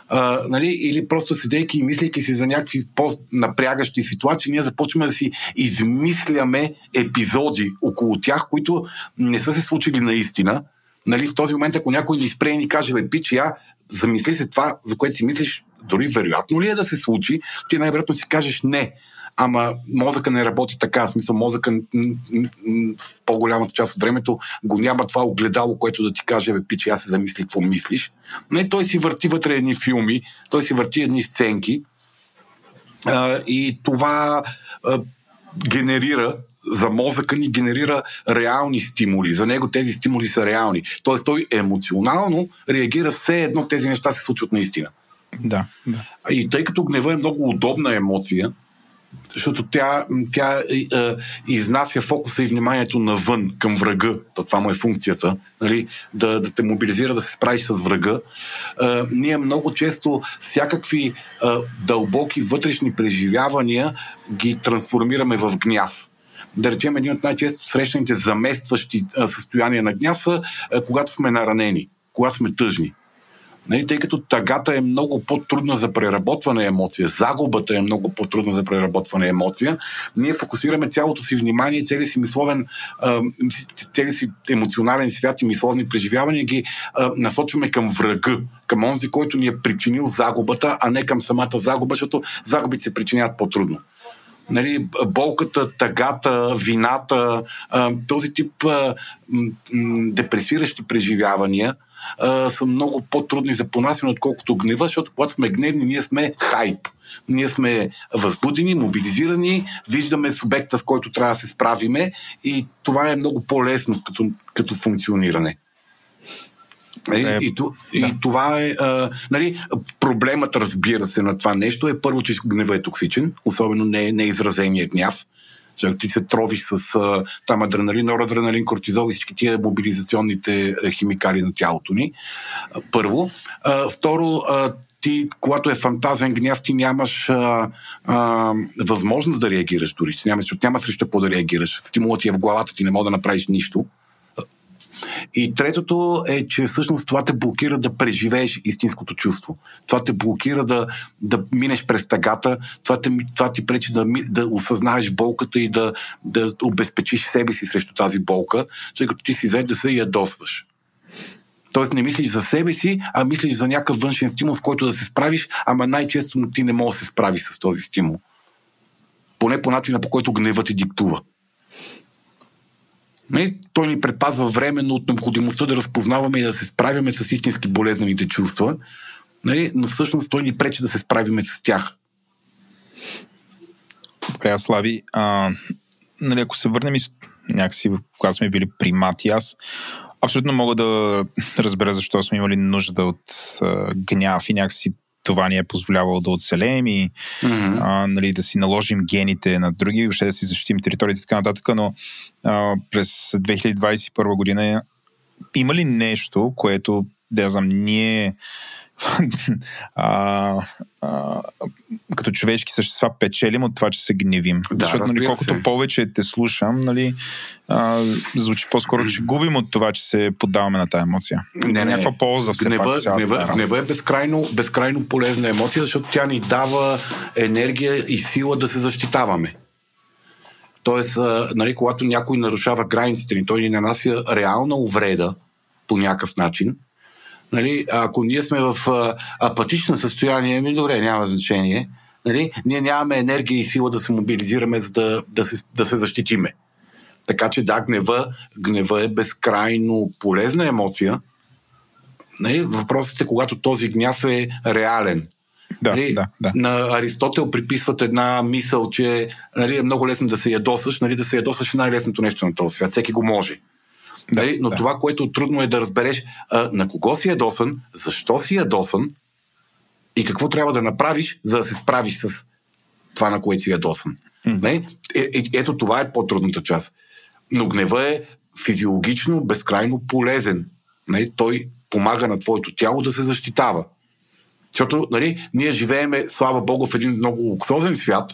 А, нали, или просто седейки и мислейки си за някакви по-напрягащи ситуации, ние започваме да си измисляме епизоди около тях, които не са се случили наистина. Нали, в този момент, ако някой ни спре и ни каже, бе, пич, я замисли се това, за което си мислиш, дори вероятно ли е да се случи, ти най-вероятно си кажеш не. Ама мозъка не работи така. В смисъл, мозъка в по-голямата част от времето го няма това огледало, което да ти каже, бе, пиче, аз се замисли какво мислиш. Не, той си върти вътре едни филми, той си върти едни сценки а, и това а, генерира за мозъка ни генерира реални стимули. За него тези стимули са реални. Тоест той емоционално реагира все едно тези неща се случват наистина. Да. да. И тъй като гнева е много удобна емоция, защото тя, тя е, изнася фокуса и вниманието навън, към врага. То това му е функцията. Нали? Да, да те мобилизира да се справиш с врага. Е, ние много често всякакви е, дълбоки вътрешни преживявания ги трансформираме в гняв. Да речем, един от най-често срещаните заместващи е, състояния на гняв са е, когато сме наранени, когато сме тъжни. Нали, тъй като тъгата е много по-трудна за преработване емоция, загубата е много по-трудна за преработване емоция, ние фокусираме цялото си внимание, целият си мисловен, целият си емоционален свят и мисловни преживявания ги насочваме към врага, към онзи, който ни е причинил загубата, а не към самата загуба, защото загубите се причиняват по-трудно. нали, болката, тъгата, вината, този тип депресиращи преживявания а, са много по-трудни за понасяне, отколкото гнева, защото когато сме гневни, ние сме хайп. Ние сме възбудени, мобилизирани, виждаме субекта, с който трябва да се справиме и това е много по-лесно като, като функциониране. Нали, Е, и, и, и това е. А, нали, проблемът, разбира се, на това нещо е първо, че гнева е токсичен, особено не, не изразения гняв. Защото ти се тровиш с а, там адреналин, норадреналин, кортизол и всички тия мобилизационните а, химикали на тялото ни. Първо. А, второ, а, ти, когато е фантазен гняв, ти нямаш а, а, възможност да реагираш дори. Нямаш, защото няма срещу какво да реагираш. Стимулът ти е в главата, ти не може да направиш нищо. И третото е, че всъщност това те блокира да преживееш истинското чувство. Това те блокира да, да минеш през тъгата, това, те, това ти пречи да, да осъзнаеш болката и да, да обезпечиш себе си срещу тази болка, тъй като ти си взет да се ядосваш. Тоест не мислиш за себе си, а мислиш за някакъв външен стимул, с който да се справиш, ама най-често ти не можеш да се справиш с този стимул. Поне по начина, по който гневът ти диктува. Не, той ни предпазва временно от необходимостта да разпознаваме и да се справяме с истински болезнените чувства, нали, но всъщност той ни пречи да се справиме с тях. Добре, Слави, а, нали, ако се върнем и някакси, когато сме били примати, аз абсолютно мога да разбера защо сме имали нужда от а, гняв и някакси това ни е позволявало да оцелеем и Mm-hmm. а, нали, да си наложим гените на други, въобще да си защитим територията и така нататък, но а, през 2021 година има ли нещо, което, да знам, ние а, а, като човешки същества печелим от това, че се гневим. Да, Защото нали, колкото се. повече те слушам, нали, а, звучи по-скоро, че губим от това, че се поддаваме на тази емоция. Не, не. Някаква полза все гнева, пак. гнева, гнева е безкрайно, безкрайно полезна емоция, защото тя ни дава енергия и сила да се защитаваме. Тоест, нали, когато някой нарушава границите ни, той ни нанася реална увреда по някакъв начин. Нали, ако ние сме в а, апатично състояние, ми добре, няма значение. Нали, ние нямаме енергия и сила да се мобилизираме, за да, да, се, да се защитиме. Така че да, гнева, гнева е безкрайно полезна емоция. Нали, въпросът е, когато този гняв е реален. Да, нали, да, да. На Аристотел приписват една мисъл, че нали, е много лесно да се ядосаш. Нали, да се ядосаш е най-лесното нещо на този свят. Всеки го може. Да, нали, но да. това, което трудно е да разбереш а, на кого си ядосан, защо си ядосан и какво трябва да направиш, за да се справиш с това, на което си ядосан. Нали? Е, е, ето това е по-трудната част. Но гнева е физиологично безкрайно полезен. Нали? Той помага на твоето тяло да се защитава. Защото нали, ние живееме, слава Богу, в един много луксозен свят,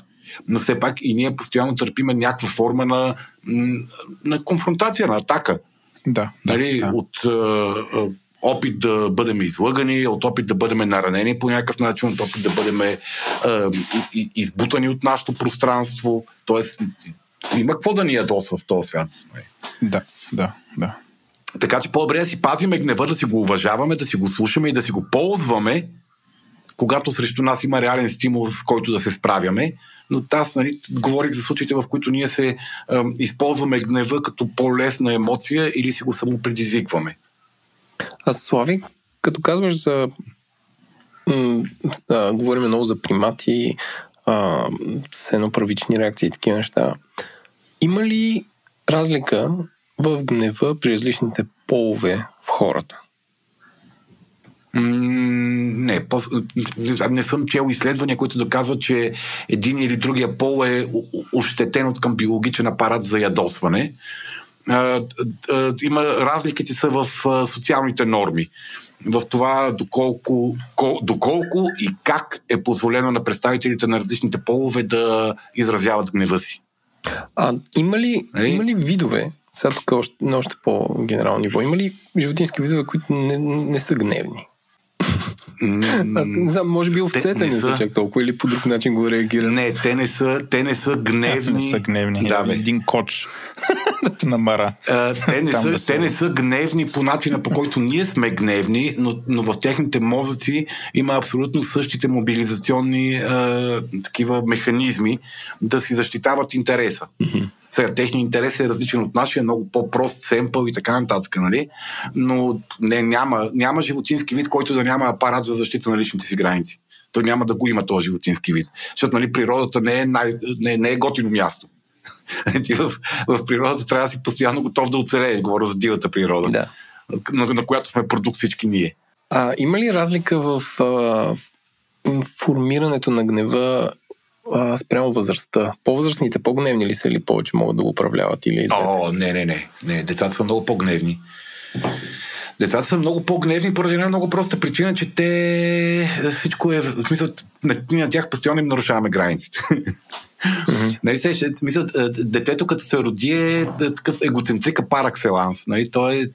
но все пак и ние постоянно търпиме някаква форма на, на конфронтация, на атака. Да, да, Нали, да. От а, опит да бъдем излъгани, от опит да бъдем наранени по някакъв начин, от опит да бъдем а, избутани от нашето пространство. Тоест, има какво да ни ядосва в този свят. Да, да, да. Така че по-добре да си пазиме гнева, да си го уважаваме, да си го слушаме и да си го ползваме, когато срещу нас има реален стимул, с който да се справяме. Но аз нали, говорих за случаите, в които ние се е, използваме гнева като по-лесна емоция или си го само предизвикваме. Аз, Слави, като казваш за... М- а, говорим много за примати, а, с едно първични реакции и такива неща. Има ли разлика в гнева при различните полове в хората? Не, по, не съм чел изследвания, които доказват, че един или другия пол е ощетен от към биологичен апарат за ядосване. Има разликите са в социалните норми. В това доколко, ко- доколко и как е позволено на представителите на различните полове да изразяват гнева си. А има ли, Нали? има ли видове, сега тук още, на още по-генерално ниво, има ли животински видове, които не, не са гневни? Аз не знам, може би овцете не, не са чак толкова или по друг начин го реагират. Не, те не са, те не са гневни. Не са гневни. Да, бе. Един коч да те намара. А, те, не са, да те не са гневни по начина по който ние сме гневни, но, но в техните мозъци има абсолютно същите мобилизационни а, такива механизми да си защитават интереса. Mm-hmm. Сега, техният интерес е различен от нашия, много по-прост семпъл и така нататък, нали? Но не, няма, няма животински вид, който да няма апарат за защита на личните си граници. Той няма да го има този животински вид. Защото нали, природата не е, най, не, не е готино място. Ти в, в природата трябва да си постоянно готов да оцелееш. Говоря за дивата природа, да. на, на която сме продукт всички ние. А, има ли разлика в, а, в формирането на гнева а, спрямо възрастта. По-възрастните по-гневни ли са или повече могат да го управляват? Или О, не, не, не, не. Децата са много по-гневни. Децата са много по-гневни поради една много проста причина, че те всичко е, в смисъл, на, на тях постоянно им нарушаваме границите. Mm-hmm. нали, се, мисля, детето като се роди е такъв егоцентрика пар акселанс. Нали, то, е,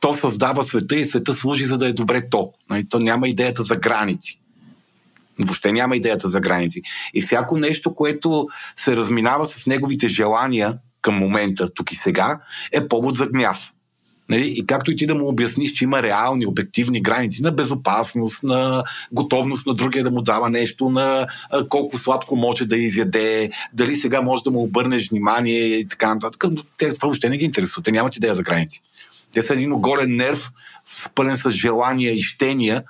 то създава света и света служи за да е добре то. Нали, то няма идеята за граници. Въобще няма идеята за граници. И всяко нещо, което се разминава с неговите желания към момента, тук и сега, е повод за гняв. Нали? И както и ти да му обясниш, че има реални, обективни граници на безопасност, на готовност на другия да му дава нещо, на колко сладко може да изяде, дали сега може да му обърнеш внимание и така нататък. Те това въобще не ги интересуват. Те нямат идея за граници. Те са един оголен нерв, спълен с желания и щения,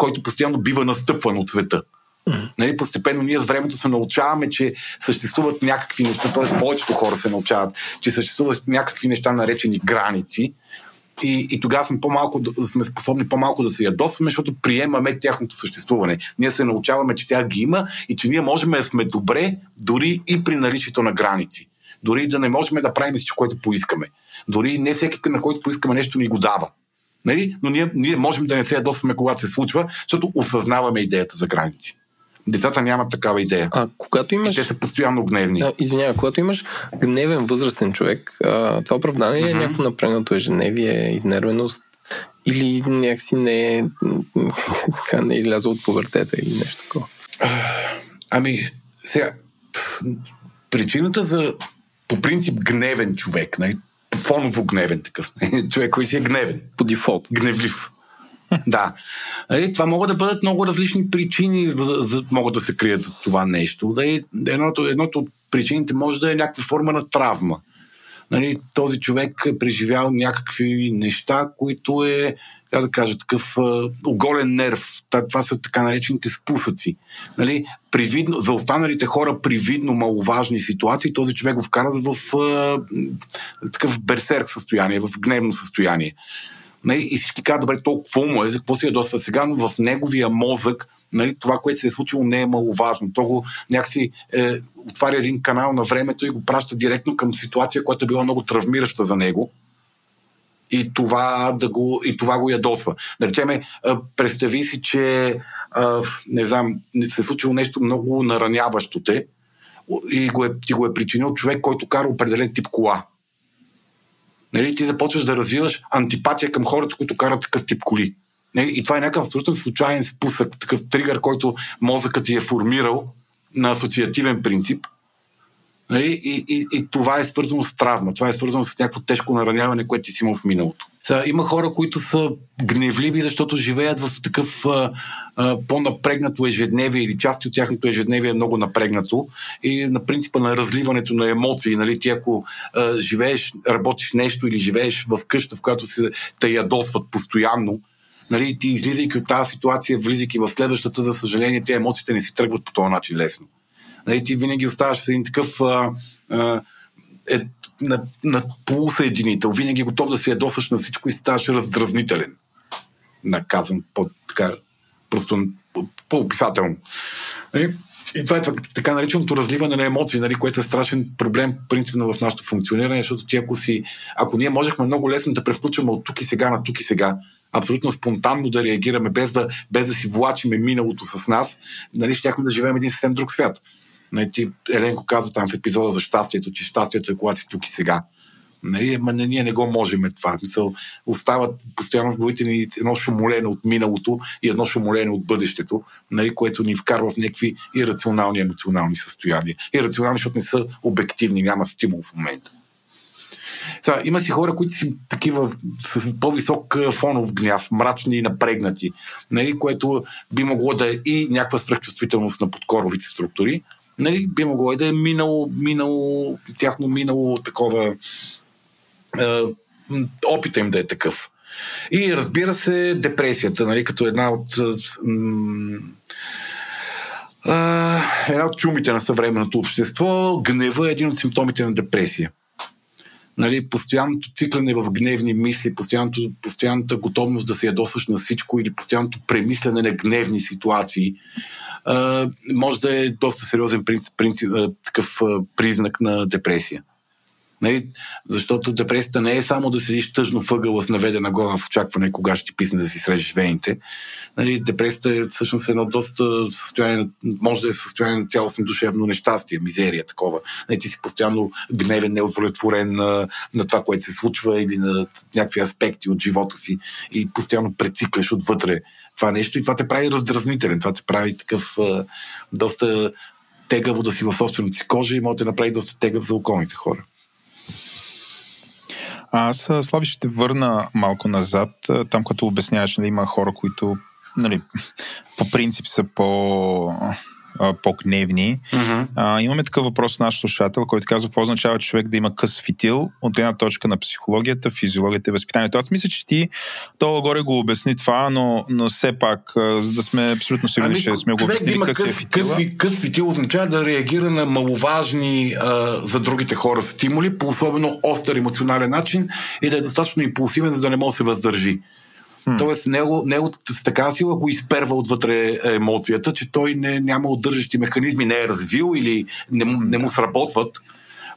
който постоянно бива настъпван от света. Mm-hmm. Нали, постепенно ние с времето се научаваме, че съществуват някакви неща, т.е. повечето хора се научават, че съществуват някакви неща, наречени граници. И, и тогава сме, по-малко, сме способни по-малко да се ядосваме, защото приемаме тяхното съществуване. Ние се научаваме, че тя ги има и че ние можем да сме добре дори и при наличието на граници. Дори да не можем да правим всичко, което поискаме. Дори не всеки, на който поискаме нещо, ни го дава. Нали? Но ние, ние можем да не се ядосваме, когато се случва, защото осъзнаваме идеята за граници. Децата нямат такава идея. А когато имаш... И те са постоянно гневни. А, извинявай, когато имаш гневен възрастен човек, а, това оправдание mm-hmm. е някакво напрегнато ежедневие, изнервеност или някакси не е, не е излязъл от повъртета или нещо такова? Ами, сега, причината за по принцип гневен човек, нали, фоново гневен такъв, човек, който си е гневен. По дефолт. Гневлив да. Нали, това могат да бъдат много различни причини, за, за, могат да се крият за това нещо. Нали, едното, едното от причините може да е някаква форма на травма. Нали, този човек е преживял някакви неща, които е, как да кажа, такъв а, оголен нерв. Това са така наречените спусъци. Нали, привидно, за останалите хора привидно маловажни ситуации, този човек го вкара в а, такъв берсерк състояние, в гневно състояние. Нали, и всички казват, добре, толкова му е, за какво се ядосва сега, но в неговия мозък нали, това, което се е случило, не е маловажно. То го някакси е, отваря един канал на времето и го праща директно към ситуация, която е била много травмираща за него. И това, да го, и това го ядосва. Да речеме, представи си, че не знам, се е случило нещо много нараняващо те и го е, ти го е причинил човек, който кара определен тип кола нали, ти започваш да развиваш антипатия към хората, които карат такъв тип коли. Нали, и това е някакъв абсолютно случайен спусък, такъв тригър, който мозъкът ти е формирал на асоциативен принцип. Нали, и, и, и това е свързано с травма, това е свързано с някакво тежко нараняване, което ти си имал в миналото. Сега, има хора, които са гневливи, защото живеят в такъв а, а, по-напрегнато ежедневие или части от тяхното ежедневие е много напрегнато и на принципа на разливането на емоции. Нали? Ти ако а, живееш, работиш нещо или живееш в къща, в която се те ядосват постоянно, нали, ти излизайки от тази ситуация, влизайки в следващата, за съжаление, тези емоциите не си тръгват по този начин лесно. Нали, ти винаги оставаш с един такъв а, а, е, на, на полусъединител, винаги готов да се ядосаш на всичко и ставаш раздразнителен. Наказан по така, просто по-описателно. И, и това е така нареченото разливане на емоции, нали, което е страшен проблем принципно в нашето функциониране, защото ти ако си, ако ние можехме много лесно да превключваме от тук и сега на тук и сега, абсолютно спонтанно да реагираме, без да, без да си влачиме миналото с нас, нали, щяхме да живеем един съвсем друг свят. Не, ти, Еленко каза там в епизода за щастието, че щастието е когато си тук и сега. Нали, ма не, ние не го можем това. Мисъл, остават постоянно в главите ни едно шумолене от миналото и едно шумолене от бъдещето, нали, което ни вкарва в някакви ирационални емоционални състояния. Ирационални, защото не са обективни, няма стимул в момента. Сега, има си хора, които си такива с по-висок фонов гняв, мрачни и напрегнати, нали, което би могло да е и някаква свръхчувствителност на подкоровите структури, нали, би могло и да е минало, минало тяхно минало такова е, опита им да е такъв. И разбира се, депресията, нали, като една от м- една от чумите на съвременното общество, гнева е един от симптомите на депресия нали, постоянното циклене в гневни мисли, постоянното, постоянната готовност да се ядосваш на всичко или постоянното премислене на гневни ситуации, може да е доста сериозен принцип, принцип, такъв признак на депресия. Нали? Защото депресията не е само да седиш тъжно въгъла с наведена глава в очакване кога ще ти писне да си срежеш вените. Нали? Депресията е всъщност едно доста състояние, може да е състояние на цялостно душевно нещастие, мизерия, такова. Нали? Ти си постоянно гневен, неудовлетворен на, на това, което се случва или на някакви аспекти от живота си и постоянно прецикляш отвътре това нещо и това те прави раздразнителен, това те прави такъв доста тегаво да си в собствената си кожа и може да направи доста тегав за околните хора. Аз, Слави, ще върна малко назад, там като обясняваш, нали, има хора, които нали, по принцип са по по-гневни. Uh-huh. А, имаме такъв въпрос на наш слушател, който казва какво означава човек да има къс фитил от една точка на психологията, физиологията и възпитанието. Аз мисля, че ти долу-горе го обясни това, но, но все пак, за да сме абсолютно сигурни, ами, че сме го обяснили да къс, къс, къс, къс фитил означава да реагира на маловажни а, за другите хора стимули по особено остър емоционален начин и да е достатъчно импулсивен, за да не може да се въздържи. Hmm. Тоест, него, него с така сила го изперва отвътре емоцията, че той не, няма удържащи механизми, не е развил или не, не му сработват.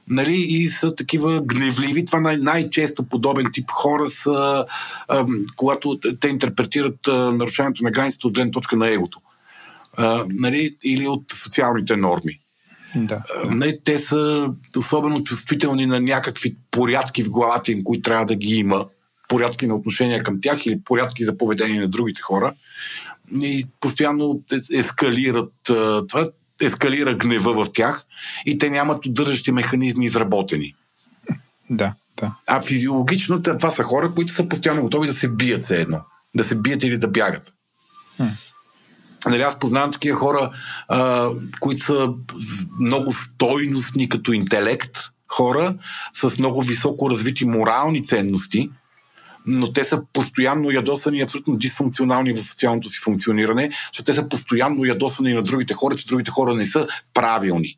Нали, и са такива гневливи. Това най- най-често подобен тип хора са, а, когато те интерпретират а, нарушението на границата от гледна точка на егото. А, нали, или от социалните норми. Да. нали, те са особено чувствителни на някакви порядки в главата им, които трябва да ги има порядки на отношения към тях или порядки за поведение на другите хора. И постоянно ескалират това, ескалира гнева в тях и те нямат удържащи механизми изработени. Да, да. А физиологично това са хора, които са постоянно готови да се бият все едно. Да се бият или да бягат. Хм. Нали, аз познавам такива хора, а, които са много стойностни като интелект, хора с много високо развити морални ценности, но те са постоянно ядосани и абсолютно дисфункционални в социалното си функциониране, защото те са постоянно ядосани на другите хора, че другите хора не са правилни.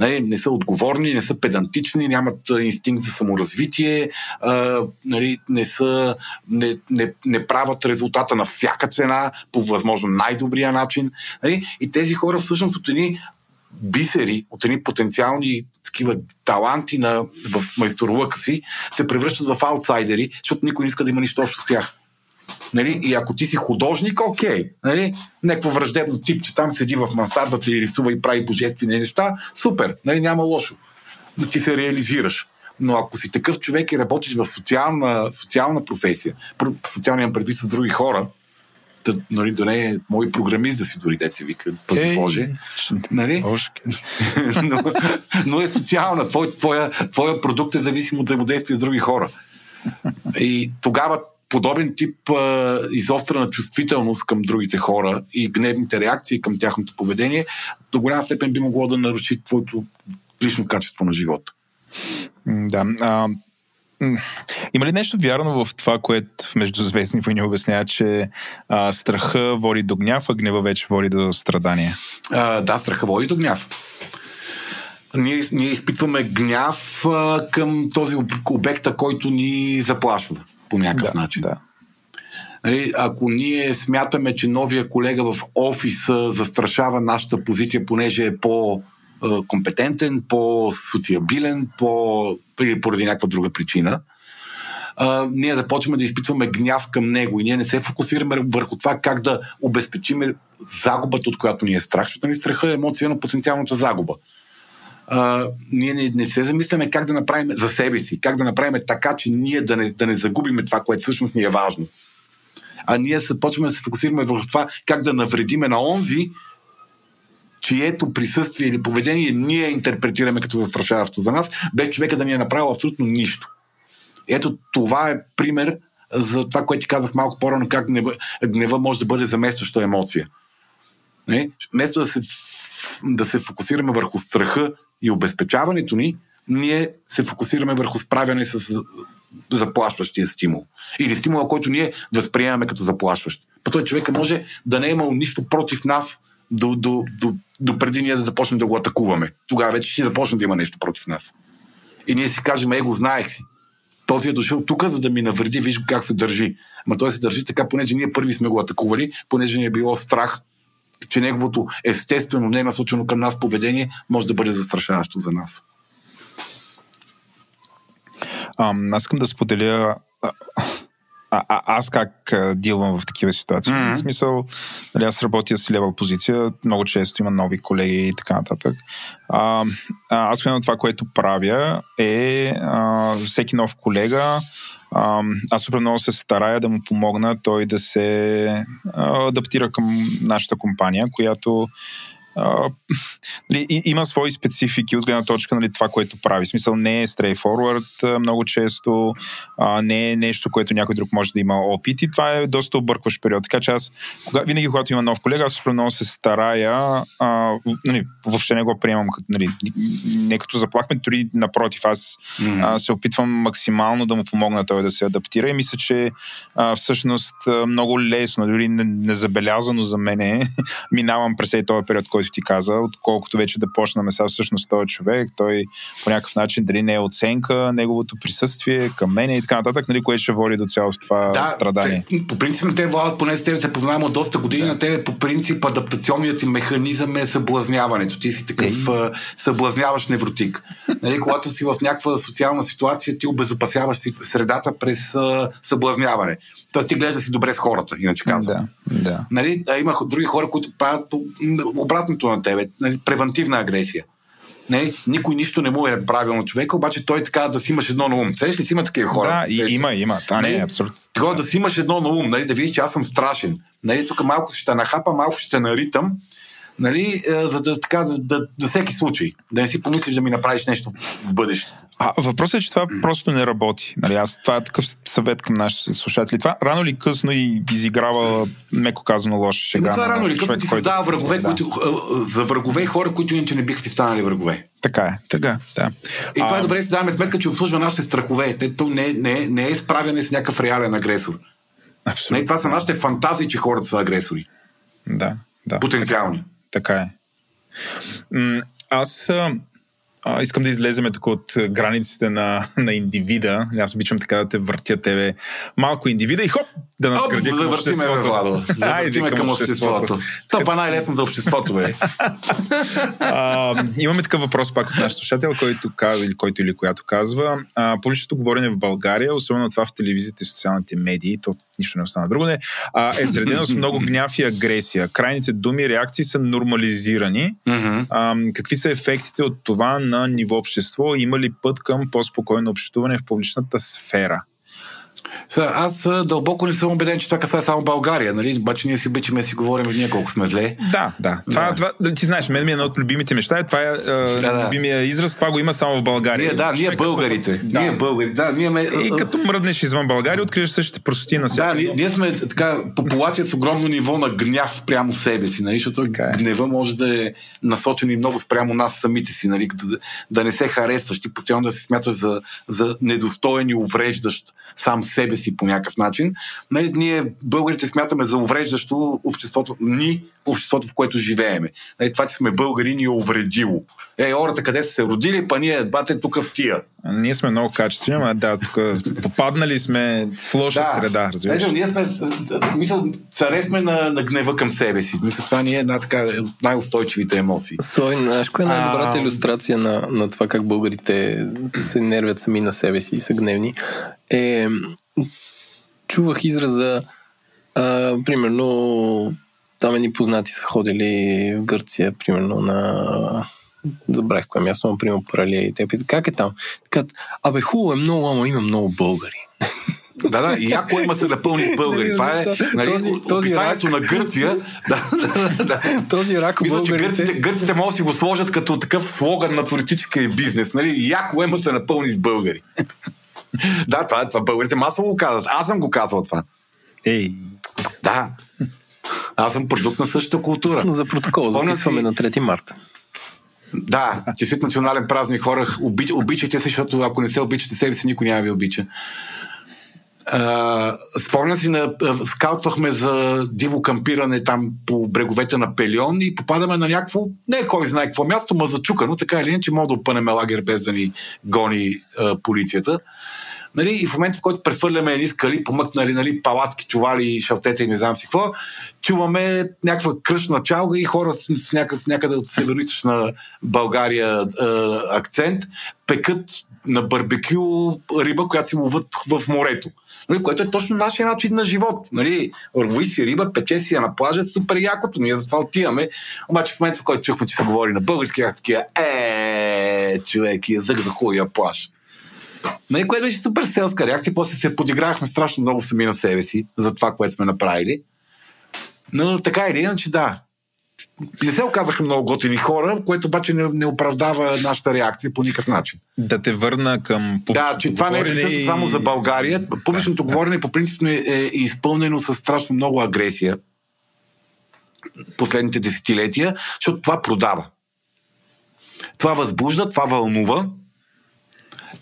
Нали, не са отговорни, не са педантични, нямат инстинкт за саморазвитие, а, нали, не, са, не, не, не правят резултата на всяка цена по възможно най-добрия начин. Нали, и тези хора всъщност от едни бисери, от едни потенциални такива таланти на, в майсторлъка си, се превръщат в аутсайдери, защото никой не иска да има нищо общо с тях. Нали? И ако ти си художник, окей. Нали? Някакво враждебно тип, че там седи в мансардата и рисува и прави божествени неща, супер, нали? няма лошо. Да ти се реализираш. Но ако си такъв човек и работиш в социална, социална професия, социалния предвид с други хора, да, нали, да не е мой програмист да си дори да си вика, пази hey, Боже. Нали? но, но, е социална. Твой, твоя, твоя продукт е зависим от взаимодействие с други хора. И тогава подобен тип а, изострена чувствителност към другите хора и гневните реакции към тяхното поведение до голяма степен би могло да наруши твоето лично качество на живота. Да. А, има ли нещо вярно в това, което в Междузвездни войни обяснява, че а, страха води до гняв, а гнева вече води до страдания? А, да, страха води до гняв. Ние, ние изпитваме гняв а, към този обекта, който ни заплашва по някакъв да, начин. Да. Нали, ако ние смятаме, че новия колега в офиса застрашава нашата позиция, понеже е по- компетентен, по-социабилен, по, поради някаква друга причина, а, ние започваме да изпитваме гняв към него и ние не се фокусираме върху това как да обезпечиме загубата, от която ни е страх, защото ни страха е емоция на потенциалната загуба. а, ние не, не се замисляме как да направим за себе си, как да направим така, че ние да не, да не загубиме това, което всъщност ни е важно. А ние се почваме да се фокусираме върху това как да навредиме на онзи, чието присъствие или поведение ние интерпретираме като застрашаващо за нас, без човека да ни е направил абсолютно нищо. Ето това е пример за това, което ти казах малко по-рано, как гнева, може да бъде заместваща емоция. Не? Вместо да се, да се фокусираме върху страха и обезпечаването ни, ние се фокусираме върху справяне с заплашващия стимул. Или стимула, който ние възприемаме като заплашващ. По той човека може да не е имал нищо против нас до, до, до, до преди ние да започнем да го атакуваме. Тогава вече ще започне да има нещо против нас. И ние си кажем, его, знаех си. Този е дошъл тук, за да ми навреди, виж как се държи. Ма той се държи така, понеже ние първи сме го атакували, понеже ни е било страх, че неговото естествено, не насочено към нас поведение може да бъде застрашаващо за нас. А, аз искам да споделя а, а, аз как а, дилвам в такива ситуации. Mm-hmm. В смисъл, нали, аз работя с лева позиция, много често има нови колеги и така нататък. А, а, аз имам това, което правя е а, всеки нов колега а, аз супер много се старая да му помогна той да се адаптира към нашата компания, която а, нали, има свои специфики от гледна точка нали, това, което прави. В смисъл не е straightforward много често, а, не е нещо, което някой друг може да има опит и това е доста объркващ период. Така че аз, кога, винаги когато има нов колега, аз много се старая, а, нали, въобще не го приемам нали, не като заплахме, дори напротив, аз mm-hmm. а, се опитвам максимално да му помогна той да се адаптира и мисля, че а, всъщност много лесно, дори незабелязано за мен минавам през този период, който който ти каза, отколкото вече да почнаме сега всъщност този човек, той по някакъв начин дали не е оценка, неговото присъствие към мен и така нататък, нали, което ще води до цялото това да, страдание. Те, по принцип те владат, поне с теб се познаваме от доста години, да. на тебе по принцип адаптационният ти механизъм е съблазняването. Ти си такъв Ей. съблазняващ невротик. нали, когато си в някаква социална ситуация, ти обезопасяваш средата през съблазняване. Тоест ти гледаш да си добре с хората, иначе казвам. Да, да. Нали, а има други хора, които правят обратното на тебе, нали, превентивна агресия. Не, никой нищо не му е правилно човека, обаче той така да си имаш едно на ум. Сеш ли си има такива хора? Да, и, има, има. А, не, нали? абсолютно. Такова да си имаш едно на ум, нали, да видиш, че аз съм страшен. Нали, тук малко ще нахапа, малко ще наритам, нали, е, за да, така, да, да, за всеки случай. Да не си помислиш да ми направиш нещо в бъдеще. А въпросът е, че това просто не работи. Нали, аз, това е такъв съвет към нашите слушатели. Това рано или късно и изиграва, меко казано, лоша шега. това рано или късно ти създава врагове, да. които, за врагове и хора, които иначе не биха ти станали врагове. Така е, така, да. И това е добре да си даваме сметка, че обслужва нашите страхове. Те, то не, не, не е справяне с някакъв реален агресор. Абсолютно. Не, това са нашите фантазии, че хората са агресори. Да, да. Потенциални. Така е. Аз а, искам да излеземе тук от границите на, на индивида. Аз обичам така да те въртя тебе малко индивида и хоп, да надградя към обществото. Владо. Завъртиме към, към обществото. Това е най-лесно за обществото, бе. а, имаме такъв въпрос пак от нашия слушател, който казва, или който или която казва. А, публичното говорене в България, особено това в телевизията и социалните медии, то нищо не остана друго, не, а, е средено с много гняв и агресия. Крайните думи и реакции са нормализирани. А, какви са ефектите от това на ниво общество? Има ли път към по-спокойно общуване в публичната сфера? Са, аз дълбоко не съм убеден, че това касае само България, нали? Обаче ние си обичаме си говорим ние колко сме зле. Да, да. Това, да. това, ти знаеш, мен ми е едно от любимите неща. Това е да, да. любимия израз, това го има само в България. Ние, да, ние българите. Да. Ние българите. Да, ние ме... И като мръднеш извън България, откриваш същите простоти на сега. Да, ние, ние, сме така популация с огромно ниво на гняв прямо себе си, нали? Защото е. гнева може да е насочен и много спрямо нас самите си, нали? Да, да не се харесваш, ти постоянно да се смяташ за, за недостоен и увреждащ сам себе си по някакъв начин. Не, ние, българите, смятаме за увреждащо обществото ни, обществото, в което живееме. Не, това, че сме българи, ни е увредило. Е, хората къде са се родили, па ние бате тук в тия. Ние сме много качествени, ама да, тук попаднали сме в лоша да. среда, разбираш. Не, ние сме, мисъл, царе сме на, на гнева към себе си. Мисля, това ни е една така най-устойчивите емоции. Слой, знаеш, коя е най-добрата а... иллюстрация на, на това как българите се нервят сами на себе си и са гневни? Е, чувах израза, а, примерно, там едни познати са ходили в Гърция, примерно, на забравих кое място, но примерно паралия и те питат, как е там? Така, абе хубаво е много, ама има много българи. Да, да, и яко има се напълни с българи. Това е нали, Този- този рак. на Гърция. Да, да, да. Този рак Мисля, че българите... гърците, гърците могат да си го сложат като такъв слоган на туристическия бизнес. Нали? Яко ема се напълни с българи. да, това, е- това българите масово го казват. Аз съм го казвал това. Ей, Да. Аз съм продукт на същата култура. за протокол, Спомням записваме си- на 3 марта. Да, честит национален празник хора. Обич, обичайте се, защото ако не се обичате себе си, никой няма ви обича. А, спомням си, на, скаутвахме за диво кампиране там по бреговете на Пелион и попадаме на някакво, не кой знае какво място, ма зачукано, така или иначе мога да опънем лагер без да ни гони а, полицията. Нали, и в момента, в който прехвърляме едни скали, помъкнали нали, палатки, чували, шалтета и не знам си какво, чуваме някаква кръшна чалга и хора с, с, някакъв, някъде от северо България а, акцент пекат на барбекю риба, която си ловат в морето. Нали, което е точно нашия начин на живот. Нали, лови си риба, пече си я на плажа, супер якото, ние затова отиваме. Обаче в момента, в който чухме, че се говори на български, аз е, човек, язък за хубавия плаж. Нали, което беше супер селска реакция. После се подиграхме страшно много сами на себе си за това, което сме направили. Но така или иначе, да. Не се оказаха много готини хора, което обаче не, не оправдава нашата реакция по никакъв начин. Да те върна към Да, че това не е и- само за България. Публичното говорене по принцип е, е изпълнено с страшно много агресия последните десетилетия, защото това продава. Това възбужда, това вълнува,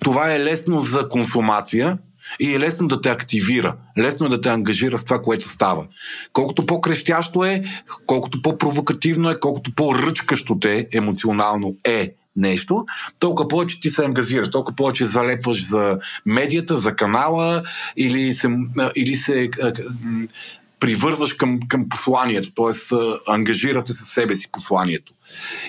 това е лесно за консумация и е лесно да те активира, лесно е да те ангажира с това, което става. Колкото по-крещящо е, колкото по-провокативно е, колкото по-ръчкащо те емоционално е нещо, толкова повече ти се ангазираш, толкова повече залепваш за медията, за канала или се, или се привързваш към, към посланието, т.е. ангажирате със себе си посланието.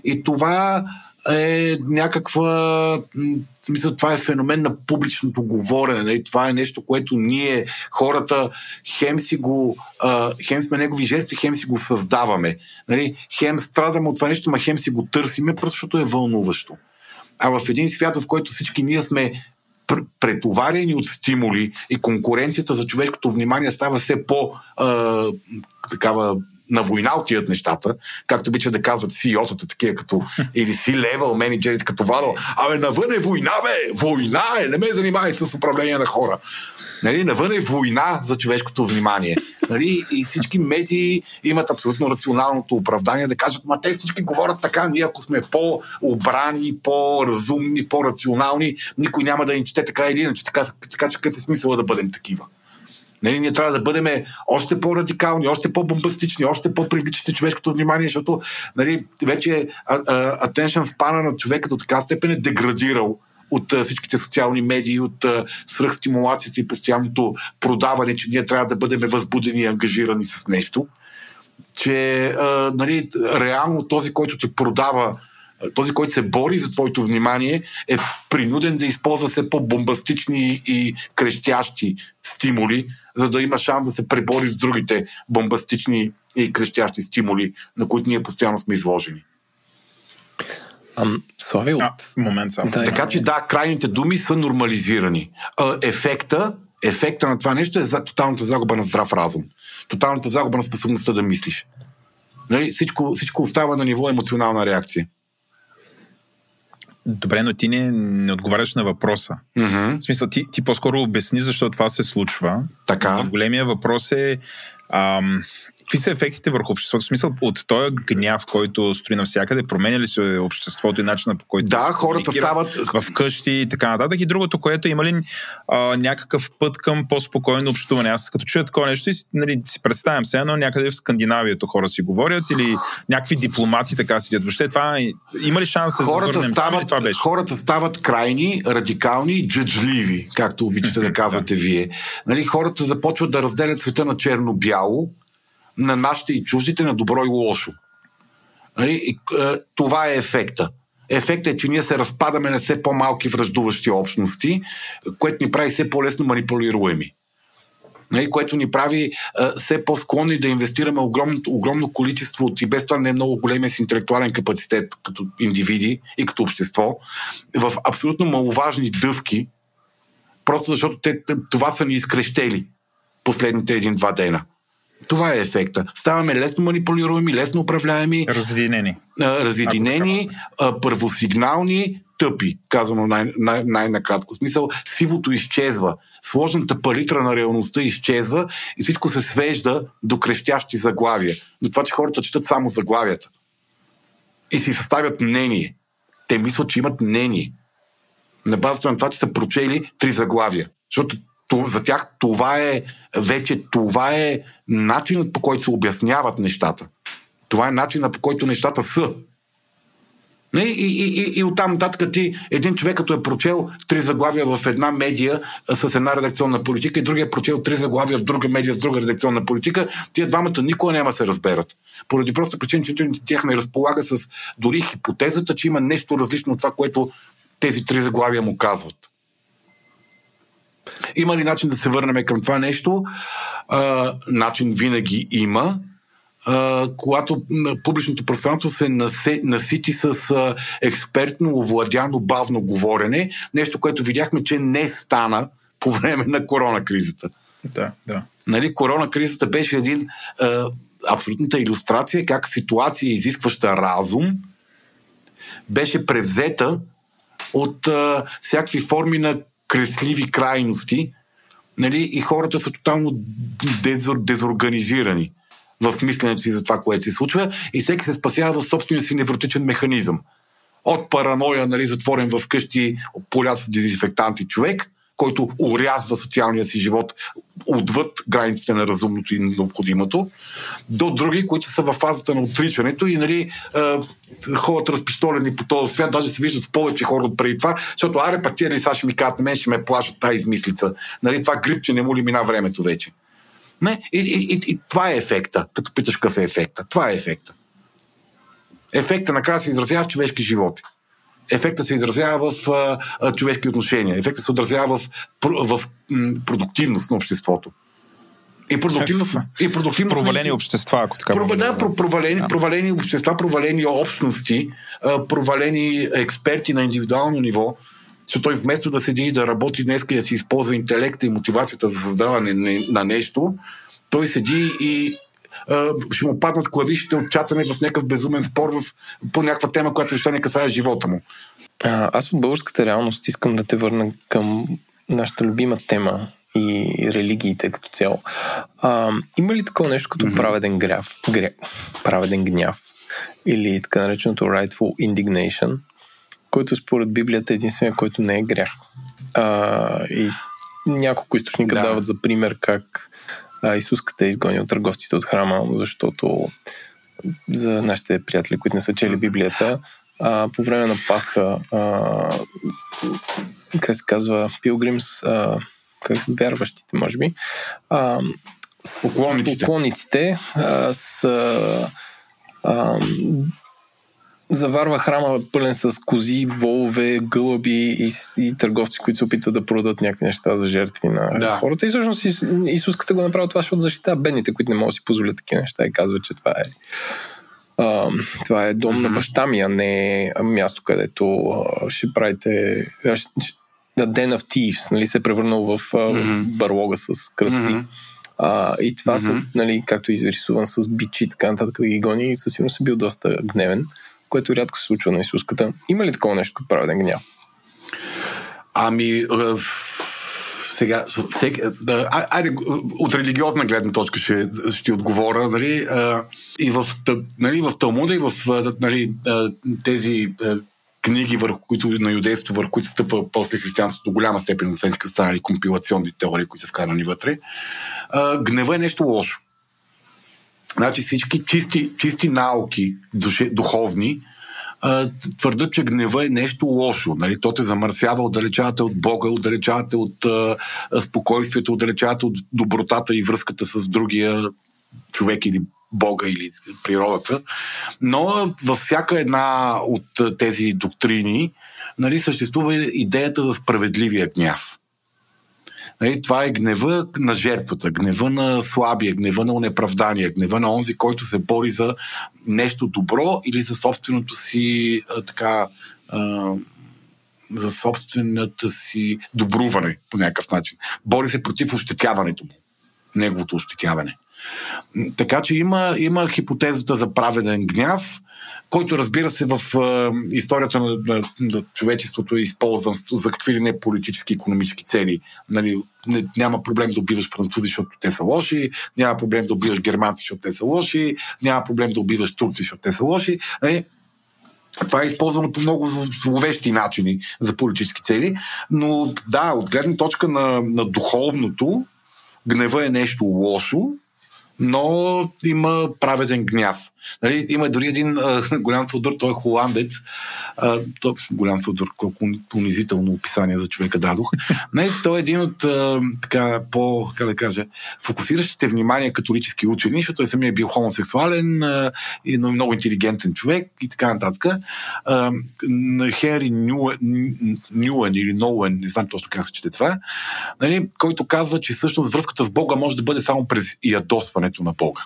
И това е някаква. м, в Смисъл, това е феномен на публичното говорене. Нали? Това е нещо, което ние, хората, хем си го. А, хем сме негови жертви, хем си го създаваме. Нали? Хем страдаме от това нещо, ма хем си го търсиме, просто защото е вълнуващо. А в един свят, в който всички ние сме пр- претоварени от стимули и конкуренцията за човешкото внимание става все по а, такава на война отиват нещата, както обича да казват CEO-тата, такива като или C-level менеджерите като Вало. Абе, навън е война, бе! Война е! Не ме занимай с управление на хора. Нали, навън е война за човешкото внимание. Нали, и всички медии имат абсолютно рационалното оправдание да кажат, ма те всички говорят така, ние ако сме по-обрани, по-разумни, по-рационални, никой няма да ни чете така или иначе. Така, така че какъв е смисъл да бъдем такива? Нали, ние трябва да бъдем още по-радикални, още по-бомбастични, още по-привличате човешкото внимание, защото нали, вече а, attention спана на човека до така степен е деградирал от а, всичките социални медии, от а, свръхстимулацията и постоянното продаване, че ние трябва да бъдем възбудени и ангажирани с нещо, че а, нали, реално този, който ти продава този, който се бори за твоето внимание, е принуден да използва все по-бомбастични и крещящи стимули, за да има шанс да се пребори с другите бомбастични и крещящи стимули, на които ние постоянно сме изложени. Ам, Слави, от... А, момент само. Да, Така че да, крайните думи са нормализирани. А, ефекта, ефекта на това нещо е за тоталната загуба на здрав разум. Тоталната загуба на способността да мислиш. Нали? Всичко, всичко остава на ниво емоционална реакция. Добре, но ти не, не отговаряш на въпроса. Mm-hmm. В смисъл, ти, ти по-скоро обясни защо това се случва. Така. И големия въпрос е ам, какви са ефектите върху обществото? В смисъл, от този гняв, който строи навсякъде, променя ли се обществото и начина по който Да, се хората стават- в къщи и така нататък. И другото, което има ли а, някакъв път към по-спокойно общуване? Аз като чуя такова нещо и нали, си представям се, но някъде в Скандинавието хора си говорят или някакви дипломати така седят. Въобще това има ли шанс да се хората завърнем стават, това беше? хората стават крайни, радикални, джаджливи, както обичате да казвате вие. Нали, хората започват да разделят света на черно-бяло, на нашите и чуждите, на добро и лошо. Нали, и, е, това е ефекта. Ефектът е, че ние се разпадаме на все по-малки връждуващи общности, което ни прави все по-лесно манипулируеми. нали, което ни прави а, все по-склонни да инвестираме огромно, огромно количество от и без това не е много големия си интелектуален капацитет като индивиди и като общество в абсолютно маловажни дъвки, просто защото те, това са ни изкрещели последните един-два дена. Това е ефекта. Ставаме лесно манипулируеми, лесно управляеми. Разединени. Разединени, първосигнални, тъпи, казано най- най- най-накратко. Смисъл, сивото изчезва. Сложната палитра на реалността изчезва и всичко се свежда до крещящи заглавия. До това, че хората четат само заглавията. И си съставят мнение. Те мислят, че имат мнение. На базата на това, че са прочели три заглавия. Защото за тях това е вече това е начинът по който се обясняват нещата. Това е начинът по който нещата са. И, и, и, и оттам нататък ти, един човек като е прочел три заглавия в една медия с една редакционна политика и другия е прочел три заглавия в друга медия с друга редакционна политика, тия двамата никога няма се разберат. Поради просто причина, че тях не разполага с дори хипотезата, че има нещо различно от това, което тези три заглавия му казват. Има ли начин да се върнем към това нещо? А, начин винаги има. А, когато публичното пространство се насити с а, експертно, овладяно, бавно говорене, нещо, което видяхме, че не стана по време на коронакризата. Да, да. Нали, коронакризата беше един а, абсолютната иллюстрация как ситуация, изискваща разум, беше превзета от а, всякакви форми на кресливи крайности нали, и хората са тотално дезор, дезорганизирани в мисленето си за това, което се случва и всеки се спасява в собствения си невротичен механизъм. От параноя, нали, затворен в къщи, поля с дезинфектанти човек, който урязва социалния си живот отвъд границите на разумното и необходимото, до други, които са в фазата на отричането и нали, ходят разпистолени по този свят, даже се виждат с повече хора от преди това, защото аре пък тия ли сега ще ми кажат, мен ще ме плашат тази измислица. Нали, това грипче не му ли мина времето вече. Не? И, и, и, и това е ефекта, като питаш какъв е ефекта. Това е ефекта. Ефекта накрая се изразява в човешки животи. Ефекта се изразява в а, а, човешки отношения. Ефекта се отразява в, в, в м, продуктивност на обществото. И продуктивност. И продуктивност провалени на... общества, ако така Пров... Да, провалени, да. провалени общества, провалени общности, провалени експерти на индивидуално ниво, че той вместо да седи и да работи днес и да си използва интелекта и мотивацията за създаване на нещо, той седи и ще му паднат клавишите от чатане в някакъв безумен спор в, по някаква тема, която въобще не касае живота му. А, аз от българската реалност искам да те върна към нашата любима тема и религиите като цяло. А, има ли такова нещо като mm-hmm. праведен гняв, гря, праведен гняв или така нареченото rightful indignation, който според Библията е единствения, който не е грях. А, и няколко източника да. дават за пример как а, Исус къде е изгонил търговците от храма, защото за нашите приятели, които не са чели Библията, а, по време на Пасха, а, как се казва, Пилгримс, а, как, вярващите, може би, а, поклонниците, поклонниците а, с а, заварва храма пълен с кози, волове, гълъби и, и търговци, които се опитват да продадат някакви неща за жертви на да. хората. И всъщност Исус като го направи това, защото защитава бедните, които не могат да си позволят такива неща и казва, че това е а, това е дом mm-hmm. на баща ми, а не място, където а, ще правите The Den of Thieves, нали, се е превърнал в а, mm-hmm. барлога с кръци. Mm-hmm. А, и това mm-hmm. са, нали, както е изрисуван с бичи, така нататък да ги гони, и със сигурност е бил доста гневен което рядко се случва на Исуската. Има ли такова нещо като праведен гняв? Ами, сега, всеки, а, айде, от религиозна гледна точка ще, ще отговоря, нали, и в, нали, в Талмуда и в нали, тези книги, върху които на юдейството, върху които стъпва после християнството, до голяма степен на сенска станали компилационни теории, които са вкарани вътре. гнева е нещо лошо. Значи всички чисти, чисти науки, духовни, твърдат, че гнева е нещо лошо. Нали? То те замърсява, отдалечавате от Бога, отдалечавате от а, спокойствието, отдалечавате от добротата и връзката с другия човек или Бога или природата. Но във всяка една от тези доктрини нали, съществува идеята за справедливия гняв. Нали, това е гнева на жертвата, гнева на слабия, гнева на неправдание, гнева на онзи, който се бори за нещо добро или за собственото си а, така а, за собствената си добруване по някакъв начин. Бори се против ощетяването му, неговото ощетяване. Така че има, има хипотезата за праведен гняв, който разбира се в а, историята на, на, на човечеството е използван за какви ли не политически и економически цели. Нали, не, няма проблем да убиваш французи, защото те са лоши, няма проблем да убиваш германци, защото те са лоши, няма проблем да убиваш турци, защото те са лоши. Нали, това е използвано по много зловещи начини за политически цели, но да, от гледна точка на, на духовното, гнева е нещо лошо, но има праведен гняв. Нали, има дори един а, голям Фодор, той е холандец. А, то, голям Фодор, колко унизително описание за човека дадох. Не, той е един от а, така, по, как да кажа, фокусиращите внимание католически учени, защото той самия е бил хомосексуален а, и много интелигентен човек и така нататък. А, Хенри Нюен, Нюен или Ноуен, не знам точно как се чете това, нали, който казва, че всъщност връзката с Бога може да бъде само през ядосването на Бога.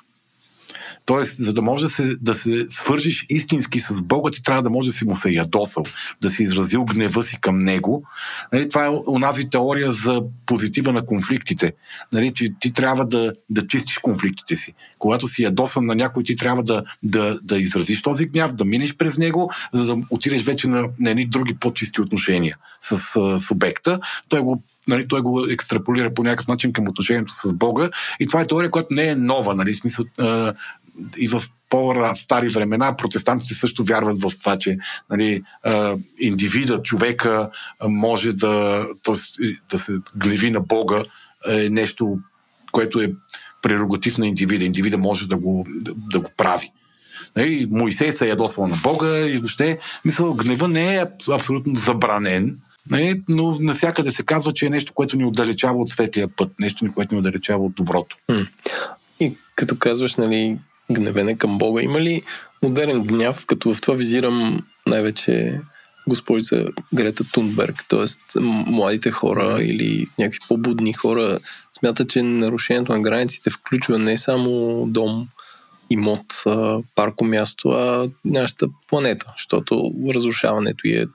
Тоест, за да може да се, да се свържиш истински с Бога, ти трябва да може да си му се ядосал, да си изразил гнева си към Него. Нали, това е онази теория за позитива на конфликтите. Нали, че ти трябва да, да чистиш конфликтите си. Когато си ядосан на някой, ти трябва да, да, да изразиш този гняв, да минеш през него, за да отидеш вече на, на едни други по-чисти отношения с а, субекта. Той го нали, той го екстраполира по някакъв начин към отношението с Бога. И това е теория, която не е нова. Нали, смисъл, и в по-стари времена протестантите също вярват в това, че нали, индивида, човека може да, да се гневи на Бога е нещо, което е прерогатив на индивида. Индивида може да го, да, да го прави. Нали, Моисей се е ядосвал на Бога и въобще, мисля, гнева не е абсолютно забранен, нали, но насякъде се казва, че е нещо, което ни отдалечава от светлия път, нещо, което ни отдалечава от доброто. И като казваш, нали, гневене към Бога. Има ли модерен гняв, като в това визирам най-вече госпожица Грета Тунберг, т.е. младите хора или някакви по-будни хора смятат, че нарушението на границите включва не само дом, имот, парко място, а нашата планета, защото разрушаването е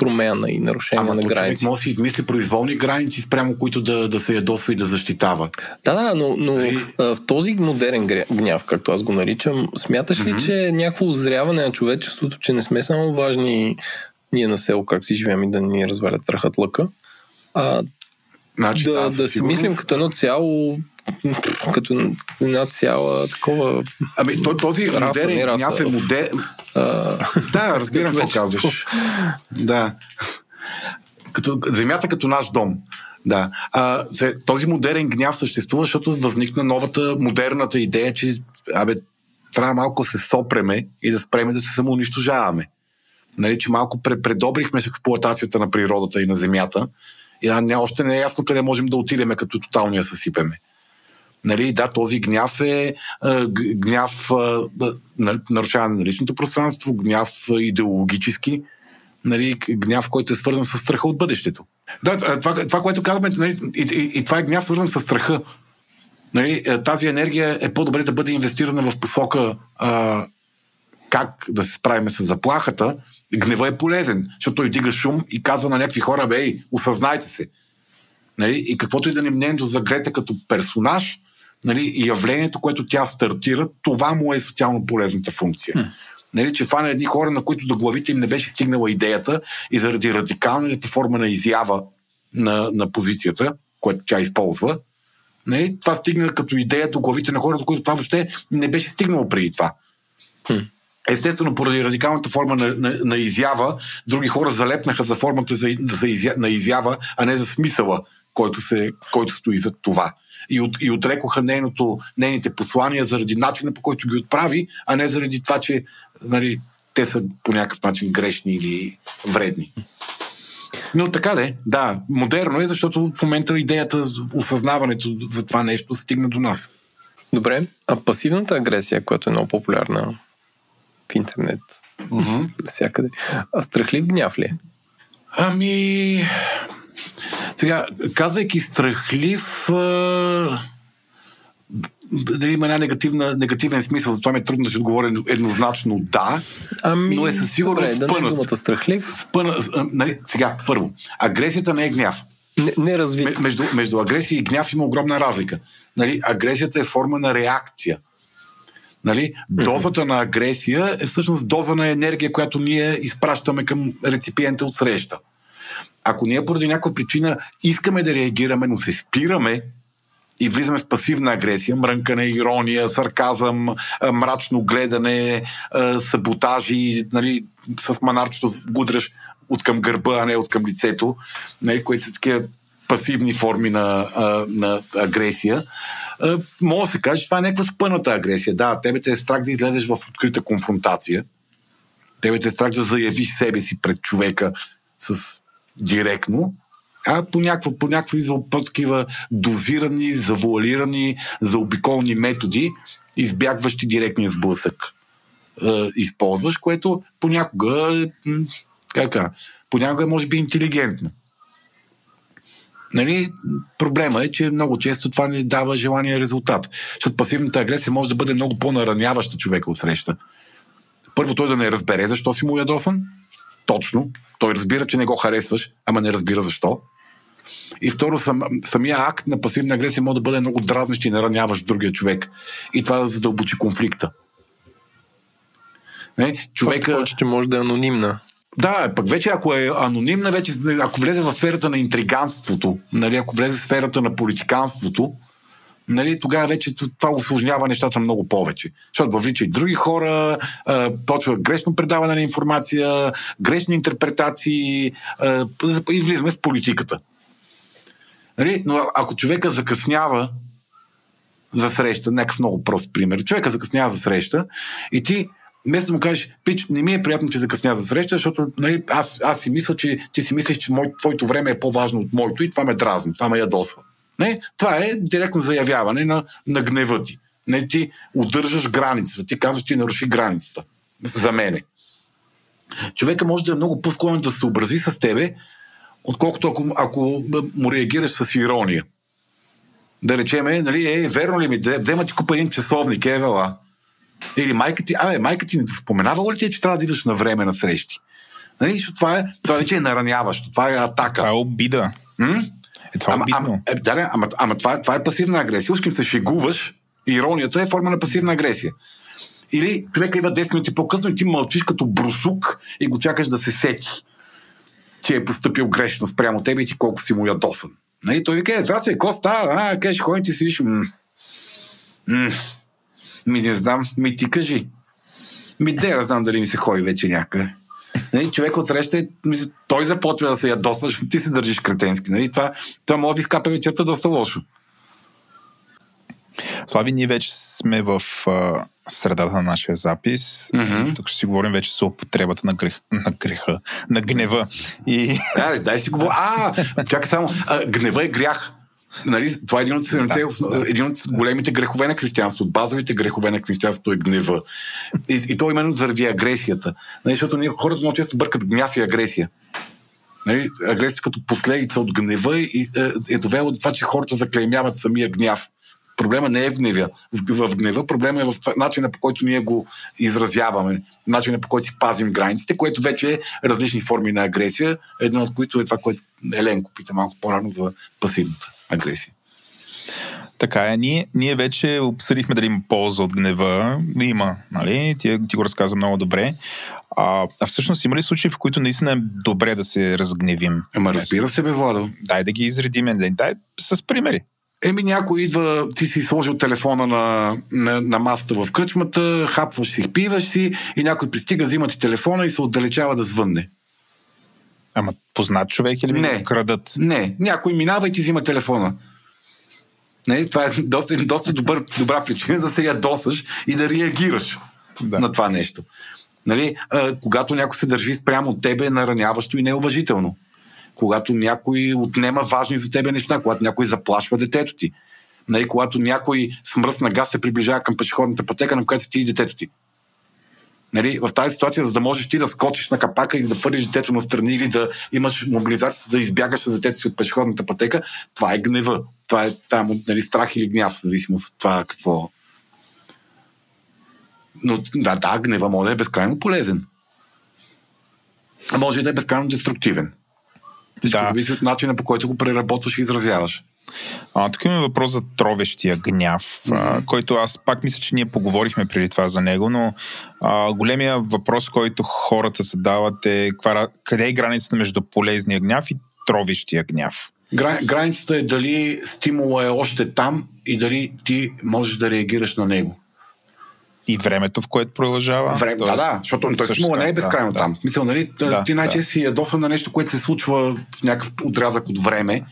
промяна и нарушение Ама на граници. може да си измисли произволни граници, спрямо които да, да се ядосва и да защитава. Да, да, но, но и... Нали? в този модерен гняв, както аз го наричам, смяташ ли, mm-hmm. че е някакво озряване на човечеството, че не сме само важни ние на село как си живеем и да ни развалят ръхът лъка, а Значи, да, да си мислим като едно цяло като една цяла такова. Ами, той, този раса, модерен раса, гняв е модер... А, да, разбирам какво казваш. Да. Като, земята като наш дом. Да. А, този модерен гняв съществува, защото възникна новата, модерната идея, че абе, трябва малко се сопреме и да спреме да се самоунищожаваме. Нали, че малко предобрихме с експлуатацията на природата и на земята и не, още не е ясно къде можем да отидеме, като тотално я съсипеме. Нали, да, този гняв е гняв а, нарушаване на личното пространство, гняв идеологически, нали, гняв, който е свързан с страха от бъдещето. Да, това, това което казваме, нали, и, и, и това е гняв свързан с страха. Нали, тази енергия е по-добре да бъде инвестирана в посока а, как да се справим с заплахата. Гнева е полезен, защото той дига шум и казва на някакви хора, бе, осъзнайте се. Нали? И каквото и да ни мнението за Грета като персонаж, нали, явлението, което тя стартира, това му е социално полезната функция. Hmm. Нали, че фана едни хора, на които до главите им не беше стигнала идеята и заради радикалната форма на изява на, на позицията, която тя използва, нали, това стигна като идея до главите на хората, които това въобще не беше стигнало преди това. Естествено, поради радикалната форма на, на, на изява, други хора залепнаха за формата за, за изя, на изява, а не за смисъла, който, се, който стои зад това и, от, и отрекоха нейното, нейните послания заради начина по който ги отправи, а не заради това, че нали, те са по някакъв начин грешни или вредни. Но така де, да, модерно е, защото в момента идеята, осъзнаването за това нещо стигна до нас. Добре, а пасивната агресия, която е много популярна в интернет, mm-hmm. всякъде, а страхлив гняв ли е? Ами, Сега, казвайки страхлив, дали има една негативна, негативен смисъл, затова ми е трудно да си отговоря еднозначно да, Ами, но е със сигурност добре, да не е спънат. думата страхлив. Спъна, а, нали, сега, първо, агресията не е гняв. Не, не развит. М- Между, между агресия и гняв има огромна разлика. Нали, агресията е форма на реакция. Нали, дозата на агресия е всъщност доза на енергия, която ние изпращаме към реципиента от среща. Ако ние поради някаква причина искаме да реагираме, но се спираме и влизаме в пасивна агресия, мрънкане, ирония, сарказъм, мрачно гледане, саботажи, нали, с манарчето гудраш от към гърба, а не от към лицето, нали, които са такива пасивни форми на, на агресия. А, Може да се каже, че това е някаква спъната агресия. Да, тебе те е страх да излезеш в открита конфронтация. Тебе те е страх да заявиш себе си пред човека с директно, а по, някаква, по някакви за- по-такива дозирани, завуалирани, заобиколни методи, избягващи директния сблъсък. Е, използваш, което понякога е, как понякога е може би интелигентно. Нали, проблема е, че много често това не дава желания резултат. Защото пасивната агресия може да бъде много по-нараняваща човека от среща. Първо той да не разбере защо си му ядосан. Точно. Той разбира, че не го харесваш, ама не разбира защо. И второ, сам, самия акт на пасивна агресия може да бъде много дразнещ и нараняващ другия човек. И това да задълбочи конфликта. Не? Още Човека... повече, че може да е анонимна. Да, пък вече ако е анонимна, вече ако влезе в сферата на интриганството, нали, ако влезе в сферата на политиканството, нали, тогава вече това осложнява нещата много повече. Защото въвлича и други хора, а, почва грешно предаване на информация, грешни интерпретации а, и влизаме в политиката. Нали? Но ако човека закъснява за среща, някакъв много прост пример, човека закъснява за среща и ти вместо му кажеш, пич, не ми е приятно, че закъсня за среща, защото нали, аз, аз си мисля, че ти си мислиш, че мой, твоето време е по-важно от моето и това ме дразни, това ме ядосва. Не? Това е директно заявяване на, на гнева ти. Не, ти удържаш границата, ти казваш, ти наруши границата. За мене. Човека може да е много по-склонен да се съобрази с тебе, отколкото ако, ако му реагираш с ирония. Да речеме, нали, е, верно ли ми, взема ти купа един часовник, е, вела. Или майка ти, абе, майка ти не споменава ли ти, е, че трябва да идваш на време на срещи? Нали, това, е, това вече е нараняващо, това е атака. Това е обида. М? Е, това е ама, ама, е, да, ама, ама това, е- това е пасивна агресия. Уским се шегуваш, иронията е форма на пасивна агресия. Или човека идва 10 минути по-късно и ти мълчиш като брусук и го чакаш да се сети, че е поступил грешно спрямо тебе и ти колко си му ядосан. Нали? Той вика, е, здрасти, какво става? А, кажеш, кой ти си виж? М- м- Ми не знам, ми ти кажи. Ми де, знам дали ми се ходи вече някъде. Нали, човек от среща, е- той започва да се ядосва, защото ти се държиш кретенски. Нали? Това, това може да ви скапа вечерта доста лошо. Слави, ние вече сме в а, средата на нашия запис. Мгм. Тук ще си говорим вече за употребата на, грех, на греха, на гнева. И Да, дай си говори. А, чакай само. А, гнева е грях. Нали, това е един от, седемте, Да. един от големите грехове на християнството. Базовите грехове на християнството е гнева. И, и то именно заради агресията. Нали, защото ние, хората много често бъркат гняв и агресия. Нали, агресия като последица от гнева и е, е довело до това, че хората заклеймяват самия гняв. Проблема не е в гнева. В, в гнева проблема е в начина по който ние го изразяваме, начина по който си пазим границите, което вече е различни форми на агресия, една от които е това, което Еленко пита малко по-рано за пасивната агресия. така е, ние, ние вече обсъдихме дали има полза от гнева. Има, нали? Ти, ти го разказа много добре. А, а всъщност има ли случаи, в които наистина е добре да се разгневим? Ама разбира се, бе, Владо. Дай да ги изредиме. Дай, дай с примери. Еми някой идва, ти си сложил телефона на, на, на масата в кръчмата, хапваш си, пиваш си и някой пристига, взима ти телефона и се отдалечава да звънне. Ама познат човек или ми Не. крадат? Не, някой минава и ти взима телефона. Не, това е доста, доста добър, добра причина да се ядосаш и да реагираш Да. на това нещо. Нали, а, когато някой се държи спрямо от тебе, е нараняващо и неуважително. Когато някой отнема важни за тебе неща, когато някой заплашва детето ти. Нали, когато някой с мръсна газ се приближава към пешеходната пътека, на която ти и детето ти. Нали, в тази ситуация, за да можеш ти да скочиш на капака и да фърлиш детето на страни или да имаш мобилизацията да избягаш с детето си от пешеходната пътека, това е гнева. Това е, е нали, страх или гняв, в зависимост от това какво. Но да, да, гнева може да е безкрайно полезен. А може и да е безкрайно деструктивен. Всичко Да. зависи от начина по който го преработваш и изразяваш. А, тук има въпрос за тровещия гняв, а, който аз пак мисля, че ние поговорихме преди това за него, но а, големия въпрос, който хората задават е каква, къде е границата между полезния гняв и тровещия гняв. Гра- границата е дали стимула е още там и дали ти можеш да реагираш на него. И времето, в което продължава. Време, да, да, защото той стимула не е безкрайно да, там. Мисъл, нали, Да, ти най-често да. си ядосан на нещо, което се случва в някакъв отрязък от време.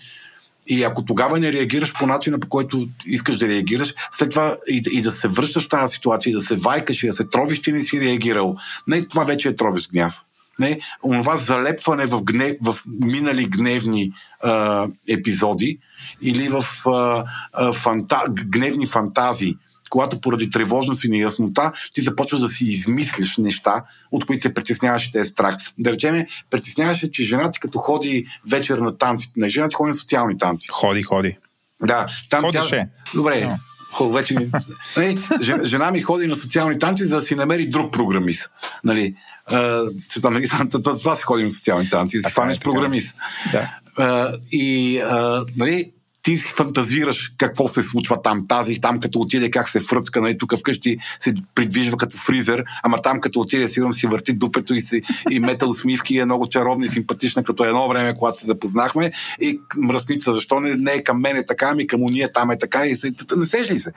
И ако тогава не реагираш по начина, по който искаш да реагираш, след това и, и да се връщаш в тази ситуация, и да се вайкаш и да се тровиш, че не си реагирал. Не, това вече е тровиш гняв. Не, онова залепване в, гнев, в минали гневни а, епизоди или в а, а, фанта, гневни фантазии, когато поради тревожност и неяснота ти започваш да си измислиш неща, от които се притесняваш и те е страх. Да речем, притесняваш се, че жена ти като ходи вечер на танци, не жена ти ходи на социални танци. Ходи, ходи. Да, там Ходеше. тя... Добре, хубаво, вече ми... нали, жена, ми ходи на социални танци, за да си намери друг програмист. Нали, а, нали, за това си ходи на социални танци, да си е, фанеш така е. програмист. Да. А, и а, нали, ти си фантазираш какво се случва там, тази, там като отиде как се фръцка, нали, тук вкъщи се придвижва като фризер, ама там като отиде сигурно си върти дупето и, си, и мета усмивки и е много чаровна и симпатична, като едно време, когато се запознахме и мръсница, защо не, не е към мен е така, ами към уния там е така и се, не сеш ли се?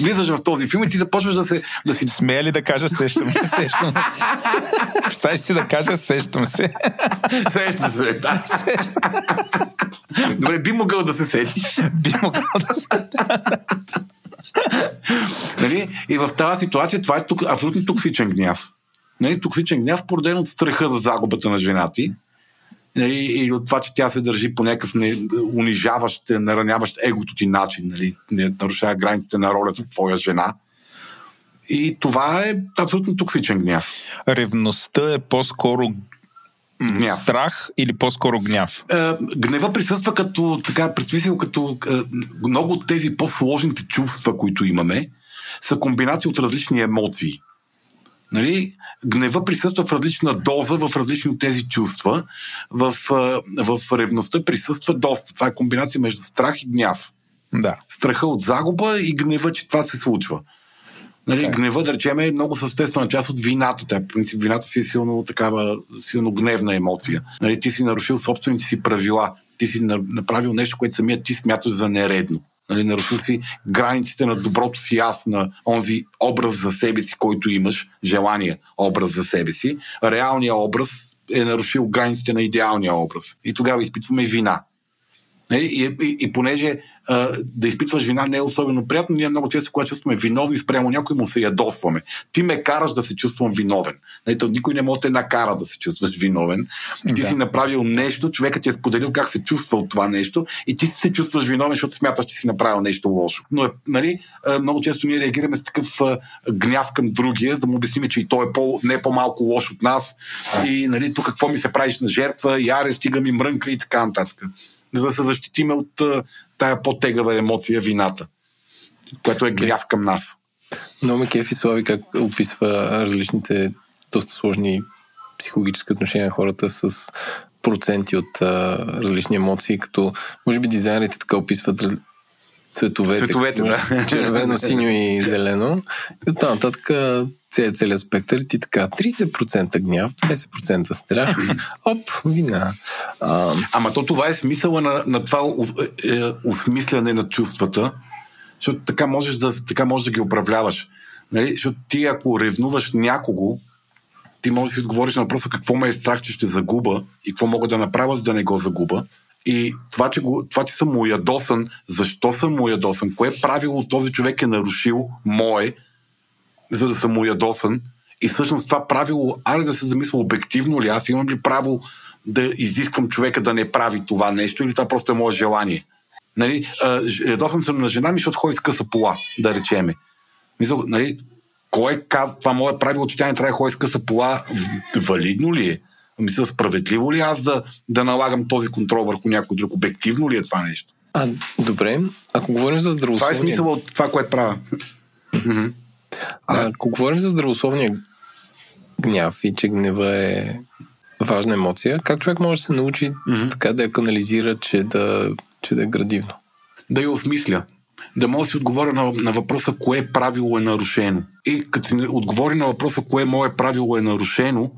Влизаш в този филм и ти започваш да, се, да си Смея ли да кажа сещам се? Сещам. Представиш си да кажа сещам се. Сеща се, да. Добре, би могъл да се сетиш. Би могъл да се... Нали? И в тази ситуация това е тук, абсолютно токсичен гняв. Нали? Токсичен гняв, породен от страха за загубата на жена ти. Нали? И от това, че тя се държи по някакъв не, унижаващ, нараняващ егото ти начин. Нали? Не нарушава границите на ролята твоя жена. И това е абсолютно токсичен гняв. Ревността е по-скоро Гняв. страх или по-скоро гняв? Е, гнева присъства като, така, го като е, много от тези по-сложните чувства, които имаме, са комбинации от различни емоции. Нали? Гнева присъства в различна доза, в различни от тези чувства. В, е, в ревността присъства доста. Това е комбинация между страх и гняв. Да. Страха от загуба и гнева, че това се случва. Нали, Така е. гнева, да речем, е много съществена част от вината. Тя, принцип, вината си е силно такава, силно гневна емоция. Нали, ти си нарушил собствените си правила. Ти си на- направил нещо, което самият ти смяташ за нередно. Нали, нарушил си границите на доброто си аз, на онзи образ за себе си, който имаш, желания образ за себе си. Реалният образ е нарушил границите на идеалния образ. И тогава изпитваме вина. Нали, И, и, и понеже а, да изпитваш вина не е особено приятно, ние много често, когато чувстваме виновни спрямо някой, му се ядосваме. Ти ме караш да се чувствам виновен. Нали, то никой не може да те накара да се чувстваш виновен. Ти Да. си направил нещо, човекът ти е споделил как се чувства от това нещо и ти се чувстваш виновен, защото смяташ, че си направил нещо лошо. Но е, нали, много често ние реагираме с такъв а, гняв към другия, да му обясним, че и той е по, не е по-малко лош от нас. И нали, тук какво ми се правиш на жертва, яре, стига ми мрънка и така нататък за да се защитиме от тая по-тегава емоция, вината, което е гняв към нас. Много ме кефи Слави как описва различните доста сложни психологически отношения на хората с проценти от а, различни емоции, като може би дизайнерите така описват раз... цветовете. Цветовете, да. Червено, синьо и зелено. И оттам нататък целият, целият спектър ти така 30% гняв, 20% страх, оп, вина. А, Ама то това е смисъла на, на това у- е, осмисляне на чувствата, защото така можеш да, така можеш да ги управляваш. Нали? Защото ти ако ревнуваш някого, ти можеш да си отговориш на въпроса какво ме е страх, че ще загуба и какво мога да направя, за да не го загуба. И това, че, го, това, че съм му защо съм му кое правило този човек е нарушил мое, за да съм му. И всъщност това правило, аре да се замисля обективно ли, аз имам ли право да изисквам човека да не прави това нещо или това просто е мое желание. Нали, ядосан съм на жена ми, защото ходи с къса пола, да речеме. Мисъл, нали, Кой казва, това мое правило, че тя не трябва да ходи с къса пола, валидно ли е? Мисля, справедливо ли аз да, да налагам този контрол върху някой друг? Обективно ли е това нещо? А, добре, ако говорим за здравословие... Това е смисъл от това, което правя. а, ако говорим за здравословния гняв и че гнева е важна емоция, как човек може да се научи mm-hmm. така да я канализира, че да, че да е градивно? Да я осмисля да може да си отговоря на, на въпроса кое правило е нарушено. И като си отговори на въпроса кое мое правило е нарушено,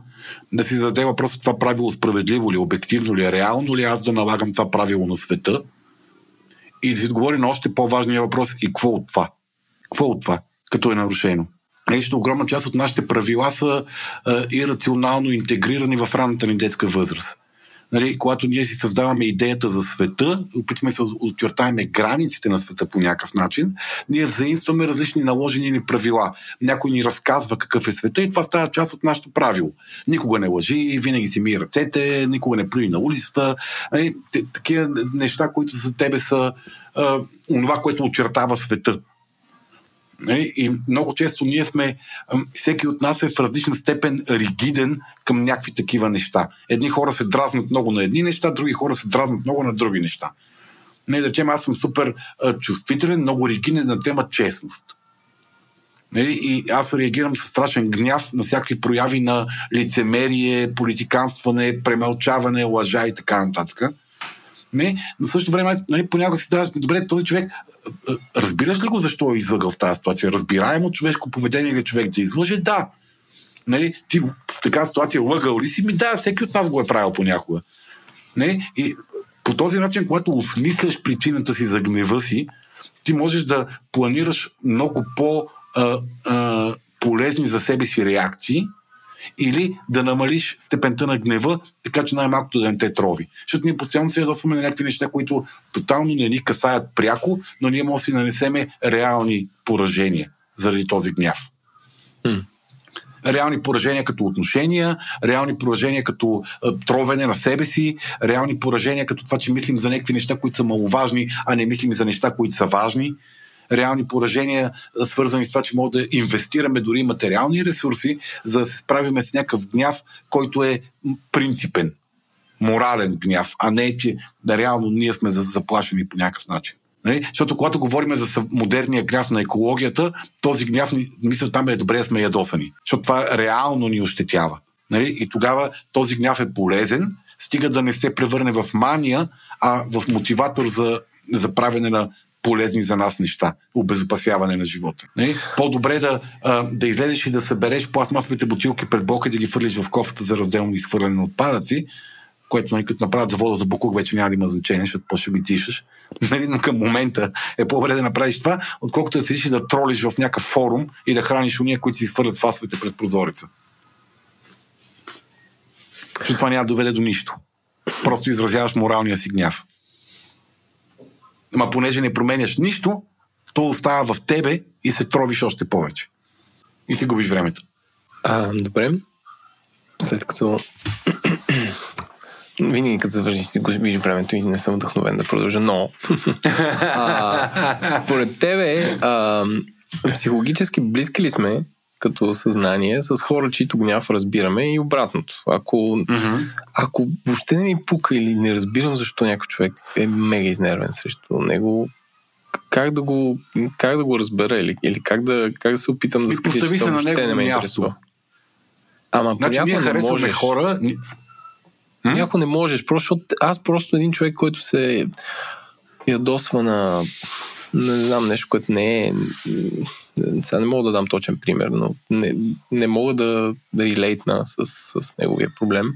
да си зададе въпроса това правило справедливо ли, обективно ли, реално ли аз да налагам това правило на света и да си отговори на още по-важния въпрос и какво от това? Какво от това, като е нарушено? Нещо огромна част от нашите правила са а, ирационално интегрирани в ранната ни детска възраст нали, когато ние си създаваме идеята за света, опитваме се да очертаем границите на света по някакъв начин, ние заимстваме различни наложени ни правила. Някой ни разказва какъв е света и това става част от нашето правило. Никога не лъжи, винаги си ми ръцете, никога не плюй на улицата. Нали, такива неща, които за тебе са а, онова, което очертава света. Нали? И много често ние сме, всеки от нас е в различна степен ригиден към някакви такива неща. Едни хора се дразнат много на едни неща, други хора се дразнат много на други неща. Не да речем, аз съм супер чувствителен, много ригиден на тема честност. Нали? И аз реагирам със страшен гняв на всякакви прояви на лицемерие, политиканстване, премълчаване, лъжа и така нататък. Не, но в същото време, нали, понякога си даваш, добре, този човек, разбираш ли го защо е излъгал в тази ситуация? Разбираемо човешко поведение или човек да излъже? Да. Нали, ти в такава ситуация лъгал ли си? Ми да, всеки от нас го е правил понякога. Не? И по този начин, когато осмисляш причината си за гнева си, ти можеш да планираш много по- а, а, полезни за себе си реакции, или да намалиш степента на гнева, така че най-малкото да не те трови. Защото ние постоянно се ядосваме на някакви неща, които тотално не ни касаят пряко, но ние може да си нанесеме реални поражения заради този гняв. Mm. Реални поражения като отношения, реални поражения като а, тровене на себе си, реални поражения като това, че мислим за някакви неща, които са маловажни, а не мислим за неща, които са важни реални поражения, свързани с това, че може да инвестираме дори материални ресурси, за да се справиме с някакъв гняв, който е принципен, морален гняв, а не, че да реално ние сме заплашени по някакъв начин. Нали? Защото когато говорим за модерния гняв на екологията, този гняв, мисля, там е добре да сме ядосани. Защото това реално ни ощетява. Нали? И тогава този гняв е полезен, стига да не се превърне в мания, а в мотиватор за, за правене на полезни за нас неща. Обезопасяване на живота. Не? По-добре да, да излезеш и да събереш пластмасовите бутилки пред блока и да ги фърлиш в кофата за разделно изхвърляне на отпадъци, което нали, като направят завода за буклук, вече няма да има значение, защото по-ще ги тишаш. Нали, но към момента е по-добре да направиш това, отколкото да седиш и да тролиш в някакъв форум и да храниш уния, които си изхвърлят фасовете през прозореца. Защото това няма да доведе до нищо. Просто изразяваш моралния си гняв. Ама понеже не променяш нищо, то остава в тебе и се тровиш още повече. И си губиш времето. А, добре. След като винаги като завършиш си губиш времето и не съм вдъхновен да продължа, но а, според тебе а, психологически близки ли сме като съзнание с хора, чието гняв разбираме и обратното. Ако, mm-hmm. ако въобще не ми пука или не разбирам защо някой човек е мега изнервен срещу него, как да го, как да го разбера или, или как, да, как да се опитам да скрия, че това въобще не ме интересува. Ама значи, ние харесваме можеш, хора... Някой не можеш, просто, аз просто един човек, който се ядосва на не знам, нещо, което не е... Сега не мога да дам точен пример, но не, не мога да, да релейтна с, с неговия проблем.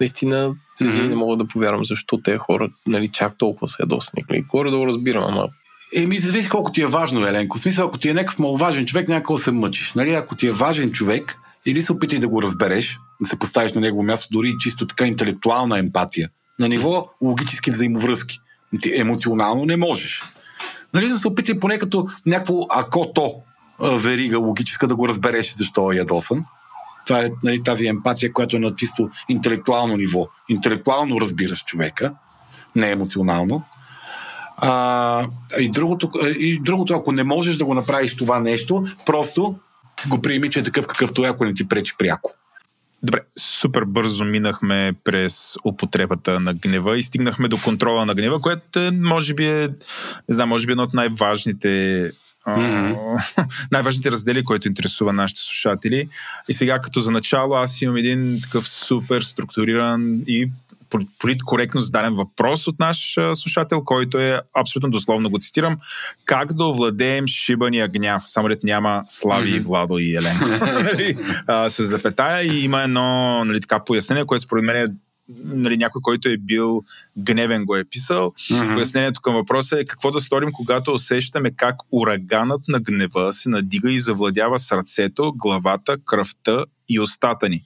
Наистина, mm-hmm. не мога да повярвам защо те хора нали, чак толкова са ядосни. Нали, горе да го разбирам, ама Еми, зависи колко ти е важно, Еленко. В смисъл, ако ти е някакъв маловажен човек, някакво се мъчиш. Нали? Ако ти е важен човек, или се опитай да го разбереш, да се поставиш на негово място, дори чисто така интелектуална емпатия, на ниво логически взаимовръзки. Ти емоционално не можеш. Нали, да се опитай поне като някакво ако-то верига логическа да го разбереш защо е ядосан. Това е нали, тази емпатия, която е на чисто интелектуално ниво. Интелектуално разбираш човека, не емоционално. А, и, другото, и другото, ако не можеш да го направиш това нещо, просто го приеми, че е такъв какъвто е, ако не ти пречи пряко. Добре, супер бързо минахме през употребата на гнева и стигнахме до контрола на гнева, което е, може би е, не знам, може би едно от най-важните mm-hmm. най-важните раздели, които интересува нашите слушатели. И сега, като за начало, аз имам един такъв супер структуриран и политкоректно зададен въпрос от наш слушател, който е абсолютно дословно го цитирам. Как да овладеем шибания гняв? Само ред няма Слави, mm-hmm. Владо и Елен. С запетая и има едно нали, така пояснение, което според мен е нали, някой, който е бил гневен, го е писал. Mm-hmm. Пояснението към въпроса е какво да сторим, когато усещаме как ураганът на гнева се надига и завладява сърцето, главата, кръвта и устата ни.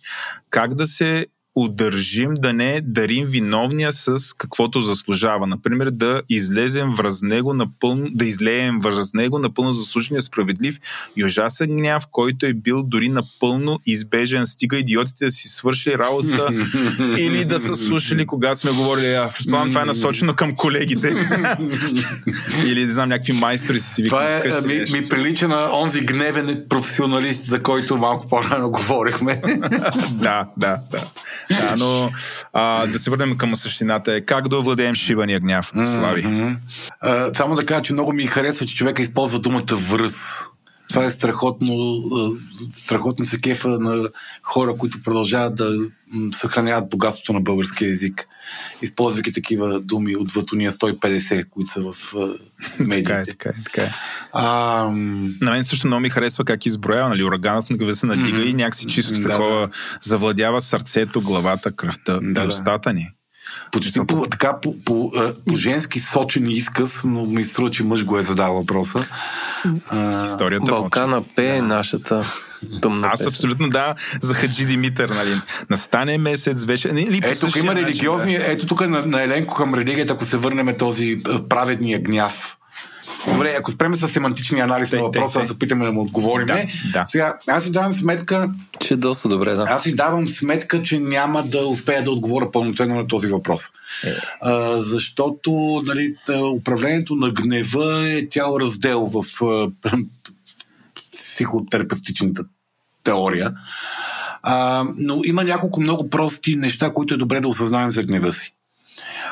Как да се удържим да не дарим виновния с каквото заслужава. Например, да излезем враз него напълно, да излеем враз него напълно заслужения справедлив и ужасен гняв, който е бил дори напълно избежен. Стига идиотите да си свършили работа или да са слушали, кога сме говорили. А, предполагам, това е насочено към колегите. или да знам, някакви майстори си Това е, ми, ми прилича на онзи гневен професионалист, за който малко по-рано говорихме. да, да, да. Да, но а, да се върнем към същината е как да овладеем шивания гняв, Слави. А, само да кажа, че много ми харесва, че човека използва думата връз. Това е страхотно, страхотно се кефа на хора, които продължават да съхраняват богатството на българския язик, използвайки такива думи от уния 150, които са в медиите. така е, така е, така е. А, на мен също много ми харесва как изброява, нали, ураганът на гъве се надига mm-hmm. и някакси чисто да, такова да. завладява сърцето, главата, кръвта, да, устата ни. Почти по, така по, по, по женски сочен изказ, но ми струва, че мъж го е задал въпроса. А, Историята Балкана П е нашата тъмна Аз абсолютно да, за Хаджи Димитър, нали. Настане месец, вече... Нали, ето тук има религиозни... Да. Ето тук на, на Еленко към религията, ако се върнем този праведния гняв. Добре, ако спреме с семантичния анализ на въпроса, да се опитаме да му отговорим. Да, да. Сега, аз си давам сметка. Че е доста добре, да. Аз си давам сметка, че няма да успея да отговоря пълноценно на този въпрос. Е. А, защото нали, управлението на гнева е цял раздел в психотерапевтичната теория. А, но има няколко много прости неща, които е добре да осъзнаем за гнева си.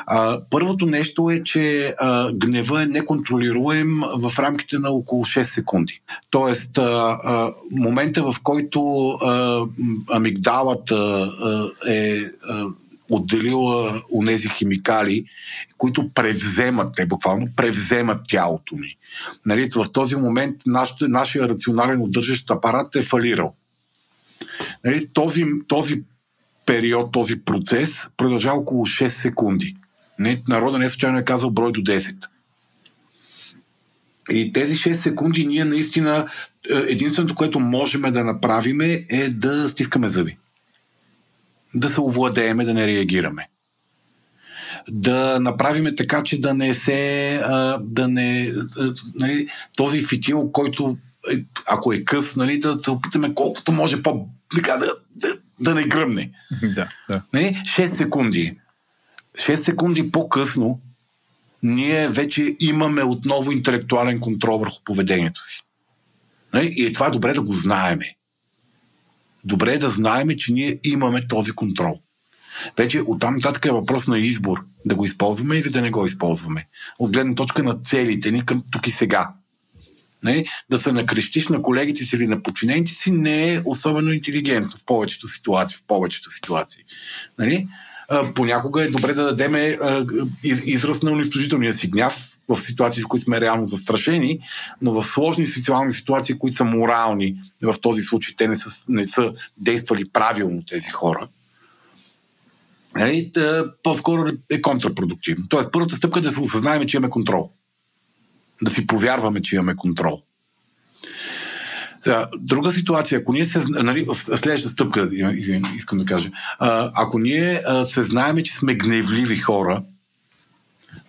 А, първото нещо е, че а, гнева е неконтролируем в рамките на около 6 секунди. Тоест, а, а, момента в който а, амигдалата а, е а, отделила унези химикали, които превземат, те буквално превземат тялото ни. Нали, в този момент нашия, нашия рационален удържащ апарат е фалирал. Нали, този, този период, този процес продължава около 6 секунди. Не, народа не случайно е казал брой до 10. И тези 6 секунди ние наистина е, единственото, което можем да направим е да стискаме зъби. Да се овладееме, да не реагираме. Да направим така, че да не се. да не. Нали, този фитил, който е, ако е къс, нали, да се опитаме колкото може по така да, да, да не гръмне. Да, да. Не? 6 секунди. 6 секунди по-късно ние вече имаме отново интелектуален контрол върху поведението си. Нали? И е това добре да го знаеме. Добре е да знаеме, че ние имаме този контрол. Вече оттам нататък е въпрос на избор. Да го използваме или да не го използваме. От гледна точка на целите ни към тук и сега. Не? Да се накрещиш на колегите си или на подчинените си не е особено интелигентно в повечето ситуации. В повечето ситуации. Нали? понякога е добре да дадем израз на унищожителния си гняв в ситуации, в които сме реално застрашени, но в сложни социални ситуации, които са морални, в този случай те не са, не са действали правилно тези хора, нали, по-скоро е контрапродуктивно. Тоест, първата стъпка е да се осъзнаем, че имаме контрол. Да си повярваме, че имаме контрол. Друга ситуация, ако ние се... Нали, следващата стъпка, искам да кажа. Ако ние се знаеме, че сме гневливи хора,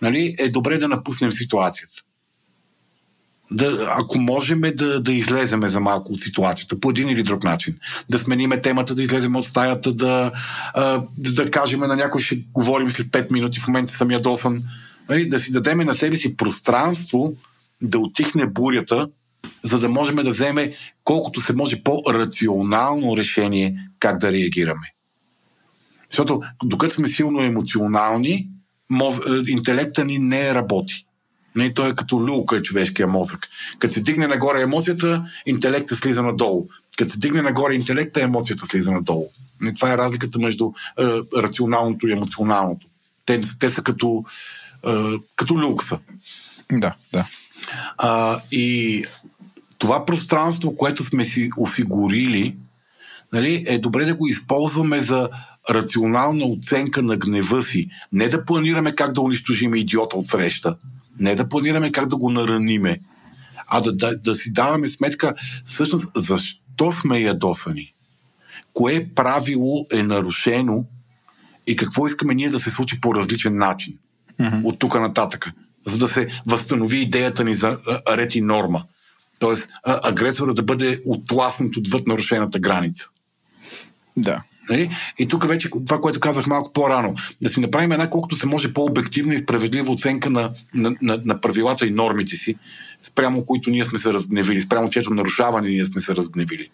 нали, е добре да напуснем ситуацията. Да, ако можем да, да излеземе за малко от ситуацията, по един или друг начин. Да смениме темата, да излезем от стаята, да, да, да кажем на някой, ще говорим след 5 минути, в момента съм ядосан. Нали, да си дадеме на себе си пространство да отихне бурята, за да можем да вземе колкото се може по-рационално решение как да реагираме. Защото докато сме силно емоционални, моз... Е, интелекта ни не работи. Не, той е като люлка е човешкия мозък. Като се дигне нагоре емоцията, интелекта слиза надолу. Като се дигне нагоре интелекта, емоцията слиза надолу. И това е разликата между е, рационалното и емоционалното. Те, те са като, е, като люкса. Да, да. А, и това пространство, което сме си осигурили, нали, е добре да го използваме за рационална оценка на гнева си. Не да планираме как да унищожим идиота от среща. Не да планираме как да го нараниме. А да, да, да си даваме сметка всъщност защо сме ядосани. Кое правило е нарушено и какво искаме ние да се случи по различен начин. Mm-hmm. От тук нататък. За да се възстанови идеята ни за ред и норма. Тоест, агресора да бъде отласнат отвъд нарушената граница. Да. Нали? И тук вече това, което казах малко по-рано, да си направим една колкото се може по-обективна и справедлива оценка на, на, на, на правилата и нормите си, спрямо които ние сме се разгневили, спрямо чето нарушаване ние сме се разгневили.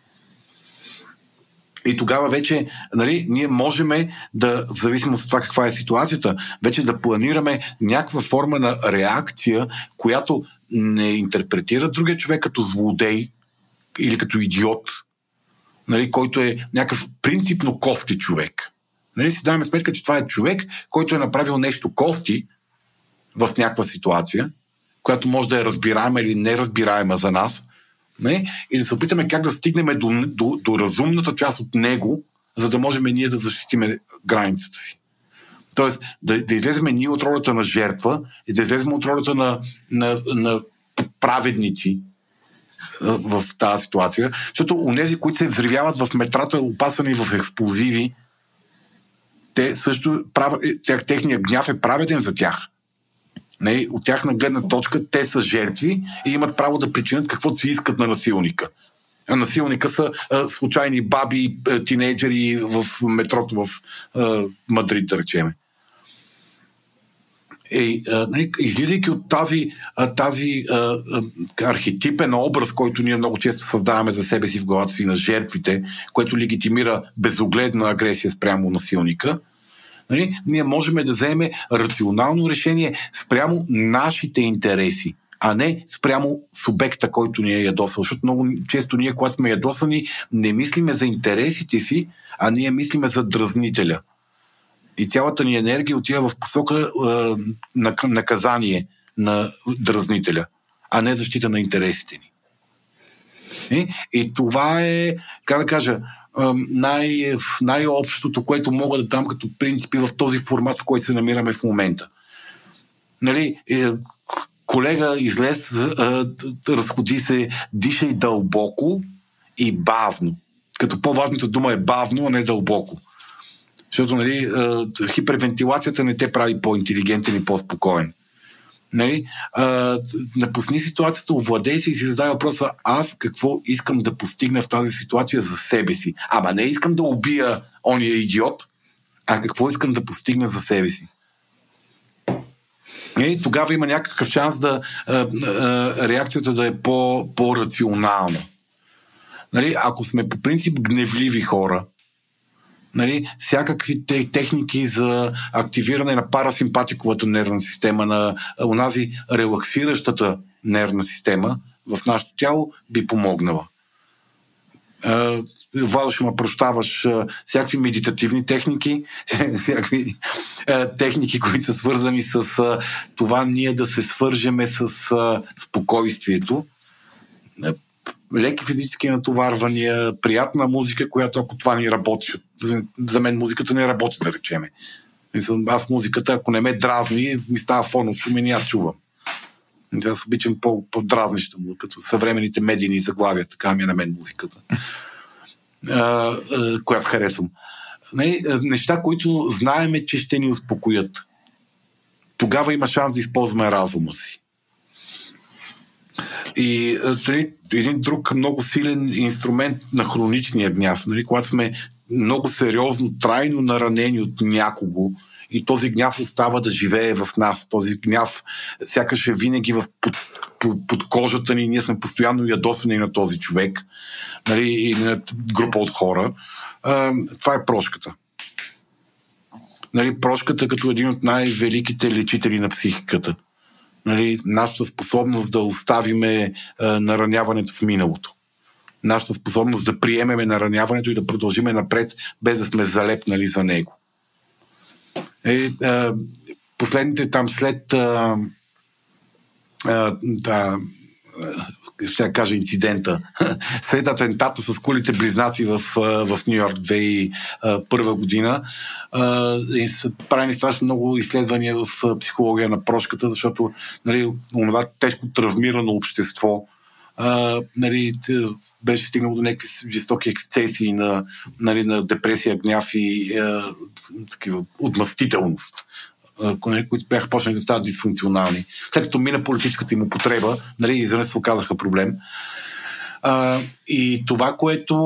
И тогава вече нали, ние можем да, в зависимост от това каква е ситуацията, вече да планираме някаква форма на реакция, която не интерпретира другия човек като злодей или като идиот, нали, който е някакъв принципно кофти човек. Нали, си даваме сметка, че това е човек, който е направил нещо кофти в някаква ситуация, която може да е разбираема или неразбираема за нас, не? и да се опитаме как да стигнем до, до, до разумната част от него, за да можем ние да защитим границата си. Тоест, да, да излезем ние от ролята на жертва и да излезем от ролята на, на, на праведници в тази ситуация. Защото унези, които се взривяват в метрата, опасани в експлозиви, те също правят, тях, техният гняв е праведен за тях. Не, от тяхна гледна точка те са жертви и имат право да причинят каквото си искат на насилника. А насилника са а, случайни баби, тинейджери в метрото в а, Мадрид, да речеме. Е, нали, излизайки от тази, тази а, архетипен образ, който ние много често създаваме за себе си в главата си на жертвите, което легитимира безогледна агресия спрямо насилника, нали, ние можем да вземем рационално решение спрямо нашите интереси, а не спрямо субекта, който ни е ядосал. Защото много често ние, когато сме ядосани, не мислиме за интересите си, а ние мислиме за дразнителя. И цялата ни енергия отива в посока е, на наказание на дразнителя, а не защита на интересите ни. И, и това е, как да кажа, най- най-общото, което мога да дам като принципи в този формат, в който се намираме в момента. Нали, е, колега излез, разходи се, дишай дълбоко и бавно. Като по-важната дума е бавно, а не дълбоко. Защото нали, хипервентилацията не те прави по-интелигентен и по-спокоен нали, напусни ситуацията, овладей си и си задай въпроса аз какво искам да постигна в тази ситуация за себе си. Ама не искам да убия ония идиот, а какво искам да постигна за себе си. И тогава има някакъв шанс да а, а, реакцията да е по, по-рационална. Нали, ако сме по принцип гневливи хора, нали, всякакви техники за активиране на парасимпатиковата нервна система, на онази релаксиращата нервна система в нашето тяло би помогнала. Владо, ще ме прощаваш всякакви медитативни техники, всякакви техники, които са свързани с това ние да се свържеме с спокойствието леки физически натоварвания, приятна музика, която ако това ни работи, за мен музиката не работи, да речеме. Аз музиката, ако не ме дразни, ми става фонов шум и не я чувам. Аз обичам по-дразнища му, като съвременните медийни заглавия, така ми е на мен музиката, а, а, която харесвам. Не, неща, които знаеме, че ще ни успокоят. Тогава има шанс да използваме разума си. И нали, един друг много силен инструмент на хроничния гняв, нали, когато сме много сериозно, трайно наранени от някого и този гняв остава да живее в нас. Този гняв сякаш е винаги в, под, под, под кожата ни. Ние сме постоянно ядосвани на този човек нали, и на група от хора. А, това е прошката. Нали, прошката като един от най-великите лечители на психиката. Нали, нашата способност да оставиме а, нараняването в миналото нашата способност да приемеме нараняването и да продължиме напред, без да сме залепнали за него. Е, а, последните там след а, а, да, ще кажа инцидента, след атентата с кулите близнаци в, в Нью Йорк 2001 година, са правени страшно много изследвания в психология на прошката, защото нали, това тежко травмирано общество а, нали, беше стигнало до някакви жестоки ексцесии на, нали, на депресия, гняв и а, такива отмъстителност, които бяха почнали да стават дисфункционални. След като мина политическата им употреба, нали, изведнъж се оказаха проблем. А, и това, което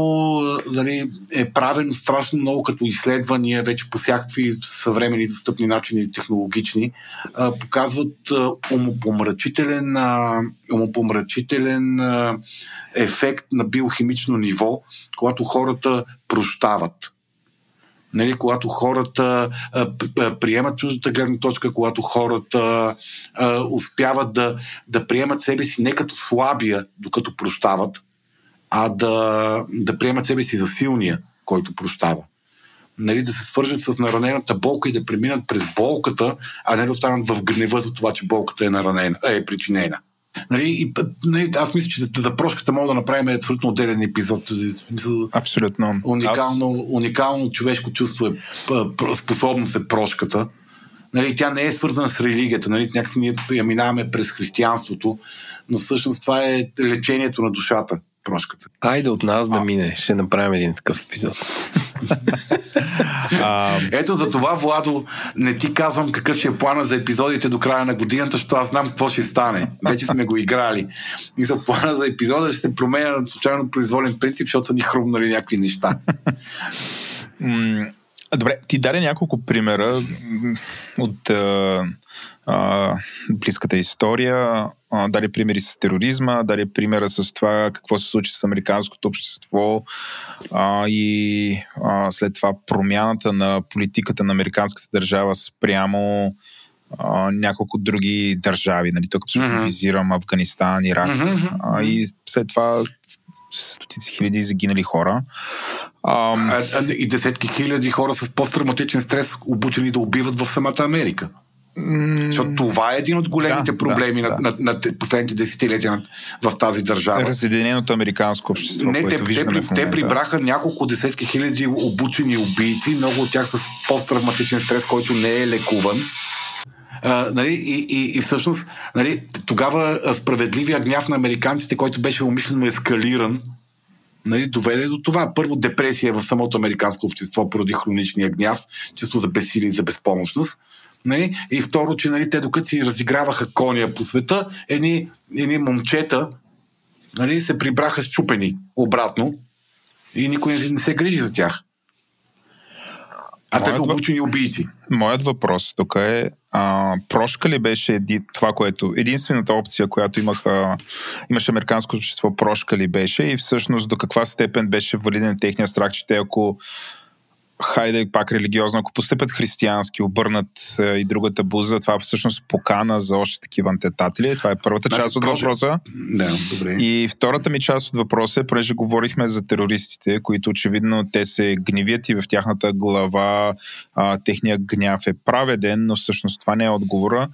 нали, е правено страшно много като изследвания, вече по всякакви съвремени достъпни начини, технологични, а, показват а, умопомрачителен, а, умопомрачителен а, ефект на биохимично ниво, когато хората прощават. Нали, когато хората а, приемат чуждата гледна точка, когато хората а, успяват да, да приемат себе си не като слабия, докато прощават, а да, да приемат себе си за силния, който прощава. Нали, да се свържат с наранената болка и да преминат през болката, а не да останат в гнева за това, че болката е, наранена, е причинена. Нали, и, нали, аз мисля, че за прошката мога да направим абсолютно отделен епизод. Абсолютно. Уникално, аз... уникално човешко чувство е способност е прошката. Нали, тя не е свързана с религията. Нали, някакси ние я минаваме през християнството, но всъщност това е лечението на душата прошката. Айде от нас да мине. Ще направим един такъв епизод. Ето за това, Владо, не ти казвам какъв ще е плана за епизодите до края на годината, защото аз знам какво ще стане. Вече сме го играли. И за плана за епизода ще се променя на случайно произволен принцип, защото са ни хрумнали някакви неща. Добре, ти даде няколко примера от а, близката история, а, даде примери с тероризма, даде примера с това какво се случи с американското общество а, и а, след това промяната на политиката на американската държава спрямо а, няколко други държави. Нали? Тук абсолютно mm-hmm. визирам Афганистан, Ирак mm-hmm. а, и след това стотици хиляди загинали хора. А, а, а, и десетки хиляди хора с посттравматичен стрес, обучени да убиват в самата Америка. Защото това е един от големите да, проблеми да, на, да. На, на последните десетилетия в тази държава. Разединеното американско общество, Не, те, те, те прибраха няколко десетки хиляди обучени убийци, много от тях с посттравматичен стрес, който не е лекуван. Uh, нали, и, и, и всъщност нали, тогава справедливия гняв на американците, който беше умишлено ескалиран, нали, доведе до това. Първо депресия в самото американско общество поради хроничния гняв, чувство за безсилие и за безпомощност. Нали? И второ, че нали, те докато си разиграваха коня по света, едни, едни момчета нали, се прибраха счупени обратно и никой не се грижи за тях. А Моят те са обучени убийци. Моят въпрос тук е, а, прошка ли беше еди, това, което единствената опция, която имаха, имаше американско общество, прошка ли беше и всъщност до каква степен беше валиден техния страх, че те ако хайде пак религиозно, ако постъпят християнски, обърнат е, и другата буза, това е всъщност покана за още такива антетатели. Това е първата значи, част от въпроса. Да, добре. И втората ми част от въпроса е, понеже говорихме за терористите, които очевидно те се гневят и в тяхната глава а, техния гняв е праведен, но всъщност това не е отговора.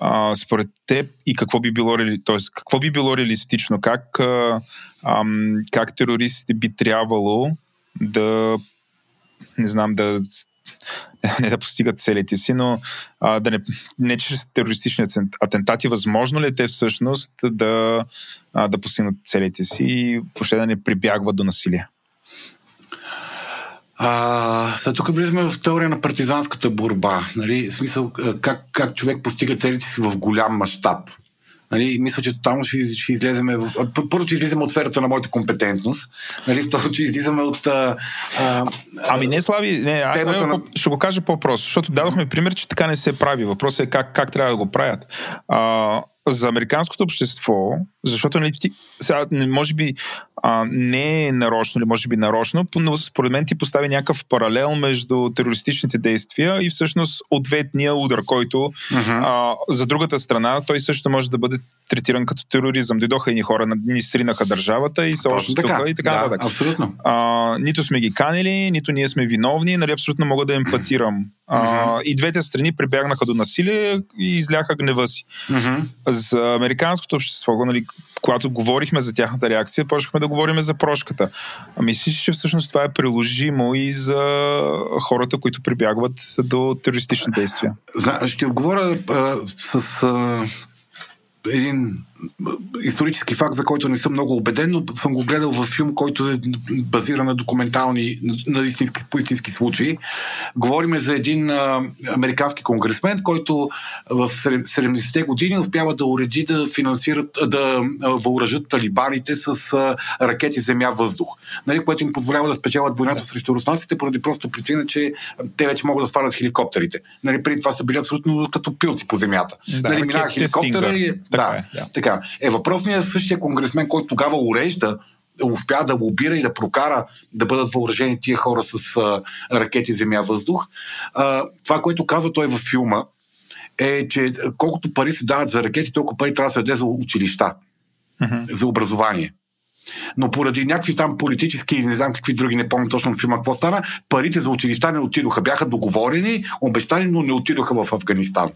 А, според теб и какво би било, т.е. какво би било реалистично? Как, а, а, как терористите би трябвало да не знам да не да постигат целите си, но а, да не, не чрез терористични атентати, възможно ли е те всъщност да, а, да постигнат целите си и въобще да не прибягват до насилие? А, сега тук влизаме в теория на партизанската борба. Нали? В смисъл, как, как човек постига целите си в голям мащаб. Нали, мисля, че там ще, ще излеземе. В... Първо, че излизаме от сферата на моята компетентност. Нали, второ, че излизаме от. А, а, ами не, Слави, не, а, на... ще го кажа по-просто, защото дадохме пример, че така не се прави. Въпросът е как, как трябва да го правят. А, за американското общество, защото нали, ти, сега, може би а, не е нарочно или може би нарочно, но според мен ти постави някакъв паралел между терористичните действия и всъщност ответния удар, който uh-huh. а, за другата страна той също може да бъде третиран като тероризъм. Дойдоха и ни хора, ни сринаха държавата и са още тук и така нататък. Да, абсолютно. А, нито сме ги канили, нито ние сме виновни, нали, абсолютно мога да емпатирам. Uh-huh. А, и двете страни прибягнаха до насилие и изляха гнева си. Uh-huh. За американското общество, нали, когато говорихме за тяхната реакция, почнахме да говорим за прошката. А мислиш, че всъщност това е приложимо и за хората, които прибягват до терористични действия? Ще отговоря а, с а, един исторически факт, за който не съм много убеден, но съм го гледал в филм, който е базиран на документални, на истински, по истински случаи. Говориме за един а, американски конгресмен, който в 70-те години успява да уреди да финансират, да въоръжат талибаните с а, ракети земя-въздух, нали, което им позволява да спечелят войната да. срещу руснаците, поради просто причина, че те вече могат да свалят хеликоптерите. Нали, преди това са били абсолютно като пилси по земята. Да, нали, минава хеликоптера и... Да, е, да. Така. Е, въпросният същия конгресмен, който тогава урежда, успя да лобира и да прокара да бъдат въоръжени тия хора с а, ракети земя-въздух. А, това, което казва той във филма, е, че колкото пари се дават за ракети, толкова пари трябва да се даде за училища, uh-huh. за образование. Но поради някакви там политически не знам какви други, не помня точно филма какво стана, парите за училища не отидоха. Бяха договорени, обещани, но не отидоха в Афганистан.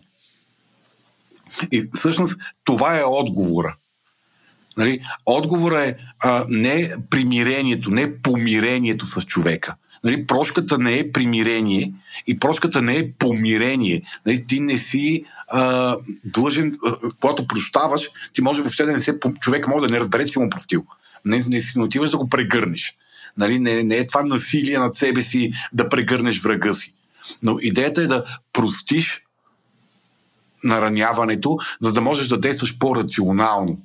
И всъщност това е отговора. Нали? Отговора е а, не примирението, не помирението с човека. Нали? Прошката не е примирение и прошката не е помирение. Нали? Ти не си а, длъжен, а, когато прощаваш, ти може въобще да не се... Човек може да не разбере, че му простил. Не, не си не отиваш да го прегърнеш. Нали? Не, не е това насилие над себе си да прегърнеш врага си. Но идеята е да простиш нараняването, за да можеш да действаш по-рационално.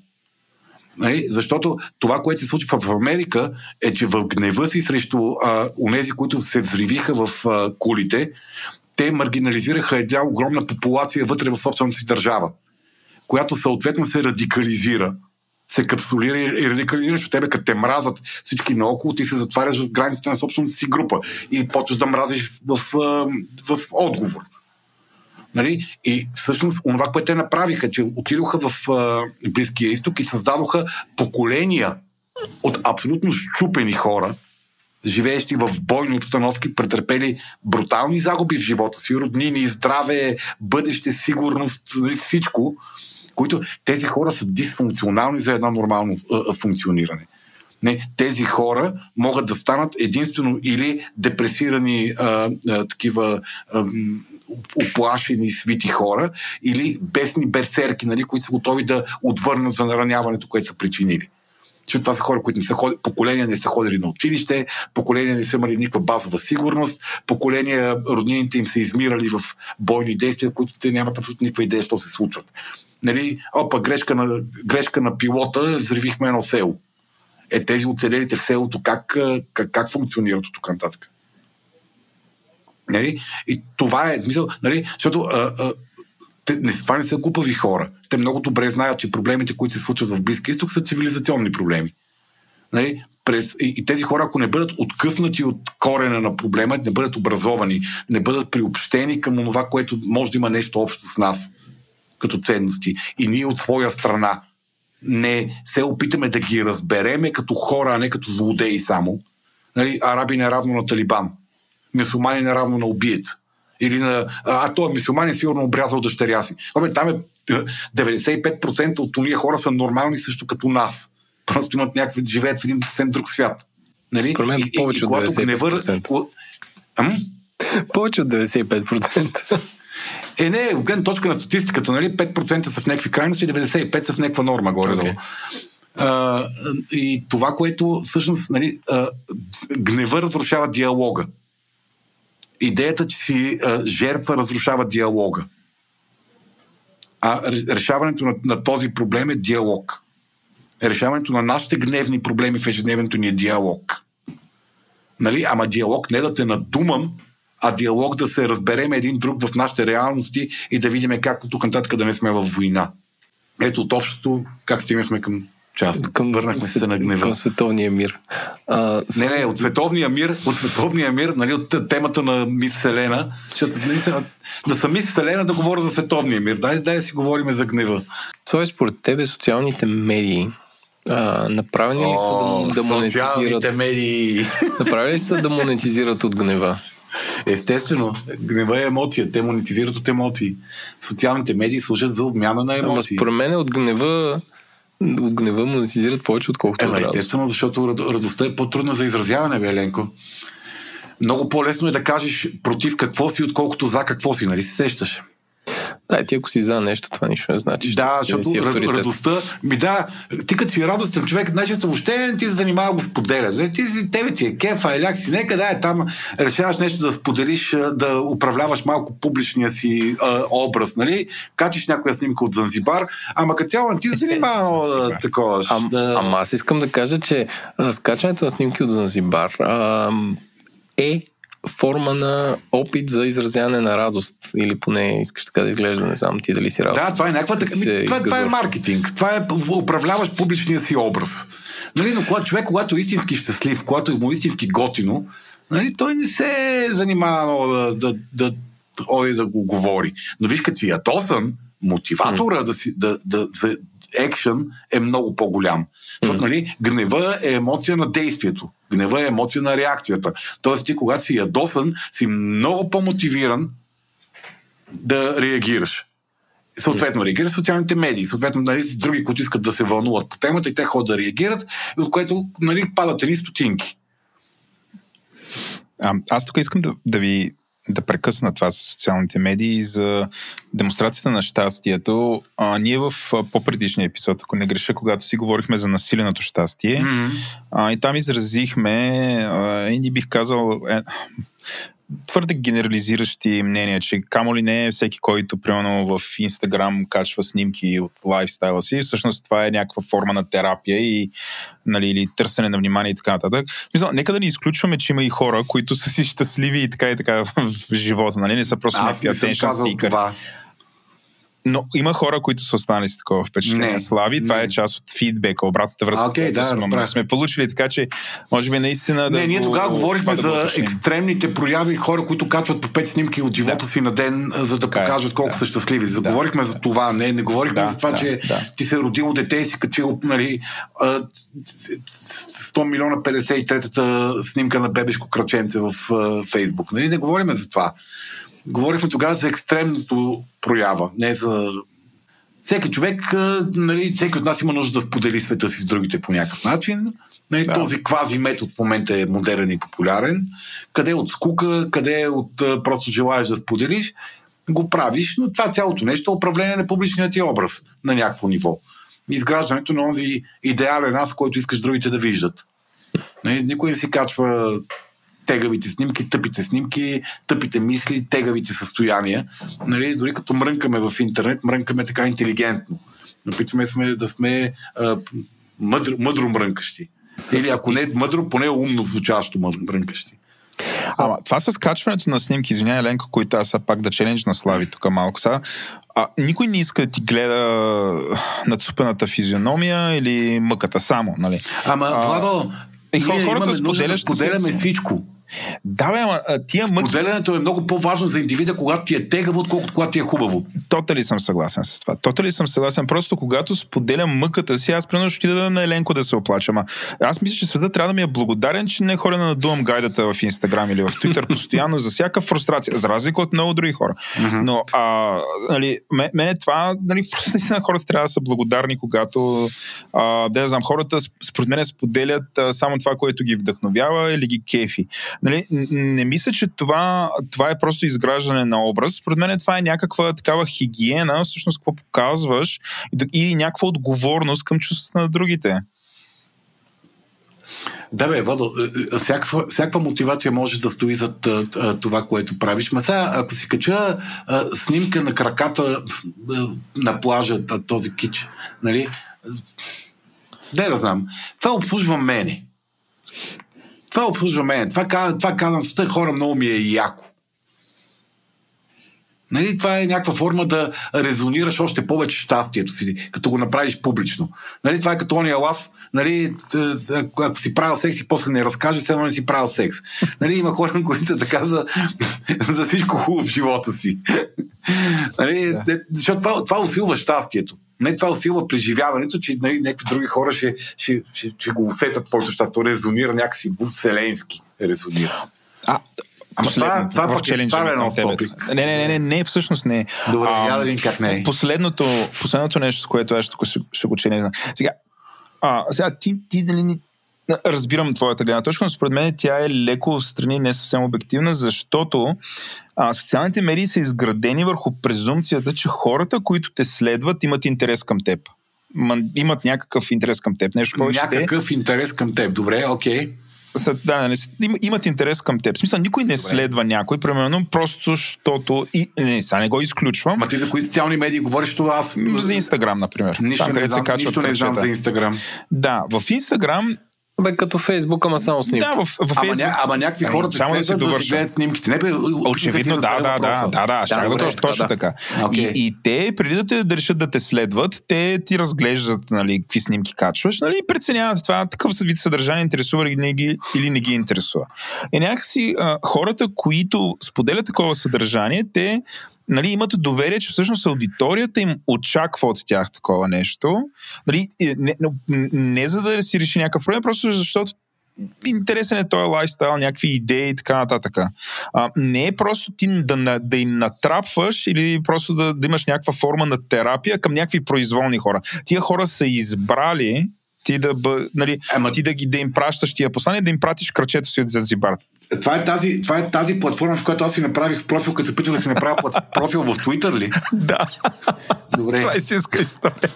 Нали? Защото това, което се случва в Америка, е, че в гнева си срещу а, унези, които се взривиха в а, кулите, те маргинализираха една огромна популация вътре в собствената си държава, която съответно се радикализира се капсулира и радикализираш от тебе, като те мразат всички наоколо, ти се затваряш в границите на собствената си група и почваш да мразиш в, в, в отговор. Нали? И всъщност това, което те направиха, че отидоха в а, Близкия изток и създадоха поколения от абсолютно щупени хора, живеещи в бойни обстановки, претърпели брутални загуби в живота си, роднини, здраве, бъдеще, сигурност, нали, всичко, които тези хора са дисфункционални за едно нормално а, функциониране. Не, тези хора могат да станат единствено или депресирани а, а, такива а, оплашени, свити хора или бесни берсерки, нали, които са готови да отвърнат за нараняването, което са причинили. Защото това са хора, които не са ходили, поколения не са ходили на училище, поколения не са имали никаква базова сигурност, поколения роднините им са измирали в бойни действия, които те нямат абсолютно никаква идея, що се случват. Нали, опа, грешка на, грешка на пилота, взривихме едно село. Е, тези оцелелите в селото, как, как, как функционират от тук нататък? Нали? И това е, мисъл, нали? защото а, а, те, не, това не са глупави хора. Те много добре знаят, че проблемите, които се случват в Близки изток, са цивилизационни проблеми. Нали? През, и, и тези хора, ако не бъдат откъснати от корена на проблема, не бъдат образовани, не бъдат приобщени към това, което може да има нещо общо с нас като ценности. И ние от своя страна не се опитаме да ги разбереме като хора, а не като злодеи само. Нали, Араби не е равно на Талибан мусулманин е равно на убиец. Или на... А, той е мусулманин сигурно обрязал дъщеря си. Абе, там е 95% от тия хора са нормални също като нас. Просто имат някакви, живеят в един съвсем друг свят. Нали? Според мен и, повече и, и, от 95%. Ам? Повече от 95%. Е, не, от гледна точка на статистиката, нали, 5% са в някакви крайности, 95% са в някаква норма горе-долу. Okay. А, и това, което всъщност нали, а, гнева разрушава диалога идеята, че си а, жертва разрушава диалога. А решаването на, на този проблем е диалог. Решаването на нашите гневни проблеми в ежедневието ни е диалог. Нали? Ама диалог не да те надумам, а диалог да се разберем един друг в нашите реалности и да видим как тук нататък да не сме в война. Ето от общото как стигнахме към част. Към, Върнахме се на гнева. Към световния мир. А, не, не, от световния мир, от световния мир, нали, от темата на мис Селена, защото нали, да съм мис Селена да говоря за световния мир. Дай, дай да си говорим за гнева. Това е според тебе социалните медии а, направени ли са да, да монетизират? медии. Направени ли са да монетизират от гнева? Естествено, гнева е емоция. Те монетизират от емоции. Социалните медии служат за обмяна на емоции. Ама според мен от гнева от гнева монетизират повече, отколкото Ема, естествено, защото радостта е по-трудна за изразяване, Веленко. Много по-лесно е да кажеш против какво си, отколкото за какво си, нали се сещаш? Да, ти ако си за нещо, това нищо не значи. Да, защото не радостта... Ми да, ти като си радостен човек, значи въобще не ти се занимава го споделя. За ти си, тебе ти е кефа, еляк си, нека да е там, решаваш нещо да споделиш, да управляваш малко публичния си а, образ, нали? Качиш някоя снимка от Занзибар, ама като цяло не ти се занимава такова. А, да... Ама аз искам да кажа, че скачането на снимки от Занзибар а, е форма на опит за изразяване на радост. Или поне искаш така да изглежда, не знам ти дали си радост. Да, това е някаква така. Това, това е маркетинг. Това е управляваш публичния си образ. Нали, но когато човек, когато е истински щастлив, когато е му истински готино, нали, той не се занимава да, да, да, да, да го говори. Но виж, като си ядосан, мотиватора mm. да, си, да, да, за екшен е много по-голям. Защото, нали, гнева е емоция на действието. Гнева е емоция на реакцията. Тоест ти, когато си ядосан, си много по-мотивиран да реагираш. Съответно, реагират социалните медии, съответно, нали, други, които искат да се вълнуват по темата и те ходят да реагират, от което нали, падат едни стотинки. А, аз тук искам да, да ви да прекъсна това с социалните медии за демонстрацията на щастието. А, ние в по-предишния епизод, ако не греша, когато си говорихме за насиленото щастие, mm-hmm. а, и там изразихме, а, и ни бих казал, е, твърде генерализиращи мнения, че камо ли не е всеки, който примерно в Инстаграм качва снимки от лайфстайла си, всъщност това е някаква форма на терапия и нали, или търсене на внимание и така нататък. Мисля, нека да не изключваме, че има и хора, които са си щастливи и така и така в живота, нали? Не са просто някакви attention seeker. Но има хора, които са останали с такова впечатление. Не, Слави, това не. е част от фидбека, обратната връзка, okay, да, сме, сме получили, така че може би наистина да. Не, ние тогава говорихме за да екстремните прояви, хора, които качват по пет снимки от живота да. си на ден, за да е, покажат колко да. са щастливи. Заговорихме да, за това, не, не говорихме да, за това, да, че да. ти се родило дете и си качил нали, 100 милиона 53-та снимка на бебешко краченце в Фейсбук. Нали? Не говориме за това говорихме тогава за екстремното проява, не за... Всеки човек, нали, всеки от нас има нужда да сподели света си с другите по някакъв начин. Нали, да. Този квази метод в момента е модерен и популярен. Къде е от скука, къде е от просто желаеш да споделиш, го правиш, но това цялото нещо е управление на публичния ти образ на някакво ниво. Изграждането на този идеален аз, който искаш другите да виждат. Нали, никой не си качва тегавите снимки, тъпите снимки, тъпите мисли, тегавите състояния. Нали, дори като мрънкаме в интернет, мрънкаме така интелигентно. Опитваме сме да сме а, мъдро, мъдро мрънкащи. Или ако не мъдро, поне умно звучащо мрънкащи. Ама това с качването на снимки, извинявай, Ленко, които аз пак да челендж на Слави тук малко са. А, никой не иска да ти гледа нацупената физиономия или мъката само, нали? Ама, Владо, и хората споделяме, споделяме всичко. Да, бе, ама тия мъки... Споделянето е много по-важно за индивида, когато ти е тегаво, отколкото когато ти е хубаво. Тота ли съм съгласен с това? Тота ли съм съгласен? Просто когато споделям мъката си, аз примерно ще да на Еленко да се оплача. Ама аз мисля, че света трябва да ми е благодарен, че не хора да надувам гайдата в Инстаграм или в Твитър постоянно за всяка фрустрация, за разлика от много други хора. Но, а, нали, мене това, нали, просто наистина хората трябва да са благодарни, когато, а, да знам, хората според мен споделят а, само това, което ги вдъхновява или ги кефи нали, не мисля, че това, това е просто изграждане на образ. Според мен това е някаква такава хигиена, всъщност какво показваш и, и някаква отговорност към чувствата на другите. Да, бе, Владо, е, е, всякаква, всякаква мотивация може да стои за това, което правиш. Ма сега, ако си кача снимка на краката на плажа, този кич, нали? Не да знам. Това обслужва мене. Това обслужва мене. Това, това казвам, с хора много ми е яко. Нали, това е някаква форма да резонираш още повече щастието си, като го направиш публично. Нали, това е като ония лав, нали, ако си правил секс и после не разкаже, все едно не си правил секс. Нали, има хора, които са така за, за всичко хубаво в живота си. нали, да. Защото това, това усилва щастието. Не това усилва преживяването, че нали, някакви други хора ще, ще, ще, ще го усетят твоето щастие. резонира някакси вселенски. Резонира. А, Ама това, това, това, е, е едно Не, не, не, не, не, всъщност не. Добре, я да видим как не е. Последното, последното нещо, с което аз ще, ще го челенджа. Сега, а, сега ти, ти дали разбирам твоята гледна точка, но според мен тя е леко страни, не съвсем обективна, защото а, социалните медии са изградени върху презумцията, че хората, които те следват, имат интерес към теб. Имат някакъв интерес към теб. Нещо повече. Някакъв те... интерес към теб. Добре, окей. Okay са, да, не, имат интерес към теб. В смисъл, никой не Добре. следва някой, примерно, просто защото... И, не, сега не го изключвам. Ма ти за кои социални медии говориш, то аз... За Инстаграм, например. Нищо, Там, не, знам, се нищо не знам за Инстаграм. Да, в Инстаграм бе, като Фейсбук, ама само снимки. Да, в, в Фейсбук. Ама, ня, ама някакви ами, хора те само да си довършат. Да снимките. Не, бе, Очевидно, да, да, да, да, да, ще да, да, точно, точно така. Okay. И, и, те, преди да те да решат да те следват, те ти разглеждат, нали, какви снимки качваш, нали, и преценяват това, такъв вид съдържание интересува или не ги, или не ги интересува. И някакси а, хората, които споделят такова съдържание, те нали, имат доверие, че всъщност аудиторията им очаква от тях такова нещо. Нали, не, не, не за да си реши някакъв проблем, просто защото интересен е този лайфстайл, някакви идеи и така нататък. А, не е просто ти да, да им натрапваш или просто да, да имаш някаква форма на терапия към някакви произволни хора. Тия хора са избрали ти да, бъ, нали, Ема... ти да, ги, да им пращаш тия послания, да им пратиш кръчето си от Занзибар. Това е, тази, това е тази платформа, в която аз си направих профил, като се опитвах да си направя профил в Twitter ли? Да. Добре. Това е истинска история.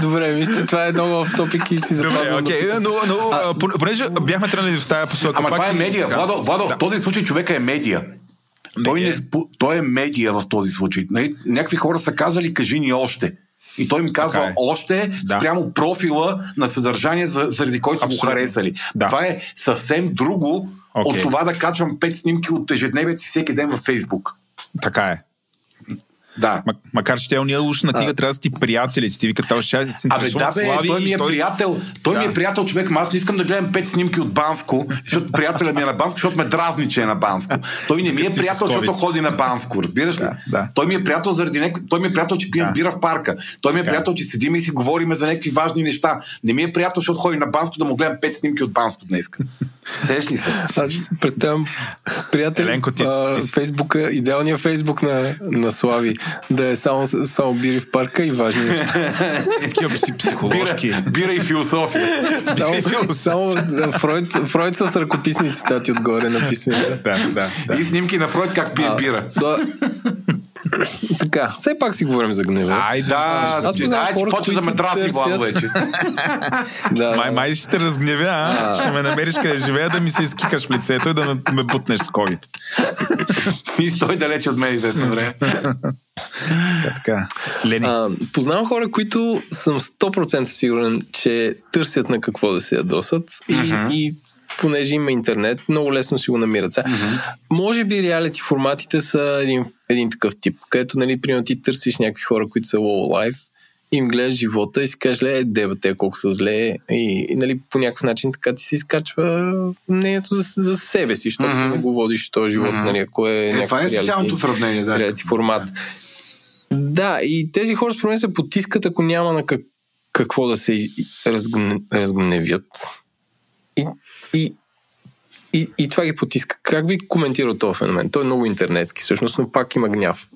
Добре, мисля, че това е много в топик и си запазвам. Добре, okay. но, но а, понеже бяхме тръгнали в тази посока. Ама това е медия. Владо, Владо да. в този случай човека е медия. Той, не, той е медия в този случай. Нали, някакви хора са казали, кажи ни още. И той им казва е. още да. спрямо профила на съдържание, заради който са го харесали. Да. Това е съвсем друго okay. от това да качвам пет снимки от ежедневието си всеки ден във Фейсбук. Така е. Да. М- макар, че тя уния уж на книга а... трябва да ти приятели. Ти вика, това ще се Абе, да, бе, слави той ми е той... приятел. Той да. ми е приятел човек. Аз не искам да гледам пет снимки от Банско, защото приятеля ми е на Банско, защото ме дразни, че е на Банско. Той не ми е приятел, защото ходи на Банско. Разбираш ли? Да, да. Той ми е приятел заради някой... Той ми е приятел, че пием да. бира в парка. Той ми е приятел, че седим и си говориме за някакви важни неща. Не ми е приятел, защото ходи на Банско да му гледам пет снимки от Банско днес. Сеш ли се? Аз представям приятел Еленко, ти, ти... Фейсбука, идеалният Фейсбук на, на Слави да е само, само бири в парка и важни неща. Такива психологски. Бира, бира и философия. Само, само Фройд, Фройд с ръкописни цитати отгоре написани. Да, да, да. И снимки на Фройд как пие бира. Така, все пак си говорим за гнева. Ай, да, аз познавам ай, хора, почва да ме дразни вече. да, май, май ще те разгневя, а? Ще ме намериш къде живея да ми се изкикаш в лицето и да ме, ме бутнеш с COVID. и стой далече от мен известно време. така, Лени. А, познавам хора, които съм 100% сигурен, че търсят на какво да се ядосат и, uh-huh. и понеже има интернет, много лесно си го намират. uh-huh. Може би реалити форматите са един, един такъв тип, където, нали, примерно ти търсиш някакви хора, които са low life, им гледаш живота и си кажеш, ле, деба, те колко са зле и, и нали, по някакъв начин така ти се изкачва мнението за, за себе си, защото mm-hmm. не го водиш този живот, mm-hmm. нали, ако е, е Това е социалното сравнение, да. Реалити формат. Да, и тези хора според мен се потискат, ако няма на как, какво да се разгне, разгневят. И, и, и, и това ги потиска. Как би коментирал този феномен? Той е много интернетски, всъщност, но пак има гняв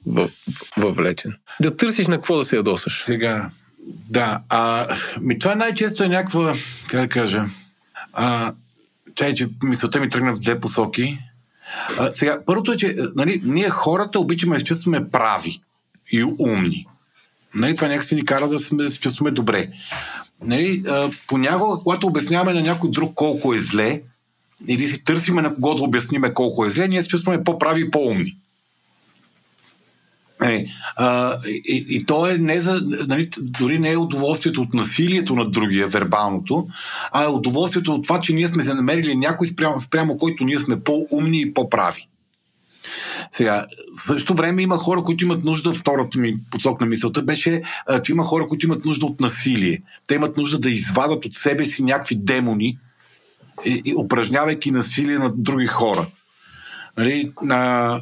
въвлечен. Да търсиш на какво да се ядосаш. Сега, да. А, ми това най-често е някаква, как да кажа, а, чай, че мисълта ми тръгна в две посоки. А, сега, първото е, че нали, ние хората обичаме да се чувстваме прави и умни. Нали, това някакси ни кара да се чувстваме добре. Нали, а, понякога, когато обясняваме на някой друг колко е зле, или си търсиме на кого да обясниме колко е зле, ние се чувстваме по-прави и по-умни. Е, а, и, и то е не за, нали, дори не е удоволствието от насилието на другия, вербалното, а е удоволствието от това, че ние сме се намерили някой спрямо, спрямо който ние сме по-умни и по-прави. Сега, в същото време има хора, които имат нужда, втората ми посок на мисълта беше, че има хора, които имат нужда от насилие. Те имат нужда да извадат от себе си някакви демони, и, и упражнявайки насилие над други хора. Нали, а,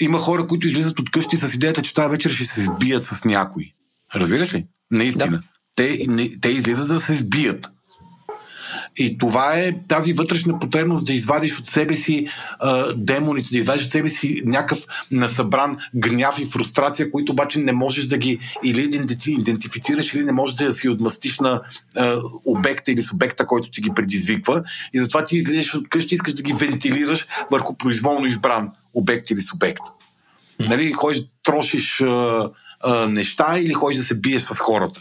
има хора, които излизат от къщи с идеята, че тази вечер ще се сбият с някой. Разбираш ли? Наистина. Да. Те, не, те излизат за да се сбият. И това е тази вътрешна потребност да извадиш от себе си а, демоните, да извадиш от себе си някакъв насъбран гняв и фрустрация, които обаче не можеш да ги или идентифицираш, или не можеш да си отмъстиш на а, обекта или субекта, който ти ги предизвиква. И затова ти излезеш от къщи и искаш да ги вентилираш върху произволно избран обект или субект. Нали, ходиш, трошиш а, а, неща или ходиш да се биеш с хората.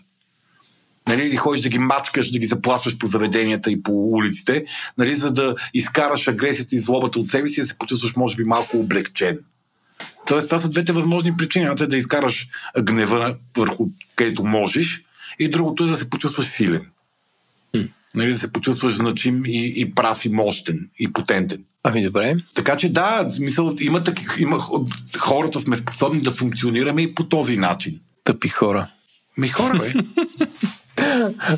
Нали, или ходиш да ги мачкаш, да ги заплашваш по заведенията и по улиците, нали, за да изкараш агресията и злобата от себе си и да се почувстваш, може би, малко облегчен. Тоест, това са двете възможни причини. Едната е да изкараш гнева върху където можеш, и другото е да се почувстваш силен. Нали, да се почувстваш значим и, и прав, и мощен, и потентен. Ами добре. Така че да, смисъл, има, таки, има хората сме способни да функционираме и по този начин. Тъпи хора. Ми хора, бе.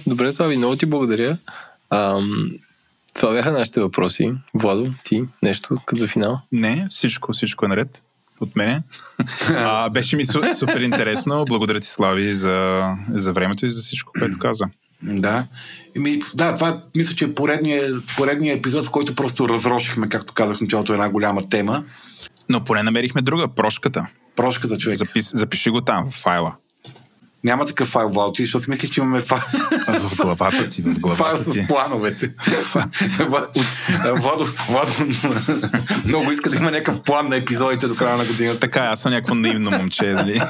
Добре, Слави, много ти благодаря. Ам, това бяха нашите въпроси. Владо, ти нещо като за финал? Не, всичко, всичко е наред от мене. а, беше ми супер интересно. Благодаря ти, Слави, за, за времето и за всичко, което каза. Да. Еми, да, това мисля, че е поредният поредния епизод, в който просто разрошихме, както казах в началото, една голяма тема. Но поне намерихме друга, прошката. Прошката, човек. Запис, запиши го там, в файла. Няма такъв файл, Вал, ти, защото си мислиш, че имаме файл. В главата ти, в главата файл ти. с плановете. Владо, Владо много иска да има някакъв план на епизодите до края на годината. Така, аз съм някакво наивно момче, нали?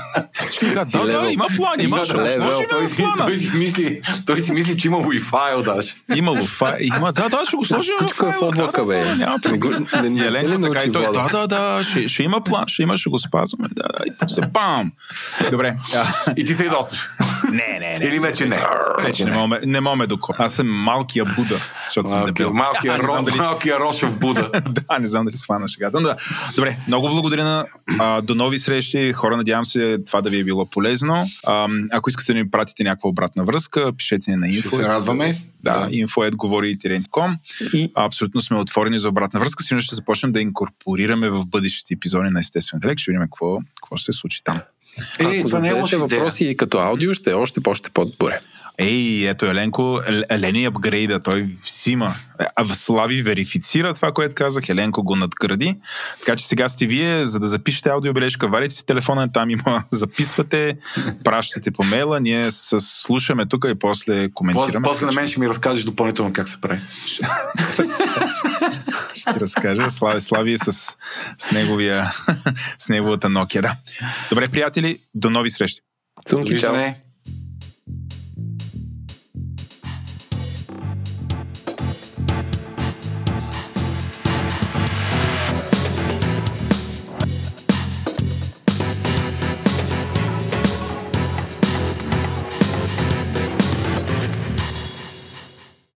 да, да, има план, има, ще той, той, си, мисли, той си мисли, че имало и файл даже. Имало файл, има, да, да, ще го сложим Всичко е в облака, бе. Няма проблем. Еленко така и той, да, да, да, ще, има план, ще има, ще го спазваме. Да, да, и после бам! Добре. И ти се ядосваш. Не, не, не. Или вече не. Вече не мога, не мога доко. Аз съм малкия Буда, защото съм дебил. Малкия, ро, дали... малкия Рошев Буда. да, не знам дали свана шегата. Да. Добре, много благодаря на а, до нови срещи. Хора, надявам се това да ви е било полезно. А, ако искате да ни пратите някаква обратна връзка, пишете ни на info. Ще се радваме. Да, info.говори.com и абсолютно сме отворени за обратна връзка. Сигурно ще започнем да инкорпорираме в бъдещите епизоди на Естествен интелект. Ще видим какво, какво ще се случи там. Е, Ако зададете въпроси идея. като аудио, ще е още по-ще по-добре. Ей, ето Еленко, Елени апгрейда, той взима. Слави верифицира това, което казах, Еленко го надгради. Така че сега сте вие, за да запишете аудиобележка, варите си телефона, там има, записвате, пращате по мейла, ние с, слушаме тук и после коментираме. После, после на мен ще ми разкажеш допълнително как се прави. ще ти разкажа. Слави, Слави с, с, неговия, с неговата Nokia. Да. Добре, приятели, до нови срещи. Цунки, чао.